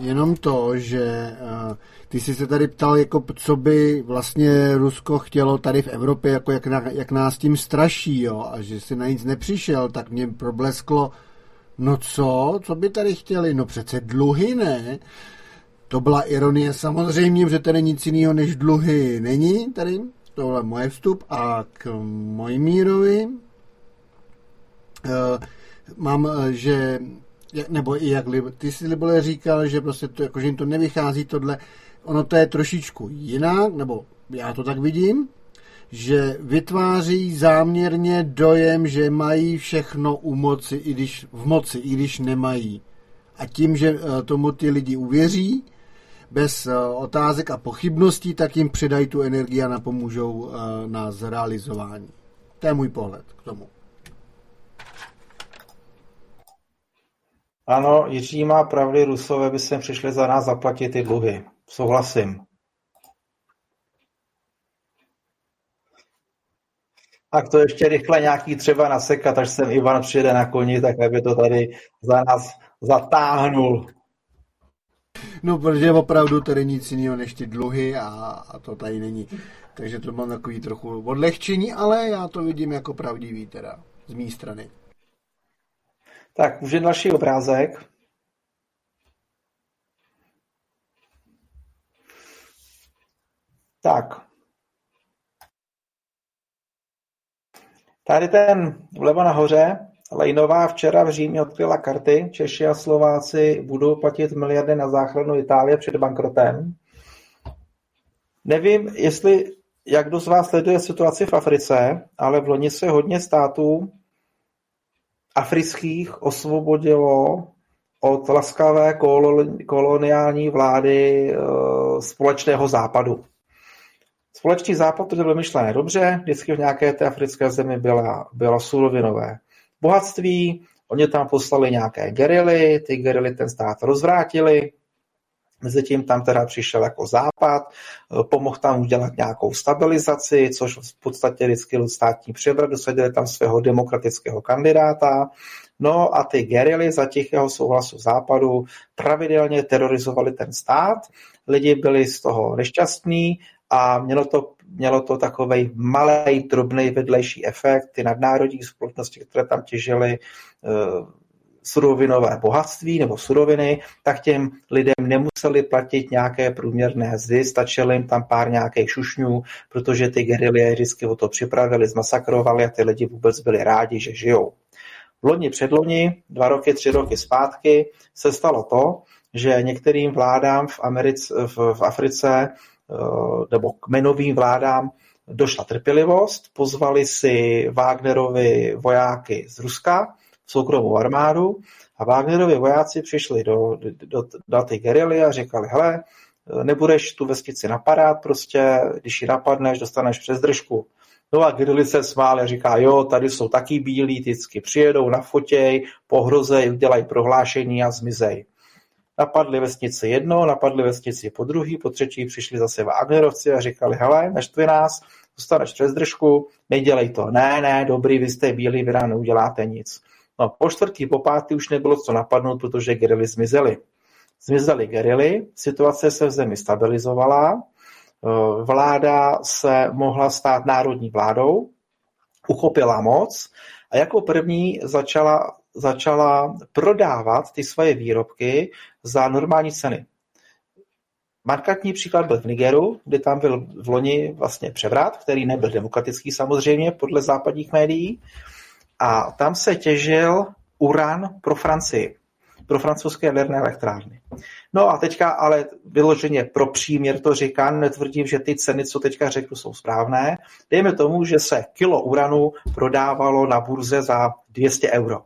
jenom to, že eh, ty jsi se tady ptal, jako co by vlastně Rusko chtělo tady v Evropě, jako jak, na, jak nás tím straší, jo, a že si na nic nepřišel, tak mě problesklo, no co, co by tady chtěli, no přece dluhy, ne? To byla ironie samozřejmě, že tady nic jiného než dluhy není tady, tohle moje vstup a k Mojmírovi. Uh, mám, eh, že nebo i jak ty si Libole říkal, že prostě to, jako, že jim to nevychází tohle, ono to je trošičku jinak, nebo já to tak vidím, že vytváří záměrně dojem, že mají všechno u moci, i když v moci, i když nemají. A tím, že eh, tomu ty lidi uvěří, bez eh, otázek a pochybností, tak jim přidají tu energii a napomůžou na zrealizování. To je můj pohled k tomu. Ano, Jiří má pravdy, Rusové by sem přišli za nás zaplatit ty dluhy. Souhlasím. Tak to ještě rychle nějaký třeba nasekat, až sem Ivan přijede na koni, tak aby to tady za nás zatáhnul. No, protože opravdu tady nic jiného než ty dluhy a, a to tady není. Takže to mám takový trochu odlehčení, ale já to vidím jako pravdivý teda z mé strany. Tak, už je další obrázek. Tak. Tady ten vlevo nahoře, Lejnová včera v Římě odkryla karty. Češi a Slováci budou platit miliardy na záchranu Itálie před bankrotem. Nevím, jestli, jak kdo z vás sleduje situaci v Africe, ale v loni se hodně států afrických osvobodilo od laskavé koloniální vlády eh, společného západu. Společný západ to bylo myšlené dobře, vždycky v nějaké té africké zemi byla, byla surovinové bohatství, oni tam poslali nějaké gerily, ty gerily ten stát rozvrátili, Mezitím tam teda přišel jako západ, eh, pomohl tam udělat nějakou stabilizaci, což v podstatě vždycky státní převrat, dosadili tam svého demokratického kandidáta, No a ty gerily za tichého souhlasu západu pravidelně terorizovali ten stát, lidi byli z toho nešťastní a mělo to, mělo to takový malý, drobný vedlejší efekt. Ty nadnárodní společnosti, které tam těžily, eh, surovinové bohatství nebo suroviny, tak těm lidem nemuseli platit nějaké průměrné zdy, stačilo jim tam pár nějakých šušňů, protože ty gerily vždycky o to připravili, zmasakrovali a ty lidi vůbec byli rádi, že žijou. V loni předloni, dva roky, tři roky zpátky, se stalo to, že některým vládám v, Americe, v, v Africe eh, nebo kmenovým vládám došla trpělivost, pozvali si Wagnerovi vojáky z Ruska, soukromou armádu a Wagnerovi vojáci přišli do, do, do té gerily a říkali, hele, nebudeš tu vesnici napadat, prostě, když ji napadneš, dostaneš přes držku. No a Grilly se smál a říká, jo, tady jsou taky bílí, vždycky přijedou na fotěj, pohrozej, udělají prohlášení a zmizej. Napadli vesnici jedno, napadli vesnici po druhý, po třetí přišli zase Wagnerovci a říkali, hele, naštvi nás, dostaneš přes držku, nedělej to. Ne, ne, dobrý, vy jste bílí, vy nám neuděláte nic. No, po čtvrtý, po pátý už nebylo co napadnout, protože gerily zmizely. Zmizely gerily, situace se v zemi stabilizovala, eh, vláda se mohla stát národní vládou, uchopila moc a jako první začala, začala prodávat ty svoje výrobky za normální ceny. Markantní příklad byl v Nigeru, kde tam byl v loni vlastně převrat, který nebyl demokratický samozřejmě podle západních médií a tam se těžil uran pro Francii, pro francouzské jaderné elektrárny. No a teďka ale vyloženě pro příměr to říkám, netvrdím, že ty ceny, co teďka řeknu, jsou správné. Dejme tomu, že se kilo uranu prodávalo na burze za 200 euro.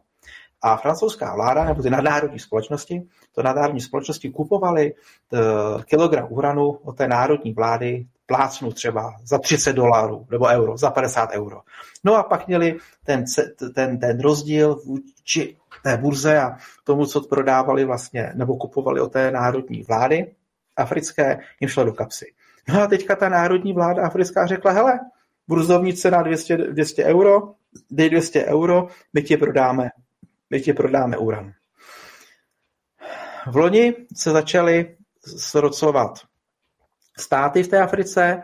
A francouzská vláda nebo ty nadnárodní společnosti, to nadnárodní společnosti kupovaly eh, kilogram uranu od té národní vlády plácnu třeba za 30 dolarů nebo euro, za 50 euro. No a pak měli ten, ten, ten rozdíl vůči té burze a tomu, co prodávali vlastně, nebo kupovali od té národní vlády africké, jim šlo do kapsy. No a teďka ta národní vláda africká řekla, hele, burzovní cena 200, 200 euro, dej 200 euro, my ti prodáme, my ti prodáme uran. V loni se začaly srocovat státy v té Africe,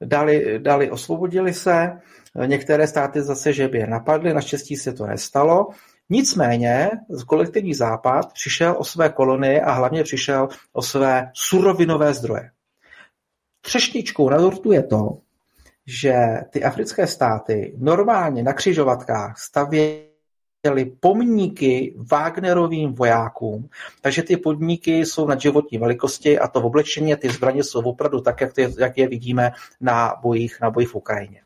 dali, dali osvobodili se, některé státy zase, že by je napadly, naštěstí se to nestalo. Nicméně kolektivní západ přišel o své kolonie a hlavně přišel o své surovinové zdroje. Třešničkou na dortu je to, že ty africké státy normálně na křižovatkách stavějí pomníky Wagnerovým vojákům, takže ty podniky jsou na životní velikosti a to v oblečení a ty zbraně jsou opravdu tak, jak, ty, jak je vidíme na bojích, na bojích v Ukrajině.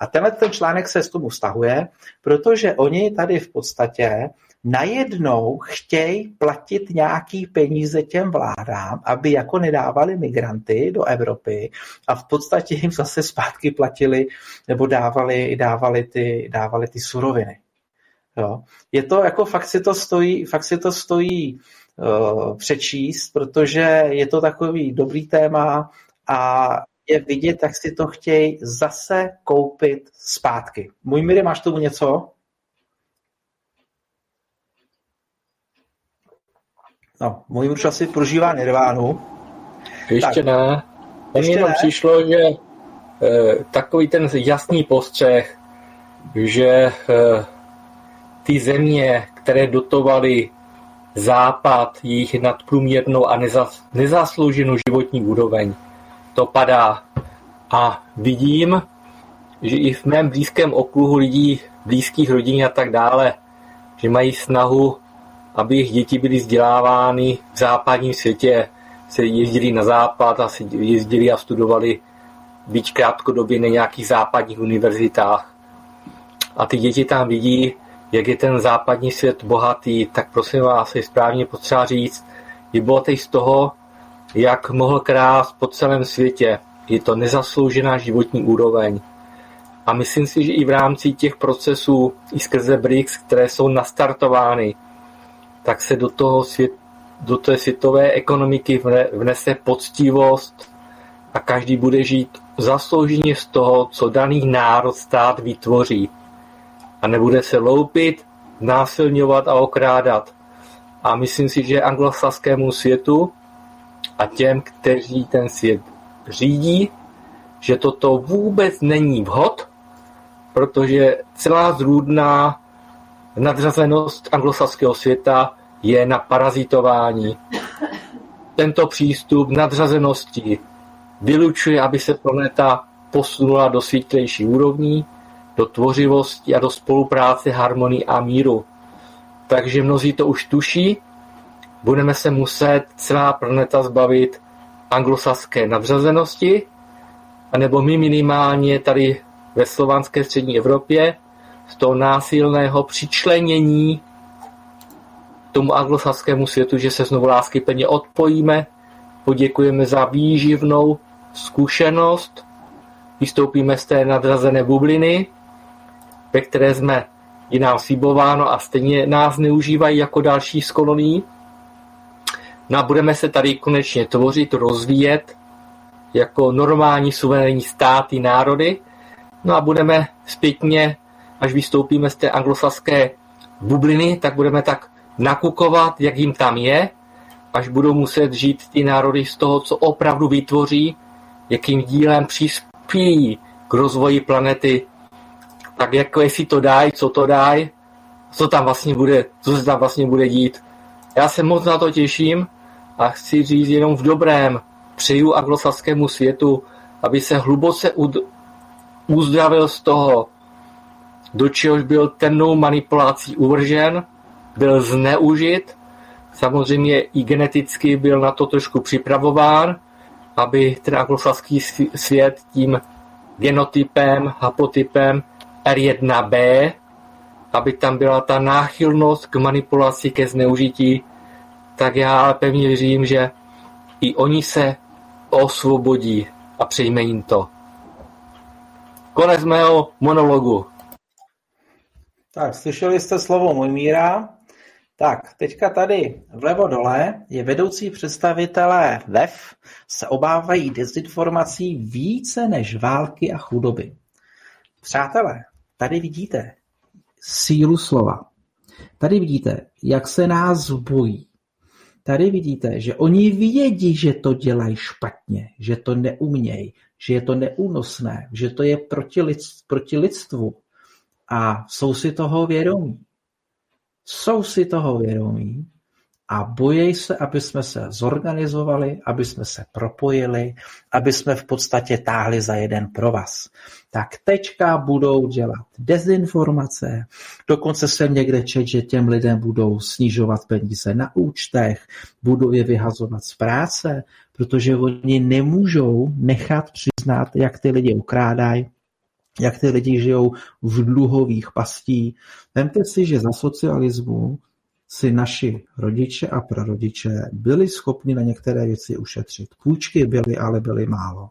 A tenhle ten článek se z tomu vztahuje, protože oni tady v podstatě najednou chtějí platit nějaký peníze těm vládám, aby jako nedávali migranty do Evropy a v podstatě jim zase zpátky platili nebo dávali, dávali, ty, dávali ty suroviny. Jo. Je to jako fakt si to stojí, fakt si to stojí uh, přečíst, protože je to takový dobrý téma a je vidět, jak si to chtějí zase koupit zpátky. Můj Miri, máš tomu něco? No, můj muž asi prožívá nirvánu. Ještě tak. ne. Mně jenom ne. přišlo, že e, takový ten jasný postřeh, že e, ty země, které dotovaly západ, jejich nadprůměrnou a nezas, nezaslouženou životní úroveň, to padá. A vidím, že i v mém blízkém okruhu lidí, blízkých rodin a tak dále, že mají snahu, aby jejich děti byly vzdělávány v západním světě, se jezdili na západ a se jezdili a studovali byť krátkodobě na nějakých západních univerzitách. A ty děti tam vidí, jak je ten západní svět bohatý, tak prosím vás, je správně potřeba říct, je bohatý z toho, jak mohl krást po celém světě. Je to nezasloužená životní úroveň. A myslím si, že i v rámci těch procesů, i skrze BRICS, které jsou nastartovány, tak se do, toho svět, do té světové ekonomiky vnese poctivost a každý bude žít zaslouženě z toho, co daný národ, stát vytvoří a nebude se loupit, násilňovat a okrádat. A myslím si, že anglosaskému světu a těm, kteří ten svět řídí, že toto vůbec není vhod, protože celá zrůdná nadřazenost anglosaského světa je na parazitování. Tento přístup nadřazenosti vylučuje, aby se planeta posunula do světlejší úrovní, do tvořivosti a do spolupráce, harmonii a míru. Takže mnozí to už tuší, budeme se muset celá planeta zbavit anglosaské nadřazenosti, anebo my minimálně tady ve slovanské střední Evropě z toho násilného přičlenění tomu anglosaskému světu, že se znovu lásky plně odpojíme, poděkujeme za výživnou zkušenost, vystoupíme z té nadřazené bubliny ve které jsme nám slibováno a stejně nás neužívají jako další z kolonií. No a budeme se tady konečně tvořit, rozvíjet jako normální suverénní státy, národy. No a budeme zpětně, až vystoupíme z té anglosaské bubliny, tak budeme tak nakukovat, jak jim tam je, až budou muset žít ty národy z toho, co opravdu vytvoří, jakým dílem přispějí k rozvoji planety tak jako jestli to dají, co to dají, co tam vlastně bude, co se tam vlastně bude dít. Já se moc na to těším a chci říct jenom v dobrém. Přeju anglosaskému světu, aby se hluboce ud- uzdravil z toho, do čehož byl temnou manipulací uvržen, byl zneužit, samozřejmě i geneticky byl na to trošku připravován, aby ten anglosaský svět tím genotypem, hapotypem R1b aby tam byla ta náchylnost k manipulaci, ke zneužití, tak já ale pevně věřím, že i oni se osvobodí a přejme jim to. Konec mého monologu. Tak, slyšeli jste slovo Mojmíra. Tak, teďka tady vlevo dole je vedoucí představitelé VEF se obávají dezinformací více než války a chudoby. Přátelé, tady vidíte sílu slova. Tady vidíte, jak se nás bojí. Tady vidíte, že oni vědí, že to dělají špatně, že to neumějí, že je to neúnosné, že to je proti, lid, proti lidstvu. A jsou si toho vědomí. Jsou si toho vědomí a bojí se, aby jsme se zorganizovali, aby jsme se propojili, aby jsme v podstatě táhli za jeden provaz. Tak teďka budou dělat dezinformace, dokonce jsem někde čet, že těm lidem budou snižovat peníze na účtech, budou je vyhazovat z práce, protože oni nemůžou nechat přiznat, jak ty lidi ukrádají, jak ty lidi žijou v dluhových pastí. Vemte si, že za socialismu si naši rodiče a prarodiče byli schopni na některé věci ušetřit. Půjčky byly, ale byly málo.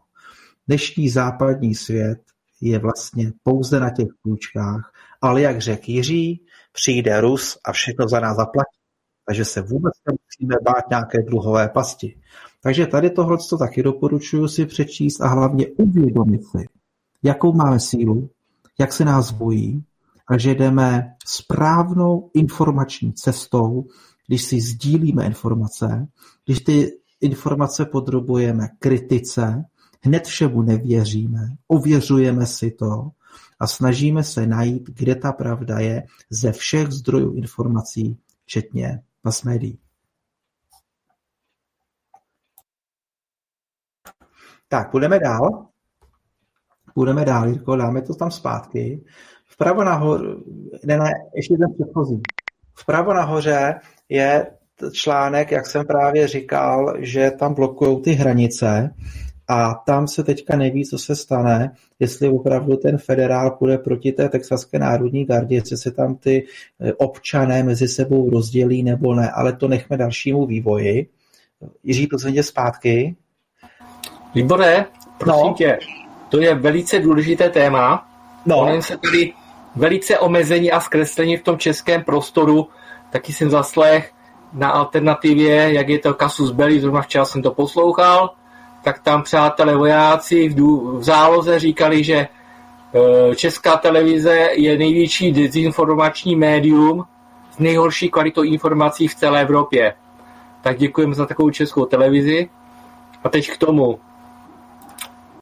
Dnešní západní svět je vlastně pouze na těch půjčkách, ale jak řekl Jiří, přijde Rus a všechno za nás zaplatí. Takže se vůbec nemusíme bát nějaké dluhové pasti. Takže tady tohle taky doporučuji si přečíst a hlavně uvědomit si, jakou máme sílu, jak se nás bojí a že jdeme správnou informační cestou, když si sdílíme informace, když ty informace podrobujeme kritice, hned všemu nevěříme, ověřujeme si to a snažíme se najít, kde ta pravda je ze všech zdrojů informací, včetně mass médií. Tak, půjdeme dál. Půjdeme dál, Jirko, dáme to tam zpátky. Vpravo nahoře, ne, ne, ještě ten předchozí. Vpravo nahoře je článek, jak jsem právě říkal, že tam blokují ty hranice a tam se teďka neví, co se stane, jestli opravdu ten federál půjde proti té texaské národní gardě, jestli se tam ty eh, občané mezi sebou rozdělí nebo ne, ale to nechme dalšímu vývoji. Jiří, to zpátky. Výborné, prosím no. tě, to je velice důležité téma. No. Se tady velice omezení a zkreslení v tom českém prostoru. Taky jsem zaslech na alternativě, jak je to Kasus Belli, zrovna včera jsem to poslouchal, tak tam přátelé vojáci v, dů, v záloze říkali, že e, česká televize je největší dezinformační médium s nejhorší kvalitou informací v celé Evropě. Tak děkujeme za takovou českou televizi. A teď k tomu.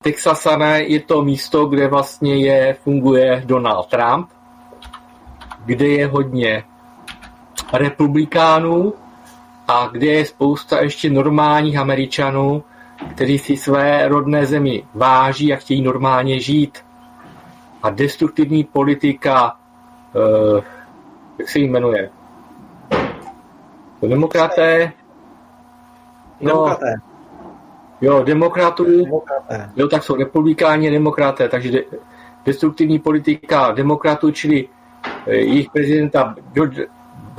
Texasané je to místo, kde vlastně je, funguje Donald Trump, kde je hodně republikánů a kde je spousta ještě normálních američanů, kteří si své rodné zemi váží a chtějí normálně žít. A destruktivní politika, uh, jak se jí jmenuje? Demokraté? No, Demokraté. Jo, demokratů, jo, tak jsou republikáni a demokraté, takže de, destruktivní politika demokratů, čili e, jejich prezidenta George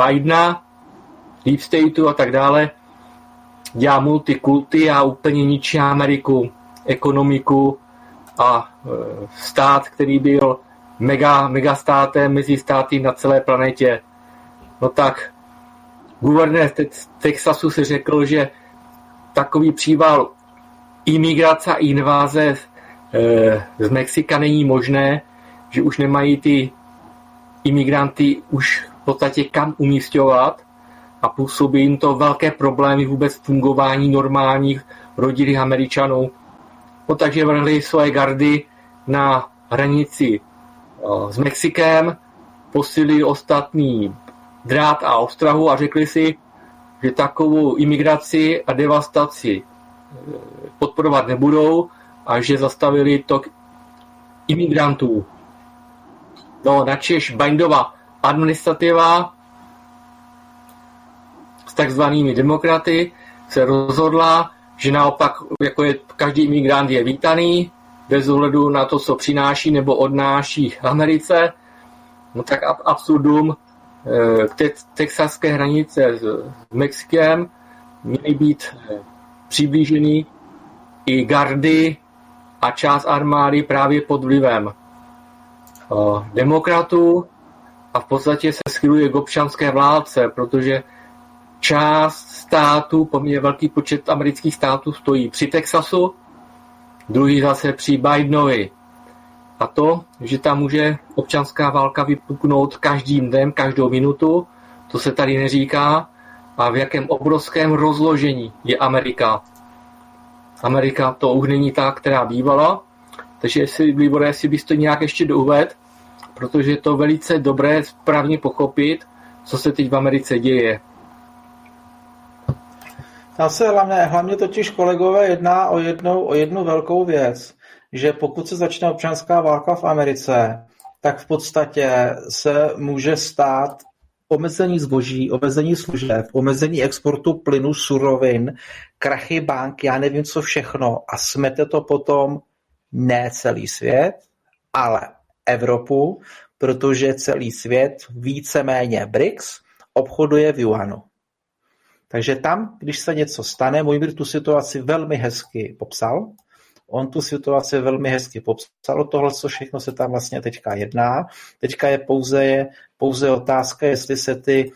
Bidena, Deep Stateu a tak dále, dělá multikulty a úplně ničí Ameriku, ekonomiku a e, stát, který byl mega, mega státem mezi státy na celé planetě. No tak guvernér Texasu si řekl, že takový příval imigrace a inváze eh, z Mexika není možné, že už nemají ty imigranty už v podstatě kam umístěvat a působí jim to velké problémy vůbec fungování normálních rodinných Američanů. No, takže vrhli svoje gardy na hranici eh, s Mexikem, posílili ostatní drát a ostrahu a řekli si, že takovou imigraci a devastaci podporovat nebudou a že zastavili tok imigrantů. No, načež Bindova administrativa s takzvanými demokraty se rozhodla, že naopak jako je, každý imigrant je vítaný, bez ohledu na to, co přináší nebo odnáší Americe. no tak absurdum eh, k te- texaské hranice s Mexikem měly být eh, přiblíženy i gardy a část armády právě pod vlivem demokratů a v podstatě se schyluje k občanské válce, protože část států, poměrně velký počet amerických států stojí při Texasu, druhý zase při Bidenovi. A to, že tam může občanská válka vypuknout každým dnem, každou minutu, to se tady neříká, a v jakém obrovském rozložení je Amerika. Amerika to už není ta, která bývala, takže jestli, Libore, jestli bys to nějak ještě douved, protože je to velice dobré správně pochopit, co se teď v Americe děje. Tam se hlavně, hlavně totiž kolegové jedná o, jednou, o jednu velkou věc, že pokud se začne občanská válka v Americe, tak v podstatě se může stát omezení zboží, omezení služeb, omezení exportu plynu, surovin, krachy bank, já nevím co všechno a smete to potom ne celý svět, ale Evropu, protože celý svět, víceméně BRICS, obchoduje v Juanu. Takže tam, když se něco stane, Mojmír tu situaci velmi hezky popsal, on tu situaci velmi hezky popsal, tohle, co všechno se tam vlastně teďka jedná. Teďka je pouze, je pouze otázka, jestli se ty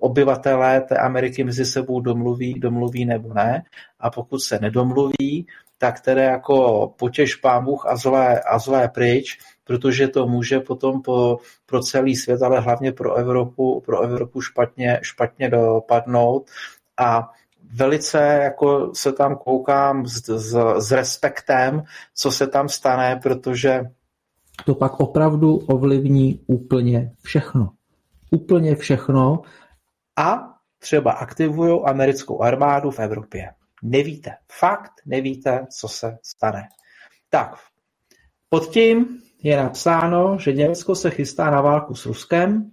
obyvatelé té Ameriky mezi sebou domluví, domluví nebo ne. A pokud se nedomluví, tak tedy jako potěž pán Bůh a zlé, a zlé pryč, protože to může potom po, pro celý svět, ale hlavně pro Evropu, pro Evropu špatně, špatně dopadnout. A velice jako se tam koukám s, s, s respektem, co se tam stane, protože to pak opravdu ovlivní úplně všechno. Úplně všechno. A třeba aktivují americkou armádu v Evropě. Nevíte, fakt nevíte, co se stane. Tak, pod tím je napsáno, že Německo se chystá na válku s Ruskem.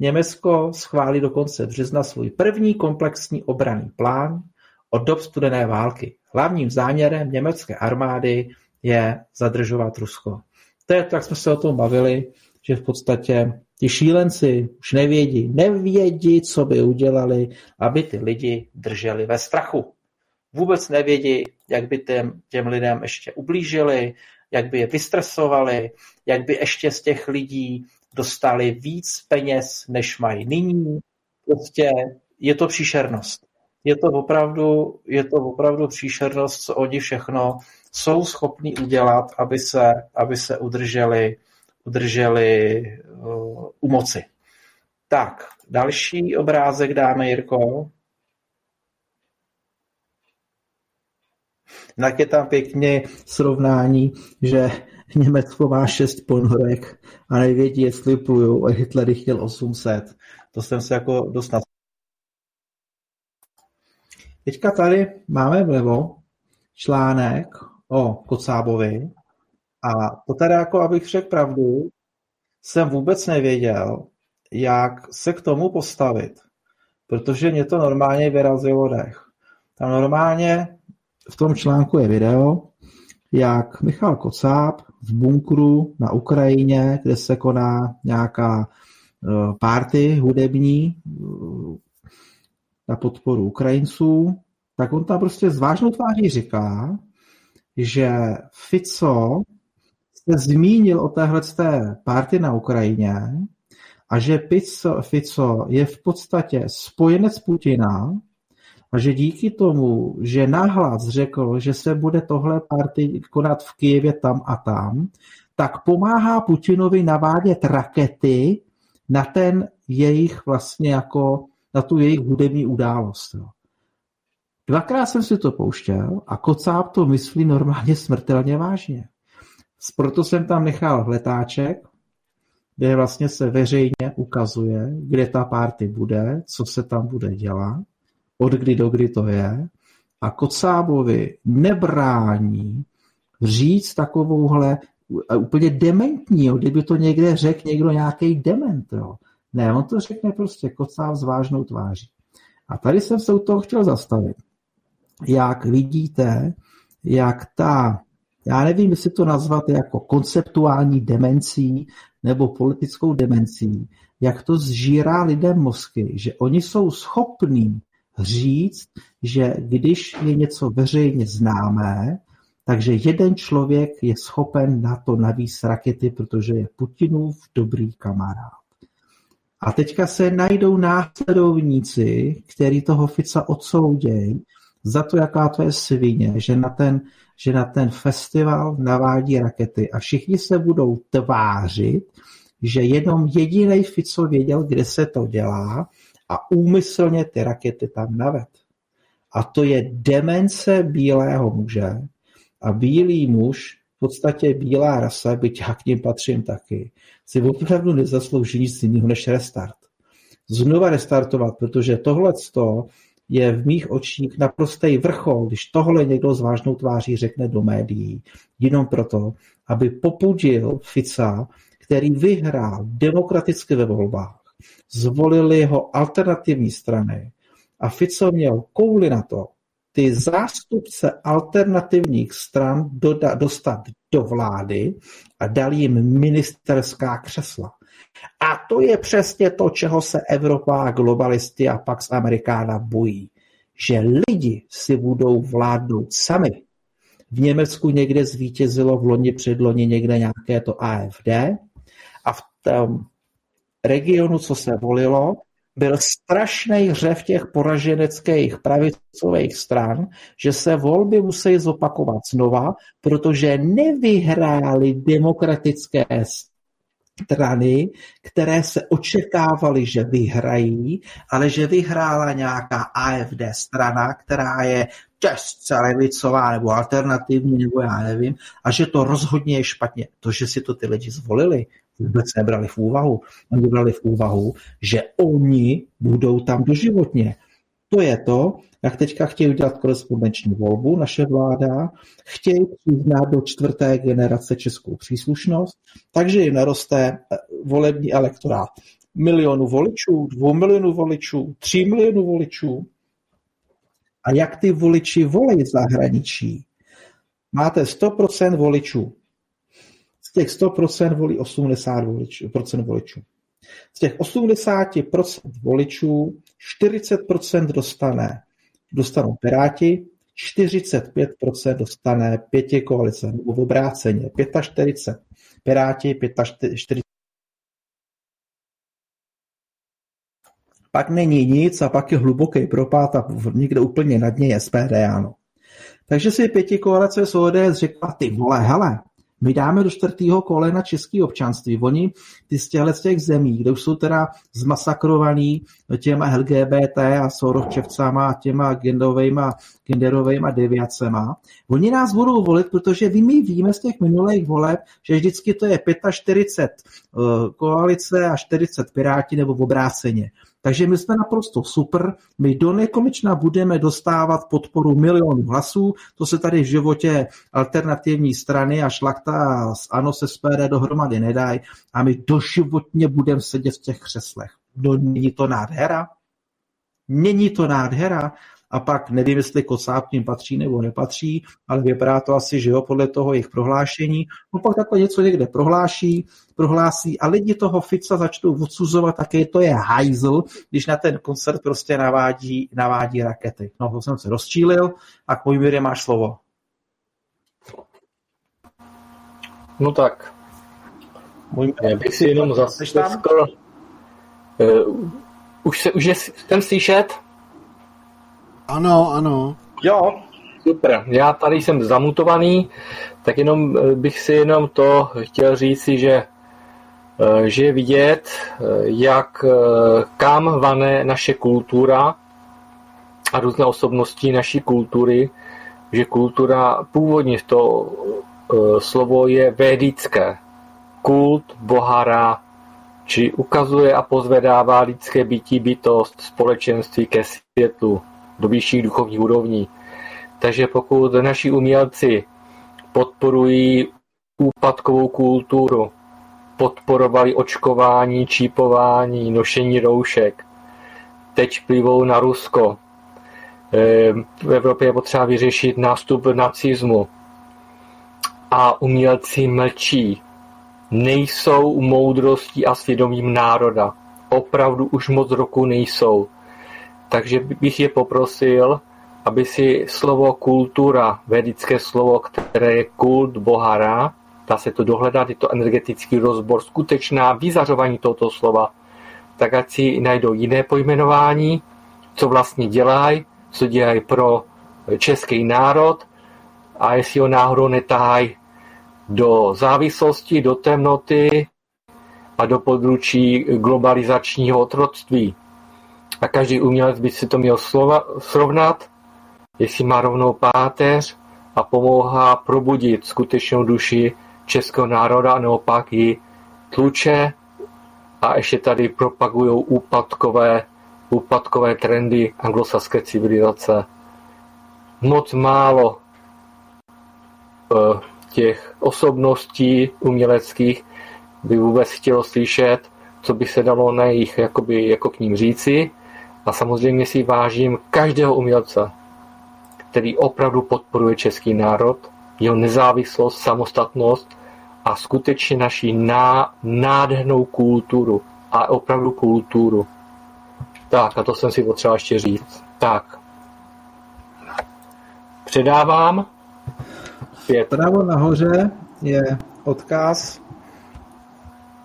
Německo schválí do konce března svůj první komplexní obranný plán od dob studené války. Hlavním záměrem německé armády je zadržovat Rusko. To je, tak jsme se o tom bavili, že v podstatě ti šílenci už nevědí, nevědí, co by udělali, aby ty lidi drželi ve strachu. Vůbec nevědí, jak by těm, těm lidem ještě ublížili, jak by je vystresovali, jak by ještě z těch lidí dostali víc peněz, než mají nyní. Prostě je to příšernost. Je to opravdu, je to opravdu příšernost, co oni všechno jsou schopni udělat, aby se, aby se udrželi, udrželi uh, u moci. Tak, další obrázek dáme, Jirko. Tak je tam pěkně srovnání, že Německo má šest ponorek a nevědí, jestli plujou a Hitler jich chtěl 800. To jsem se jako dost nad... Teďka tady máme vlevo článek o Kocábovi a to tady jako, abych řekl pravdu, jsem vůbec nevěděl, jak se k tomu postavit, protože mě to normálně vyrazilo dech. Tam normálně v tom článku je video, jak Michal Kocáb v bunkru na Ukrajině, kde se koná nějaká e, párty hudební e, na podporu Ukrajinců, tak on tam prostě s vážnou tváří říká, že Fico se zmínil o téhle párty na Ukrajině a že Fico, Fico je v podstatě spojenec Putina a že díky tomu, že nahlas řekl, že se bude tohle party konat v Kijevě tam a tam, tak pomáhá Putinovi navádět rakety na ten jejich vlastně jako, na tu jejich hudební událost. Jo. Dvakrát jsem si to pouštěl a Kocáb to myslí normálně smrtelně vážně. Proto jsem tam nechal letáček, kde vlastně se veřejně ukazuje, kde ta party bude, co se tam bude dělat od kdy do kdy to je a Kocábovi nebrání říct takovouhle úplně dementní, jo, kdyby to někde řekl někdo nějaký dement. Jo. Ne, on to řekne prostě Kocáb s vážnou tváří. A tady jsem se u toho chtěl zastavit. Jak vidíte, jak ta já nevím, jestli to nazvat jako konceptuální demencí nebo politickou demencí, jak to zžírá lidem mozky, že oni jsou schopní říct, že když je něco veřejně známé, takže jeden člověk je schopen na to navíc rakety, protože je Putinův dobrý kamarád. A teďka se najdou následovníci, který toho Fica odsoudějí za to, jaká to je svině, že na ten, že na ten festival navádí rakety a všichni se budou tvářit, že jenom jediný Fico věděl, kde se to dělá a úmyslně ty rakety tam naved. A to je demence bílého muže a bílý muž, v podstatě bílá rasa, byť já k ním patřím taky, si opravdu nezaslouží nic jiného než restart. Znova restartovat, protože tohle je v mých očích naprostý vrchol, když tohle někdo s vážnou tváří řekne do médií, jenom proto, aby popudil Fica, který vyhrál demokraticky ve volbách. Zvolili ho alternativní strany a Fico měl kouli na to, ty zástupce alternativních stran doda, dostat do vlády a dal jim ministerská křesla. A to je přesně to, čeho se Evropa, globalisty a Pax Amerikána bojí. Že lidi si budou vládnout sami. V Německu někde zvítězilo v loni předloni někde nějaké to AFD a v tom regionu, co se volilo, byl strašný hřev těch poraženeckých pravicových stran, že se volby musí zopakovat znova, protože nevyhrály demokratické strany, které se očekávaly, že vyhrají, ale že vyhrála nějaká AFD strana, která je těžce levicová nebo alternativní, nebo já nevím, a že to rozhodně je špatně. To, že si to ty lidi zvolili, vůbec nebrali v úvahu. Oni brali v úvahu, že oni budou tam doživotně. To je to, jak teďka chtějí udělat korespondenční volbu, naše vláda, chtějí přiznat do čtvrté generace českou příslušnost, takže jim naroste eh, volební elektorát milionu voličů, dvou milionů voličů, tří milionů voličů. A jak ty voliči volí v zahraničí? Máte 100% voličů z těch 100% volí 80% voličů, voličů. Z těch 80% voličů 40% dostane, dostanou Piráti, 45% dostane pěti koalice, nebo v obráceně, 45 Piráti, 45 pak není nic a pak je hluboký propad a někde úplně na dně je SPD, ano. Takže si pěti koalice s ODS řekla, ty vole, hele, my dáme do čtvrtého kolena český občanství. Oni ty z těchto těch zemí, kde už jsou teda zmasakrovaný těma LGBT a Sorochčevcama a těma genderovejma, genderovejma deviacema, oni nás budou volit, protože my víme z těch minulých voleb, že vždycky to je 45 uh, eh, koalice a 40 piráti nebo v obráceně. Takže my jsme naprosto super, my do nekonečna budeme dostávat podporu milionů hlasů, to se tady v životě alternativní strany a šlachta z ANO se SPD dohromady nedají a my doživotně budeme sedět v těch křeslech. No, není to nádhera? Není to nádhera? A pak nevím, jestli Kocáb tím patří nebo nepatří, ale vypadá to asi, že jo, podle toho jejich prohlášení. No pak takhle něco někde prohláší, prohlásí a lidi toho Fica začnou odsuzovat, také to je hajzl, když na ten koncert prostě navádí, navádí rakety. No, to jsem se rozčílil a k míře máš slovo. No tak, můj Já bych si jenom zase. Uh, už, se, už je, jsem slyšet? Ano, ano. Jo. Super, já tady jsem zamutovaný, tak jenom eh, bych si jenom to chtěl říci, že eh, že je vidět, eh, jak kam vane naše kultura a různé osobnosti naší kultury, že kultura původně to slovo je védické. Kult, bohara, či ukazuje a pozvedává lidské bytí, bytost, společenství ke světlu do vyšších duchovních úrovní. Takže pokud naši umělci podporují úpadkovou kulturu, podporovali očkování, čípování, nošení roušek, teď plivou na Rusko. Eh, v Evropě je potřeba vyřešit nástup nacismu. a umělci mlčí. Nejsou moudrostí a svědomím národa. Opravdu už moc roku nejsou. Takže bych je poprosil, aby si slovo kultura, vedické slovo, které je kult bohara, dá se to dohledat, je to energetický rozbor, skutečná vyzařování tohoto slova, tak ať si najdou jiné pojmenování, co vlastně dělají, co dělají pro český národ a jestli ho náhodou netahají do závislosti, do temnoty a do područí globalizačního otroctví. A každý umělec by si to měl slova, srovnat, jestli má rovnou páteř a pomáhá probudit skutečnou duši českého národa a naopak ji tluče a ještě tady propagují úpadkové, úpadkové trendy anglosaské civilizace. Moc málo uh, těch osobností uměleckých by vůbec chtělo slyšet, co by se dalo na jejich jakoby, jako k ním říci. A samozřejmě si vážím každého umělce, který opravdu podporuje český národ, jeho nezávislost, samostatnost a skutečně naši ná, nádhernou kulturu a opravdu kulturu. Tak a to jsem si potřeboval ještě říct. Tak. Předávám. Pět. Pravo nahoře je odkaz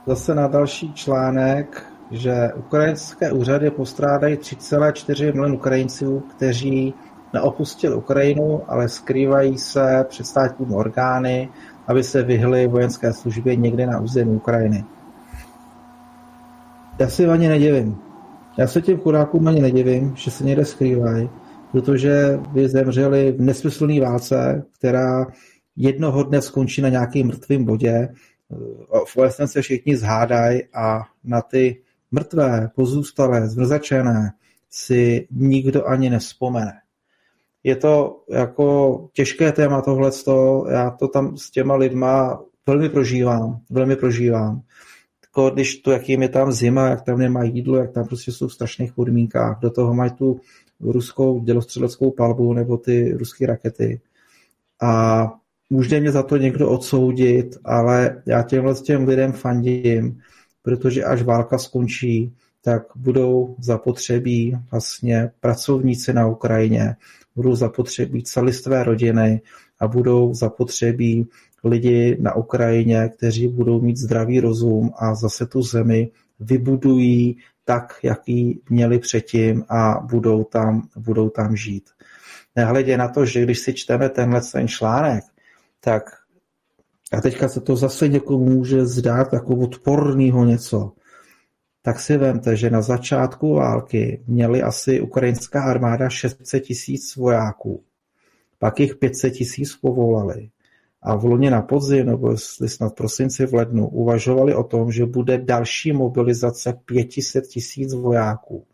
zase na další článek, že ukrajinské úřady postrádají 3,4 milion Ukrajinců, kteří neopustili Ukrajinu, ale skrývají se před státními orgány, aby se vyhli vojenské službě někde na území Ukrajiny. Já si ani nedivím. Já se těm chudákům ani nedivím, že se někde skrývají, protože by zemřeli v nesmyslné válce, která jednoho dne skončí na nějakém mrtvém bodě. V OSN se všichni zhádají a na ty mrtvé, pozůstalé, zmrzačené si nikdo ani nevzpomene je to jako těžké téma tohleto, já to tam s těma lidma velmi prožívám, velmi prožívám. Jako když to, jakým je tam zima, jak tam nemá jídlo, jak tam prostě jsou v strašných podmínkách, do toho mají tu ruskou dělostřeleckou palbu nebo ty ruské rakety. A může mě za to někdo odsoudit, ale já těmhle těm lidem fandím, protože až válka skončí, tak budou zapotřebí vlastně pracovníci na Ukrajině, budou zapotřebí celistvé rodiny a budou zapotřebí lidi na Ukrajině, kteří budou mít zdravý rozum a zase tu zemi vybudují tak, jak ji měli předtím a budou tam, budou tam žít. Nehledě na to, že když si čteme tenhle ten článek, tak a teďka se to zase někomu může zdát jako odporného něco tak si vemte, že na začátku války měli asi ukrajinská armáda 600 tisíc vojáků. Pak jich 500 tisíc povolali. A v loni na podzim, nebo jestli snad prosinci v lednu, uvažovali o tom, že bude další mobilizace 500 tisíc vojáků,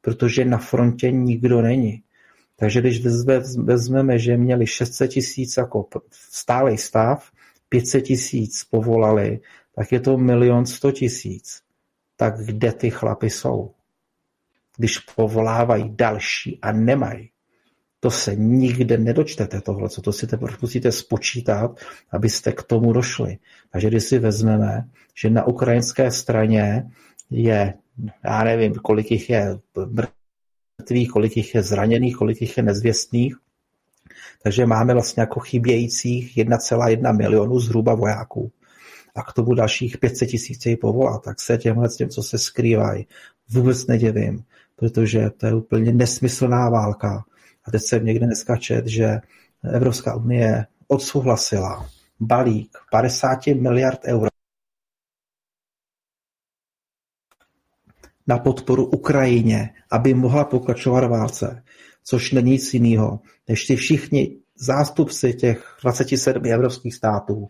protože na frontě nikdo není. Takže když vezmeme, že měli 600 tisíc jako stálej stav, 500 tisíc povolali, tak je to milion 100 tisíc tak kde ty chlapy jsou? Když povolávají další a nemají. To se nikde nedočtete tohle, co to si teprve musíte spočítat, abyste k tomu došli. Takže když si vezmeme, že na ukrajinské straně je, já nevím, kolik jich je mrtvých, kolik jich je zraněných, kolik jich je nezvěstných, takže máme vlastně jako chybějících 1,1 milionu zhruba vojáků. A k tomu dalších 500 tisíc jej povolá, tak se těmhle těm, co se skrývají, vůbec nedivím, protože to je úplně nesmyslná válka. A teď jsem někde dneska čet, že Evropská unie odsouhlasila balík 50 miliard eur na podporu Ukrajině, aby mohla pokračovat válce, což není nic jiného, než ty všichni zástupci těch 27 evropských států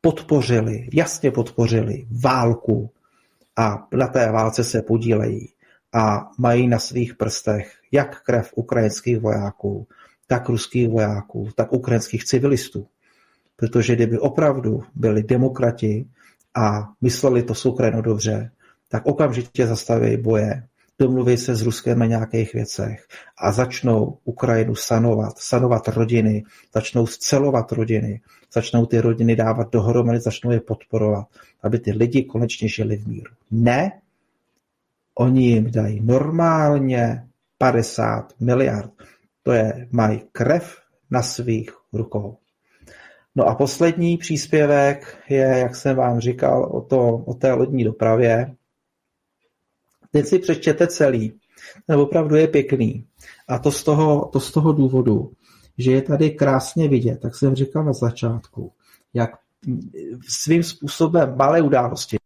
podpořili, jasně podpořili válku a na té válce se podílejí a mají na svých prstech jak krev ukrajinských vojáků, tak ruských vojáků, tak ukrajinských civilistů. Protože kdyby opravdu byli demokrati a mysleli to s Ukrajinou dobře, tak okamžitě zastaví boje domluví se s Ruskem na nějakých věcech a začnou Ukrajinu sanovat, sanovat rodiny, začnou scelovat rodiny, začnou ty rodiny dávat dohromady, začnou je podporovat, aby ty lidi konečně žili v míru. Ne, oni jim dají normálně 50 miliard. To je, mají krev na svých rukou. No a poslední příspěvek je, jak jsem vám říkal, o, to, o té lodní dopravě. Ten si přečtěte celý. Ten opravdu je pěkný. A to z toho, to z toho důvodu, že je tady krásně vidět, tak jsem říkal na začátku, jak svým způsobem malé události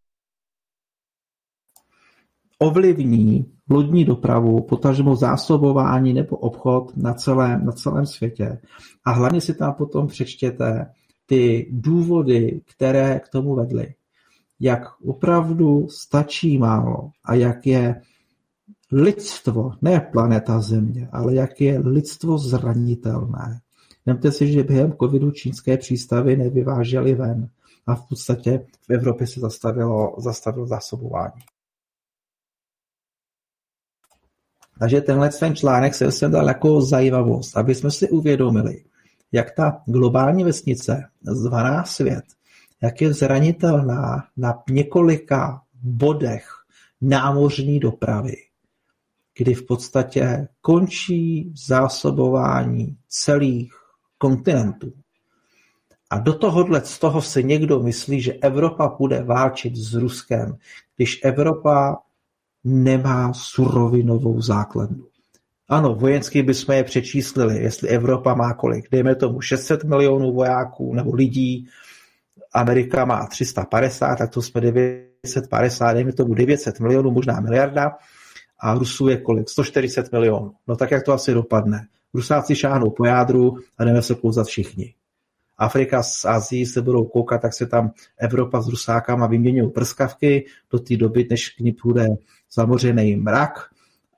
ovlivní lodní dopravu, potažmo zásobování nebo obchod na celém, na celém světě. A hlavně si tam potom přečtěte ty důvody, které k tomu vedly. Jak opravdu stačí málo a jak je lidstvo, ne planeta Země, ale jak je lidstvo zranitelné. Vemte si, že během covidu čínské přístavy nevyvážely ven a v podstatě v Evropě se zastavilo, zastavilo zásobování. Takže tenhle ten článek jsem sem dal jako zajímavost, aby jsme si uvědomili, jak ta globální vesnice, zvaná svět, jak je zranitelná na několika bodech námořní dopravy, kdy v podstatě končí zásobování celých kontinentů. A do tohohle z toho se někdo myslí, že Evropa bude válčit s Ruskem, když Evropa nemá surovinovou základnu. Ano, vojensky bychom je přečíslili, jestli Evropa má kolik, dejme tomu 600 milionů vojáků nebo lidí, Amerika má 350, tak to jsme 950, dejme tomu 900 milionů, možná miliarda, a Rusů je kolik? 140 milionů. No tak jak to asi dopadne? Rusáci šáhnou po jádru a jdeme se kouzat všichni. Afrika s Azií se budou koukat, tak se tam Evropa s Rusákama vyměňují prskavky do té doby, než k ní půjde zamořený mrak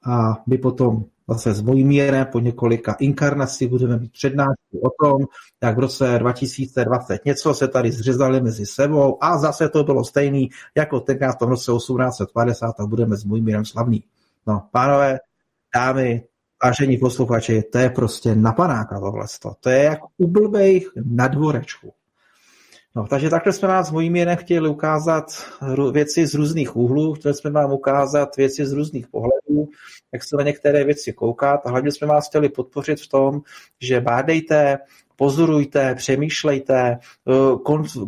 a my potom zase s Mojmírem po několika inkarnací budeme mít přednášku o tom, jak v roce 2020 něco se tady zřezali mezi sebou a zase to bylo stejný jako tenkrát v tom roce 1850 a budeme s Mojmírem slavný. No, pánové, dámy, vážení posluchači, to je prostě na panáka tohle. To je jak u blbejch na dvorečku. No, takže takhle jsme vám s Mojmírem chtěli ukázat věci z různých úhlů, chtěli jsme vám ukázat věci z různých pohledů, jak se na některé věci koukat. A hlavně jsme vás chtěli podpořit v tom, že bádejte, pozorujte, přemýšlejte, eh,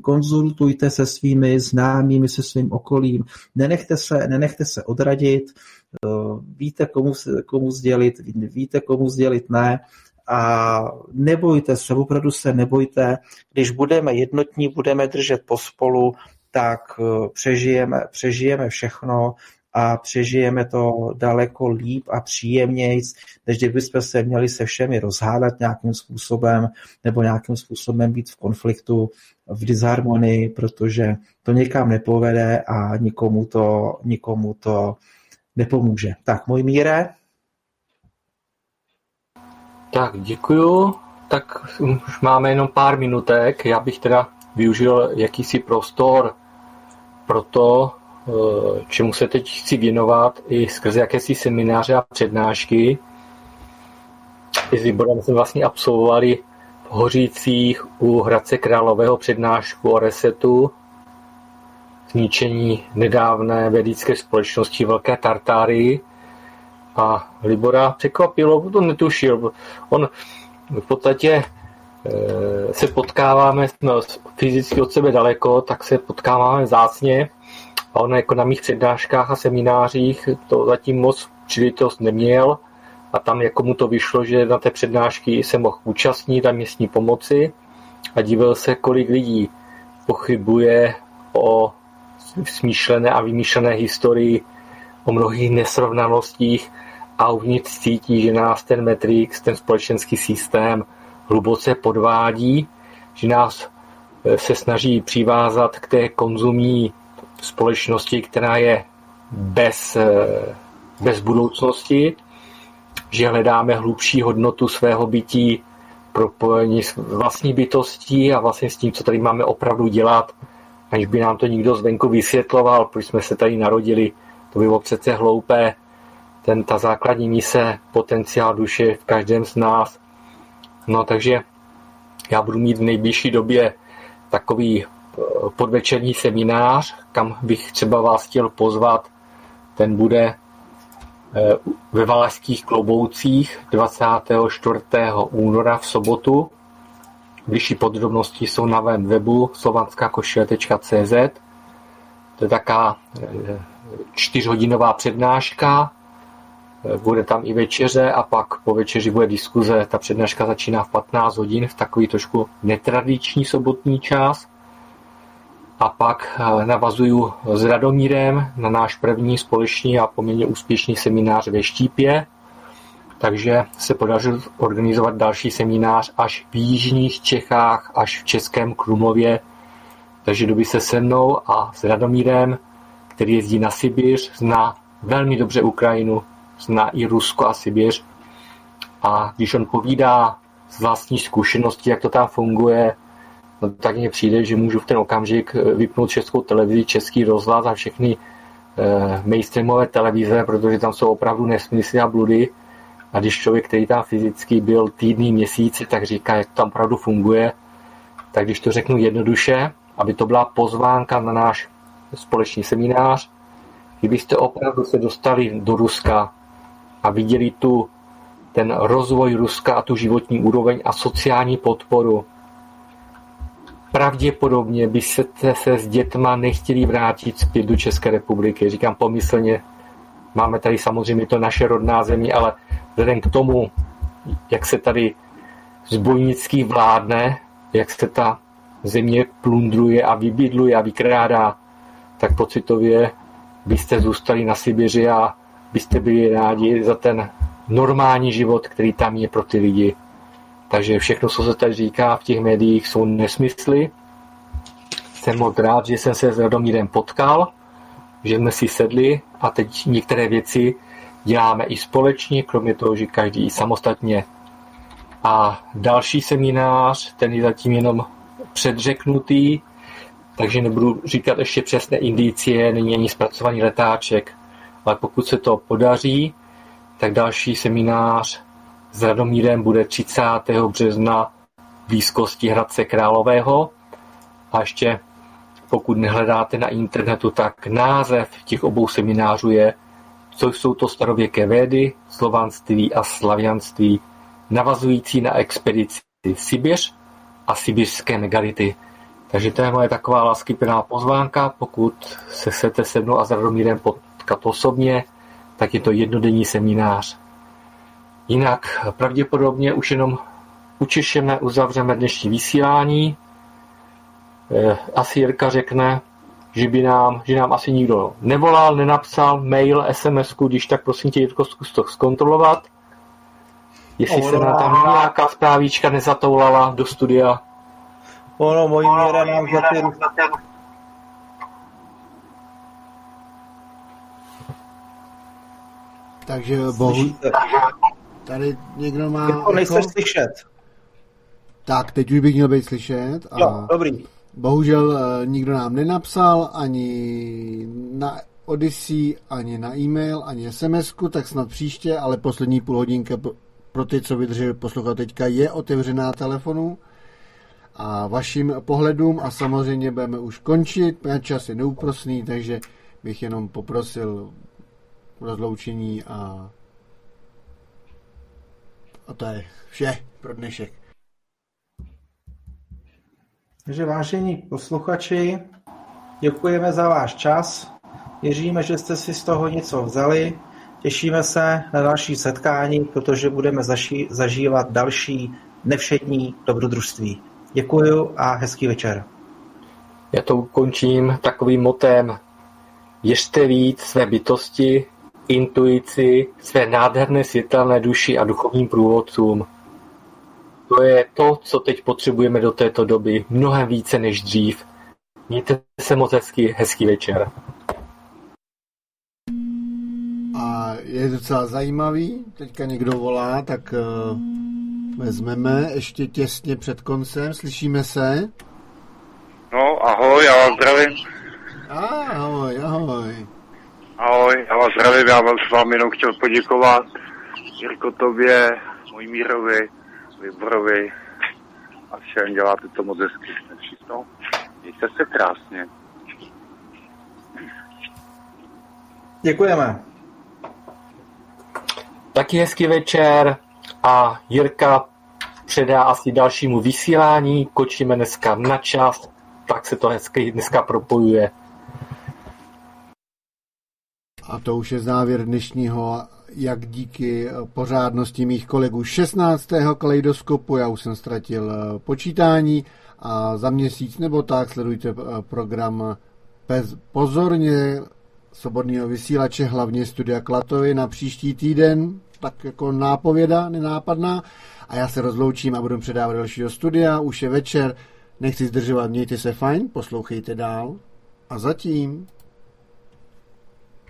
konzultujte se svými známými, se svým okolím, nenechte se, nenechte se odradit, eh, víte, komu, komu sdělit, víte, komu sdělit ne a nebojte se, opravdu se nebojte, když budeme jednotní, budeme držet pospolu, tak eh, přežijeme, přežijeme všechno a přežijeme to daleko líp a příjemnějc, než kdybychom se měli se všemi rozhádat nějakým způsobem nebo nějakým způsobem být v konfliktu, v disharmonii, protože to nikam nepovede a nikomu to, nikomu to nepomůže. Tak, můj míre, tak, děkuju. Tak už máme jenom pár minutek. Já bych teda využil jakýsi prostor pro to, eh, čemu se teď chci věnovat i skrze jakési semináře a přednášky. I s Liborem jsme vlastně absolvovali v Hořících u Hradce Králového přednášku o resetu, zničení nedávné vědické společnosti Velké Tartáry, a Libora překvapilo, to netušil. On v podstatě e, se potkáváme, no, fyzicky od sebe daleko, tak se potkáváme zácně a on jako na mých přednáškách a seminářích to zatím moc příležitost neměl. A tam jako mu to vyšlo, že na té přednášky se mohl účastnit a městní pomoci. A divil se, kolik lidí pochybuje o smýšlené a vymýšlené historii, o mnohých nesrovnalostích a uvnitř cítí, že nás ten Matrix, ten společenský systém hluboce podvádí, že nás eh, se snaží přivázat k té konzumní společnosti, která je bez, eh, bez budoucnosti, že hledáme hlubší hodnotu svého bytí, propojení s vlastní bytostí a vlastně s tím, co tady máme opravdu dělat, aniž by nám to nikdo zvenku vysvětloval, proč jsme se tady narodili, to bylo přece hloupé, ten, ta základní mise, potenciál duše v každém z nás. No takže já budu mít v nejbližší době takový eh, podvečerní seminář, kam bych třeba vás chtěl pozvat. Ten bude eh, ve Valašských kloboucích 24. února v sobotu. Bližší podrobnosti jsou na mém webu slovanskakošile.cz. To je taká eh, čtyřhodinová přednáška, bude tam i večeře a pak po večeři bude diskuze. Ta přednáška začíná v 15 hodin v takový trošku netradiční sobotní čas. A pak eh, navazuju s Radomírem na náš první společný a poměrně úspěšný seminář ve Štípě. Takže se podařilo organizovat další seminář až v Jižních Čechách, až v Českém Krumlově. Takže doby se se mnou a s Radomírem, který jezdí na Sibiř, zná velmi dobře Ukrajinu, zná i Rusko a Sibiř. A když on povídá z vlastní zkušenosti, jak to tam funguje, no tak mně přijde, že můžu v ten okamžik eh, vypnout českou televizi, český rozhlas a všechny eh, mainstreamové televize, protože tam jsou opravdu nesmysly a bludy. A když člověk, který tam fyzicky byl týdny, měsíce, tak říká, jak to tam opravdu funguje, tak když to řeknu jednoduše, aby to byla pozvánka na náš společný seminář, kdybyste opravdu se dostali do Ruska, a viděli tu ten rozvoj Ruska a tu životní úroveň a sociální podporu. Pravděpodobně by se, se s dětma nechtěli vrátit zpět do České republiky. Říkám pomyslně, máme tady samozřejmě to naše rodná země, ale vzhledem k tomu, jak se tady zbojnický vládne, jak se ta země plundruje a vybydluje a vykrádá, tak pocitově byste zůstali na Sibiři a byste byli rádi za ten normální život, který tam je pro ty lidi. Takže všechno, co se tady říká v těch médiích, jsou nesmysly. Jsem moc rád, že jsem se s Radomírem potkal, že jsme si sedli a teď některé věci děláme i společně, kromě toho, že každý samostatně. A další seminář, ten je zatím jenom předřeknutý, takže nebudu říkat ještě přesné indicie, není ani zpracovaný letáček ale pokud se to podaří, tak další seminář s Radomírem bude 30. března v blízkosti Hradce Králového. A ještě pokud nehledáte na internetu, tak název těch obou seminářů je co jsou to starověké védy, slovanství a slavianství, navazující na expedici Sibiř a sibirské megality. Takže to je moje taková láskyplná pozvánka, pokud se chcete se mnou a s Radomírem osobně, tak je to jednodenní seminář. Jinak pravděpodobně už jenom učešeme, uzavřeme dnešní vysílání. Eh, asi Jirka řekne, že by nám, že nám asi nikdo nevolal, nenapsal mail, SMS, když tak prosím tě Jirko zkus to zkontrolovat. Jestli se nám tam nějaká zprávíčka nezatoulala do studia. Ono, mojí měra nám za ty Takže bohu... Tady někdo má... Jako nejseš slyšet. Tak, teď už bych měl být slyšet. A jo, dobrý. Bohužel eh, nikdo nám nenapsal ani na Odyssey, ani na e-mail, ani sms tak snad příště, ale poslední půl hodinka pro ty, co vydrželi poslouchat teďka, je otevřená telefonu a vašim pohledům a samozřejmě budeme už končit, čas je neúprosný, takže bych jenom poprosil rozloučení a, a to je vše pro dnešek. Takže vážení posluchači, děkujeme za váš čas. Věříme, že jste si z toho něco vzali. Těšíme se na další setkání, protože budeme zaši- zažívat další nevšední dobrodružství. Děkuju a hezký večer. Já to ukončím takovým motem. Věřte víc své bytosti, intuici, své nádherné světelné duši a duchovním průvodcům. To je to, co teď potřebujeme do této doby, mnohem více než dřív. Mějte se moc hezky, hezký večer. A je docela zajímavý, teďka někdo volá, tak uh, vezmeme ještě těsně před koncem, slyšíme se? No, ahoj, já vás zdravím. Ahoj, ahoj. Ahoj, Já vás zdravím, já vám s vámi jenom chtěl poděkovat. Jirko, tobě, mojí Mírovi, Vyborovi a všem děláte to moc hezky. Všechno. Mějte se krásně. Děkujeme. Taky hezký večer a Jirka předá asi dalšímu vysílání. Kočíme dneska na čas, tak se to hezky dneska propojuje. A to už je závěr dnešního, jak díky pořádnosti mých kolegů 16. kaleidoskopu, já už jsem ztratil eh, počítání a za měsíc nebo tak sledujte eh, program pozorně svobodného vysílače, hlavně studia Klatovy na příští týden, tak jako nápověda, nenápadná. A já se rozloučím a budu předávat dalšího studia, už je večer, nechci zdržovat, mějte se fajn, poslouchejte dál. A zatím